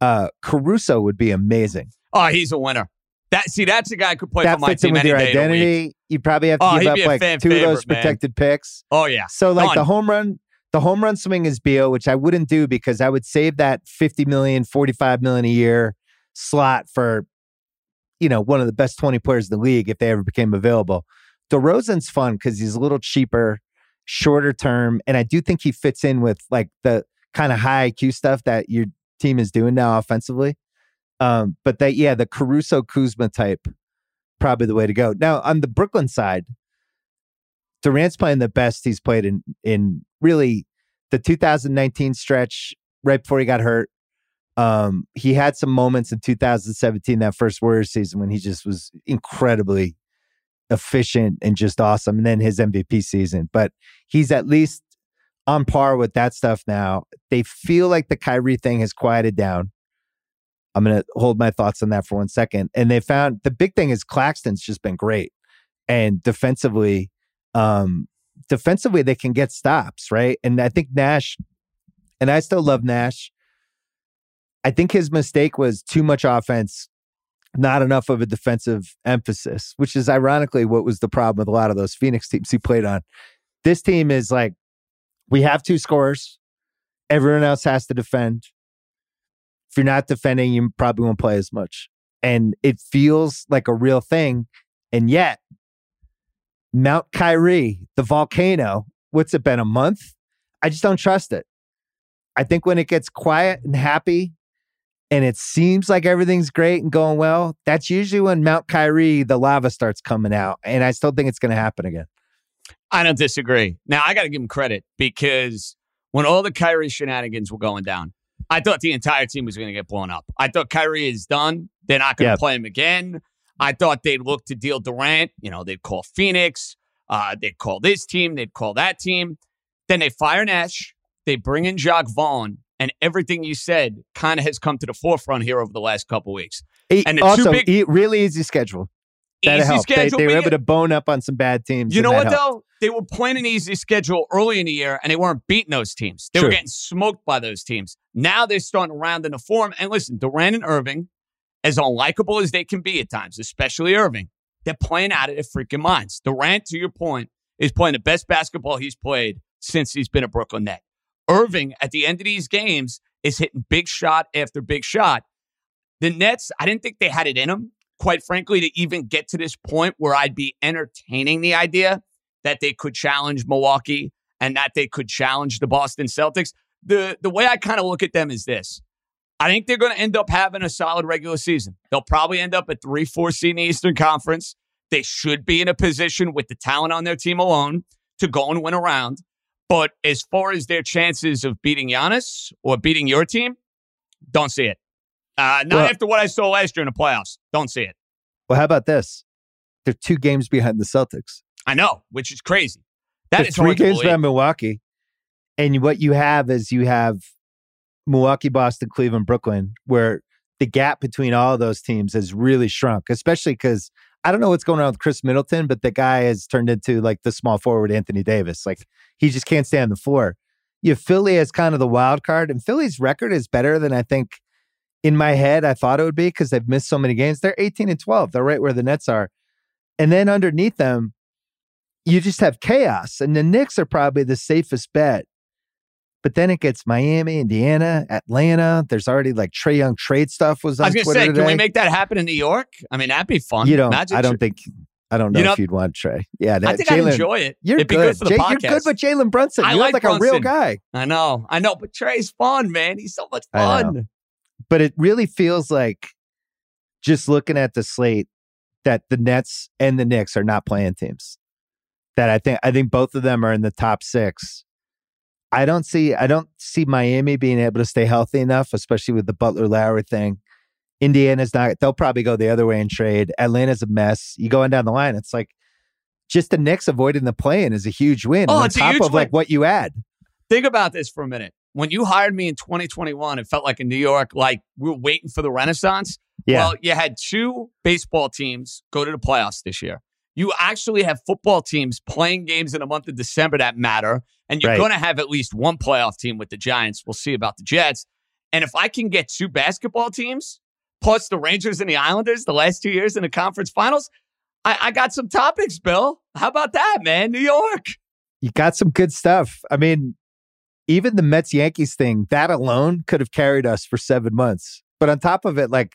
uh Caruso would be amazing. Oh, he's a winner. That see, that's a guy who could play that for my fits in team with any your day of the week. identity. You probably have to Oh, give up like two of those favorite, man. protected picks. Oh yeah. So like Done. the home run, the home run swing is Beal, which I wouldn't do because I would save that 50 million, 45 million a year slot for, you know, one of the best 20 players in the league if they ever became available. DeRozan's fun because he's a little cheaper, shorter term, and I do think he fits in with like the kind of high IQ stuff that your team is doing now offensively. Um, but that yeah, the Caruso Kuzma type, probably the way to go. Now on the Brooklyn side, Durant's playing the best he's played in in really the 2019 stretch right before he got hurt. Um, he had some moments in 2017, that first Warriors season, when he just was incredibly efficient and just awesome. And then his MVP season, but he's at least on par with that stuff now. They feel like the Kyrie thing has quieted down. I'm going to hold my thoughts on that for one second. And they found the big thing is Claxton's just been great. And defensively, um, defensively, they can get stops, right? And I think Nash, and I still love Nash. I think his mistake was too much offense, not enough of a defensive emphasis, which is ironically what was the problem with a lot of those Phoenix teams he played on. This team is like, we have two scorers. Everyone else has to defend. If you're not defending, you probably won't play as much. And it feels like a real thing. And yet, Mount Kyrie, the volcano, what's it been, a month? I just don't trust it. I think when it gets quiet and happy and it seems like everything's great and going well, that's usually when Mount Kyrie, the lava starts coming out. And I still think it's going to happen again. I don't disagree. Now I got to give him credit because when all the Kyrie shenanigans were going down, I thought the entire team was going to get blown up. I thought Kyrie is done. They're not going to Yeah. play him again. I thought they'd look to deal Durant. You know, they'd call Phoenix. Uh, they'd call this team. They'd call that team. Then they fire Nash. They bring in Jacque Vaughn. And everything you said kind of has come to the forefront here over the last couple weeks. E- And the also, big- e- really easy schedule. That Easy helped. They, schedule. they were able to bone up on some bad teams. You know what helped. though? They were playing an easy schedule early in the year, and they weren't beating those teams. They were getting smoked by those teams. Now they're starting to round into form. And listen, Durant and Irving, as unlikable as they can be at times, especially Irving, they're playing out of their freaking minds. Durant, to your point, is playing the best basketball he's played since he's been a Brooklyn Net. Irving, at the end of these games, is hitting big shot after big shot. The Nets, I didn't think they had it in them, quite frankly, to even get to this point where I'd be entertaining the idea that they could challenge Milwaukee and that they could challenge the Boston Celtics. The the way I kind of look at them is this. I think they're going to end up having a solid regular season. They'll probably end up at 3 4 seed in the Eastern Conference. They should be in a position with the talent on their team alone to go and win around. But as far as their chances of beating Giannis or beating your team, don't see it. Uh, not Well- after what I saw last year in the playoffs. Don't see it. Well, how about this? They're two games behind the Celtics. I know, which is crazy. That They're is three games behind Milwaukee. And what you have is you have Milwaukee, Boston, Cleveland, Brooklyn, where the gap between all of those teams has really shrunk, especially because I don't know what's going on with Khris Middleton, but the guy has turned into like the small forward Anthony Davis. Like he just can't stay on the floor. You have Philly as kind of the wild card, and Philly's record is better than I think in my head I thought it would be because they've missed so many games. They're 18 and 12. They're right where the Nets are. And then underneath them, you just have chaos. And the Knicks are probably the safest bet. But then it gets Miami, Indiana, Atlanta. There's already like Trae Young trade stuff was on I was going to Twitter say, today. can we make that happen in New York? I mean, that'd be fun. you don't. Imagine I don't think. I don't know You know- if you'd want Trae. Yeah, I that think I'd enjoy it. You're It'd be good. good for the Jay- podcast. You're good with Jalen Brunson. I You're like like, a real guy. I know, I know, but Trae's fun, man. He's so much fun. But it really feels like just looking at the slate that the Nets and the Knicks are not playing teams. That I think I think both of them are in the top six. I don't see I don't see Miami being able to stay healthy enough, especially with the Butler Lowry thing. Indiana's not. They'll probably go the other way and trade. Atlanta's a mess. You going down the line, it's like just the Knicks avoiding the play-in is a huge win. Oh, on it's a top of like what you add. Think about this for a minute. when you hired me in 2021, it felt like in New York, like we were waiting for the Renaissance. Yeah. Well, you had two baseball teams go to the playoffs this year. You actually have football teams playing games in the month of December that matter. And you're Right. going to have at least one playoff team with the Giants. We'll see about the Jets. And if I can get two basketball teams, plus the Rangers and the Islanders the last two years in the conference finals, I, I got some topics, Bill. How about that, man? New York. you got some good stuff. I mean, even the Mets Yankees thing, that alone could have carried us for seven months. But on top of it, like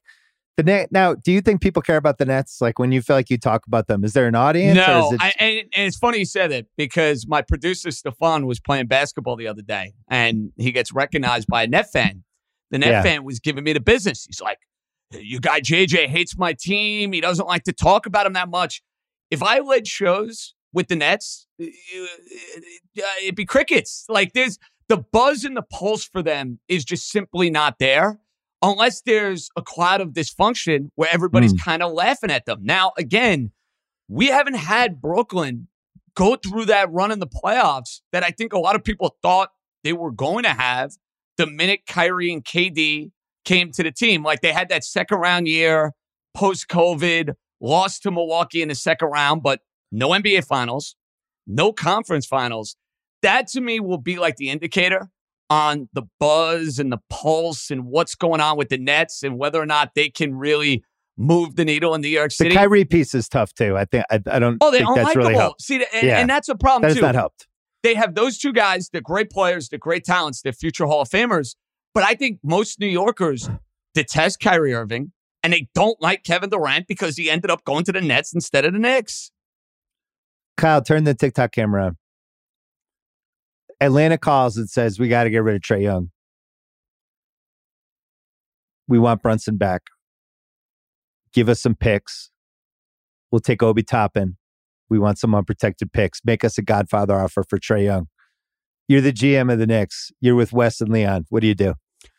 the net now, do you think people care about the Nets? Like when you feel like you talk about them, is there an audience? No, it, I, and, and it's funny you said it because my producer Stefan was playing basketball the other day, and he gets recognized by a net fan. The net Yeah. fan was giving me the business. He's like, "You guy JJ hates my team. He doesn't like to talk about him that much." If I led shows with the Nets, uh, it'd be crickets. Like there's the buzz and the pulse for them is just simply not there unless there's a cloud of dysfunction where everybody's hmm. kind of laughing at them. Now, again, we haven't had Brooklyn go through that run in the playoffs that I think a lot of people thought they were going to have the minute Kyrie and KD came to the team. Like they had that second round year post COVID, lost to Milwaukee in the second round, but no NBA finals, no conference finals. That to me will be like the indicator on the buzz and the pulse and what's going on with the Nets and whether or not they can really move the needle in New York City. the. Kyrie piece is tough too. I think I, I don't Oh, they're think that's really helped. See, and, Yeah. and that's a problem That has too. not helped. They have those two guys. They're great players. They're great talents. They're future Hall of Famers. But I think most New Yorkers detest Kyrie Irving, and they don't like Kevin Durant because he ended up going to the Nets instead of the Knicks. Kyle, turn the TikTok camera on. Atlanta calls and says we got to get rid of Trae Young. We want Brunson back. Give us some picks. We'll take Obi Toppin. We want some unprotected picks. Make us a Godfather offer for Trae Young. You're the GM of the Knicks. You're with Wes and Leon. What do you do?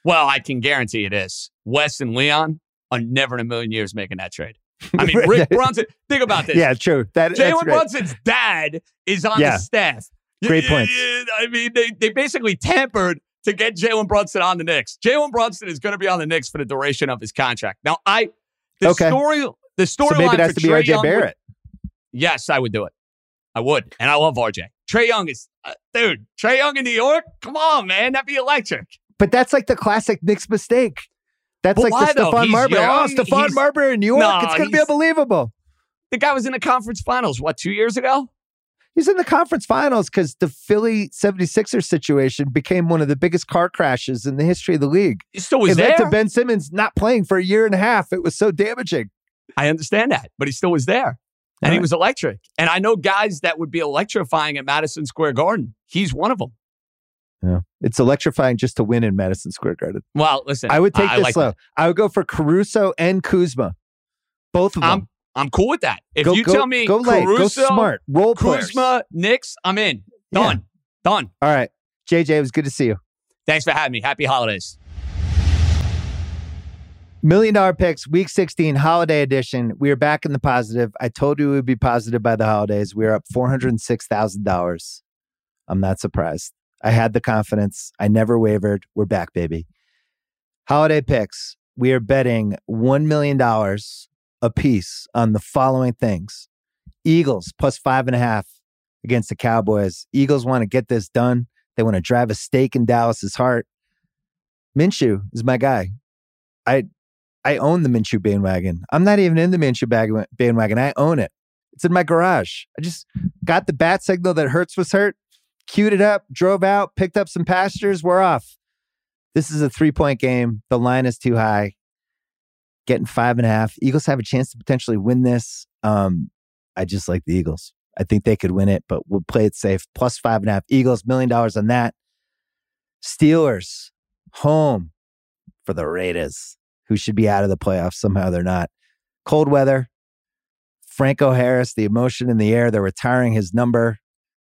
Well, I can guarantee you this: Wes and Leon are never in a million years making that trade. I mean, Rick Brunson. Think about this. yeah, true. That, Jalen. Brunson's dad is on Yeah. the staff. Great points. I mean, they, they basically tampered to get Jalen Brunson on the Knicks. Jalen Brunson is going to be on the Knicks for the duration of his contract. Now, I the Okay. story the So maybe it has to be RJ Young would- Barrett. yes, I would do it. I would, and I love RJ. Trae Young is, uh, dude. Trae Young in New York. Come on, man, that'd be electric. But that's like the classic Knicks mistake. That's But like the though? Stephon He's Marbury. young, oh, Stephon Marbury in New York. No, it's going to be unbelievable. The guy was in the conference finals what two years ago. He's in the conference finals because the Philly 76ers situation became one of the biggest car crashes in the history of the league. He still was it there. led to Ben Simmons not playing for a year and a half. It was so damaging. I understand that, but he still was there. And he right. was electric. And I know guys that would be electrifying at Madison Square Garden. He's one of them. Yeah. It's electrifying just to win in Madison Square Garden. Well, listen, I would take I this like slow. that. I would go for Caruso and Kuzma. Both of them. I'm I'm cool with that. If go, you go, tell me go late, go smart, role players. Kuzma, Knicks, I'm in. Yeah. Done. Done. All right. JJ, it was good to see you. Thanks for having me. Happy holidays. Million dollar picks, week 16, holiday edition. We are back in the positive. I told you we would be positive by the holidays. We are up $406,000. I'm not surprised. I had the confidence. I never wavered. We're back, baby. Holiday picks. We are betting $1 million a piece on the following things Eagles plus five and a half against the Cowboys. Eagles want to get this done. They want to drive a stake in Dallas's heart. Minshew is my guy. I I own the Minshew bandwagon. I'm not even in the Minshew bandwagon. I own it. It's in my garage. I just got the bat signal that Hurts was hurt, queued it up, drove out, picked up some pastures. We're off. This is a three point game. The line is too high. Getting five and a half. Eagles have a chance to potentially win this. Um, I just like the Eagles. I think they could win it, but we'll play it safe. Plus five and a half. Eagles, million dollars on that. Steelers, home for the Raiders who should be out of the playoffs. Somehow they're not. Cold weather. Franco Harris, the emotion in the air. They're retiring his number.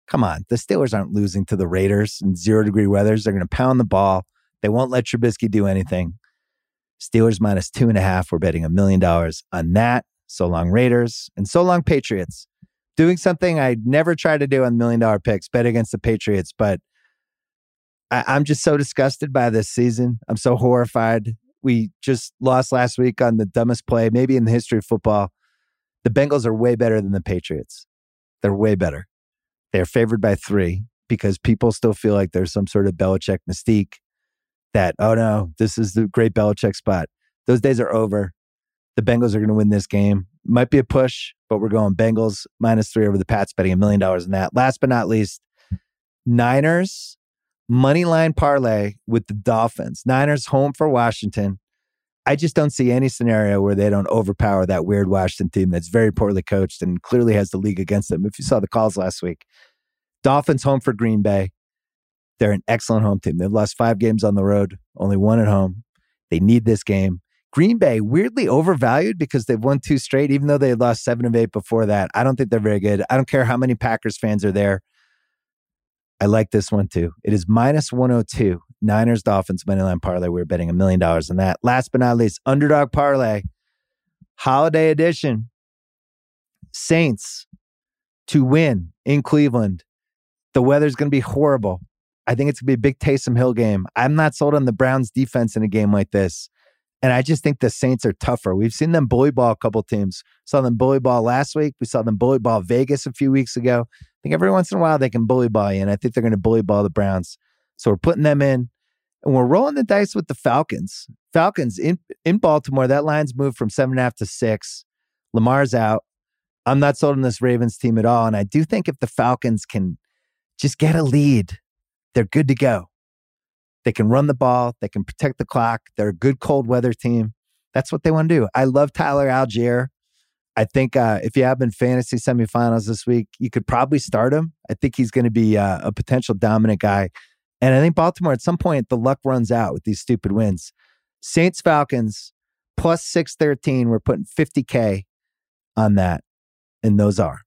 Come on. The Steelers aren't losing to the Raiders in zero degree weathers. They're going to pound the ball. They won't let Trubisky do anything. Steelers minus two and a half. We're betting a million dollars on that. So long Raiders and so long Patriots. Doing something I never tried to do on million dollar picks, bet against the Patriots, but I, I'm just so disgusted by this season. I'm so horrified. We just lost last week on the dumbest play, maybe in the history of football. The Bengals are way better than the Patriots. They're way better. They're favored by three because people still feel like there's some sort of Belichick mystique that, oh no, this is the great Belichick spot. Those days are over. The Bengals are going to win this game. Might be a push, but we're going Bengals minus three over the Pats, betting a million dollars in that. Last but not least, Niners money line parlay with the Dolphins. Niners home for Washington. I just don't see any scenario where they don't overpower that weird Washington team that's very poorly coached and clearly has the league against them. If you saw the calls last week, Dolphins home for Green Bay. They're an excellent home team. They've lost five games on the road, only one at home. They need this game. Green Bay, weirdly overvalued because they've won two straight, even though they had lost seven of eight before that. I don't think they're very good. I don't care how many Packers fans are there. I like this one too. It is minus 102. Niners Dolphins money line parlay. We are betting a million dollars on that. Last but not least, underdog parlay, holiday edition. Saints to win in Cleveland. The weather's going to be horrible. I think it's going to be a big Taysom Hill game. I'm not sold on the Browns defense in a game like this. And I just think the Saints are tougher. We've seen them bully ball a couple teams. Saw them bully ball last week. We saw them bully ball Vegas a few weeks ago. I think every once in a while they can bully ball you, and I think they're going to bully ball the Browns. So we're putting them in, and we're rolling the dice with the Falcons. Falcons in in Baltimore. That line's moved from seven and a half to six. Lamar's out. I'm not sold on this Ravens team at all, and I do think if the Falcons can just get a lead, they're good to go. They can run the ball. They can protect the clock. They're a good cold weather team. That's what they want to do. I love Tyler Allgeier. I think uh, if you have in fantasy semifinals this week, you could probably start him. I think he's going to be uh, a potential dominant guy. And I think Baltimore, at some point, the luck runs out with these stupid wins. Saints Falcons plus 613. We're putting 50K on that. And those are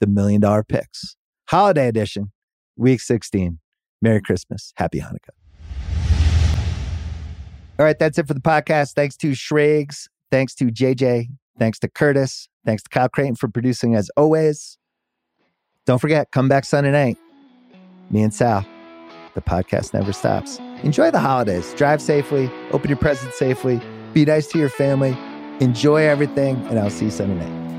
the million dollar picks. Holiday edition, week 16. Merry Christmas. Happy Hanukkah. All right, that's it for the podcast. Thanks to Schrags. Thanks to JJ. Thanks to Curtis. Thanks to Kyle Crichton for producing as always. Don't forget, come back Sunday night. Me and Sal. The podcast never stops. Enjoy the holidays. Drive safely. Open your presents safely. Be nice to your family. Enjoy everything. And I'll see you Sunday night.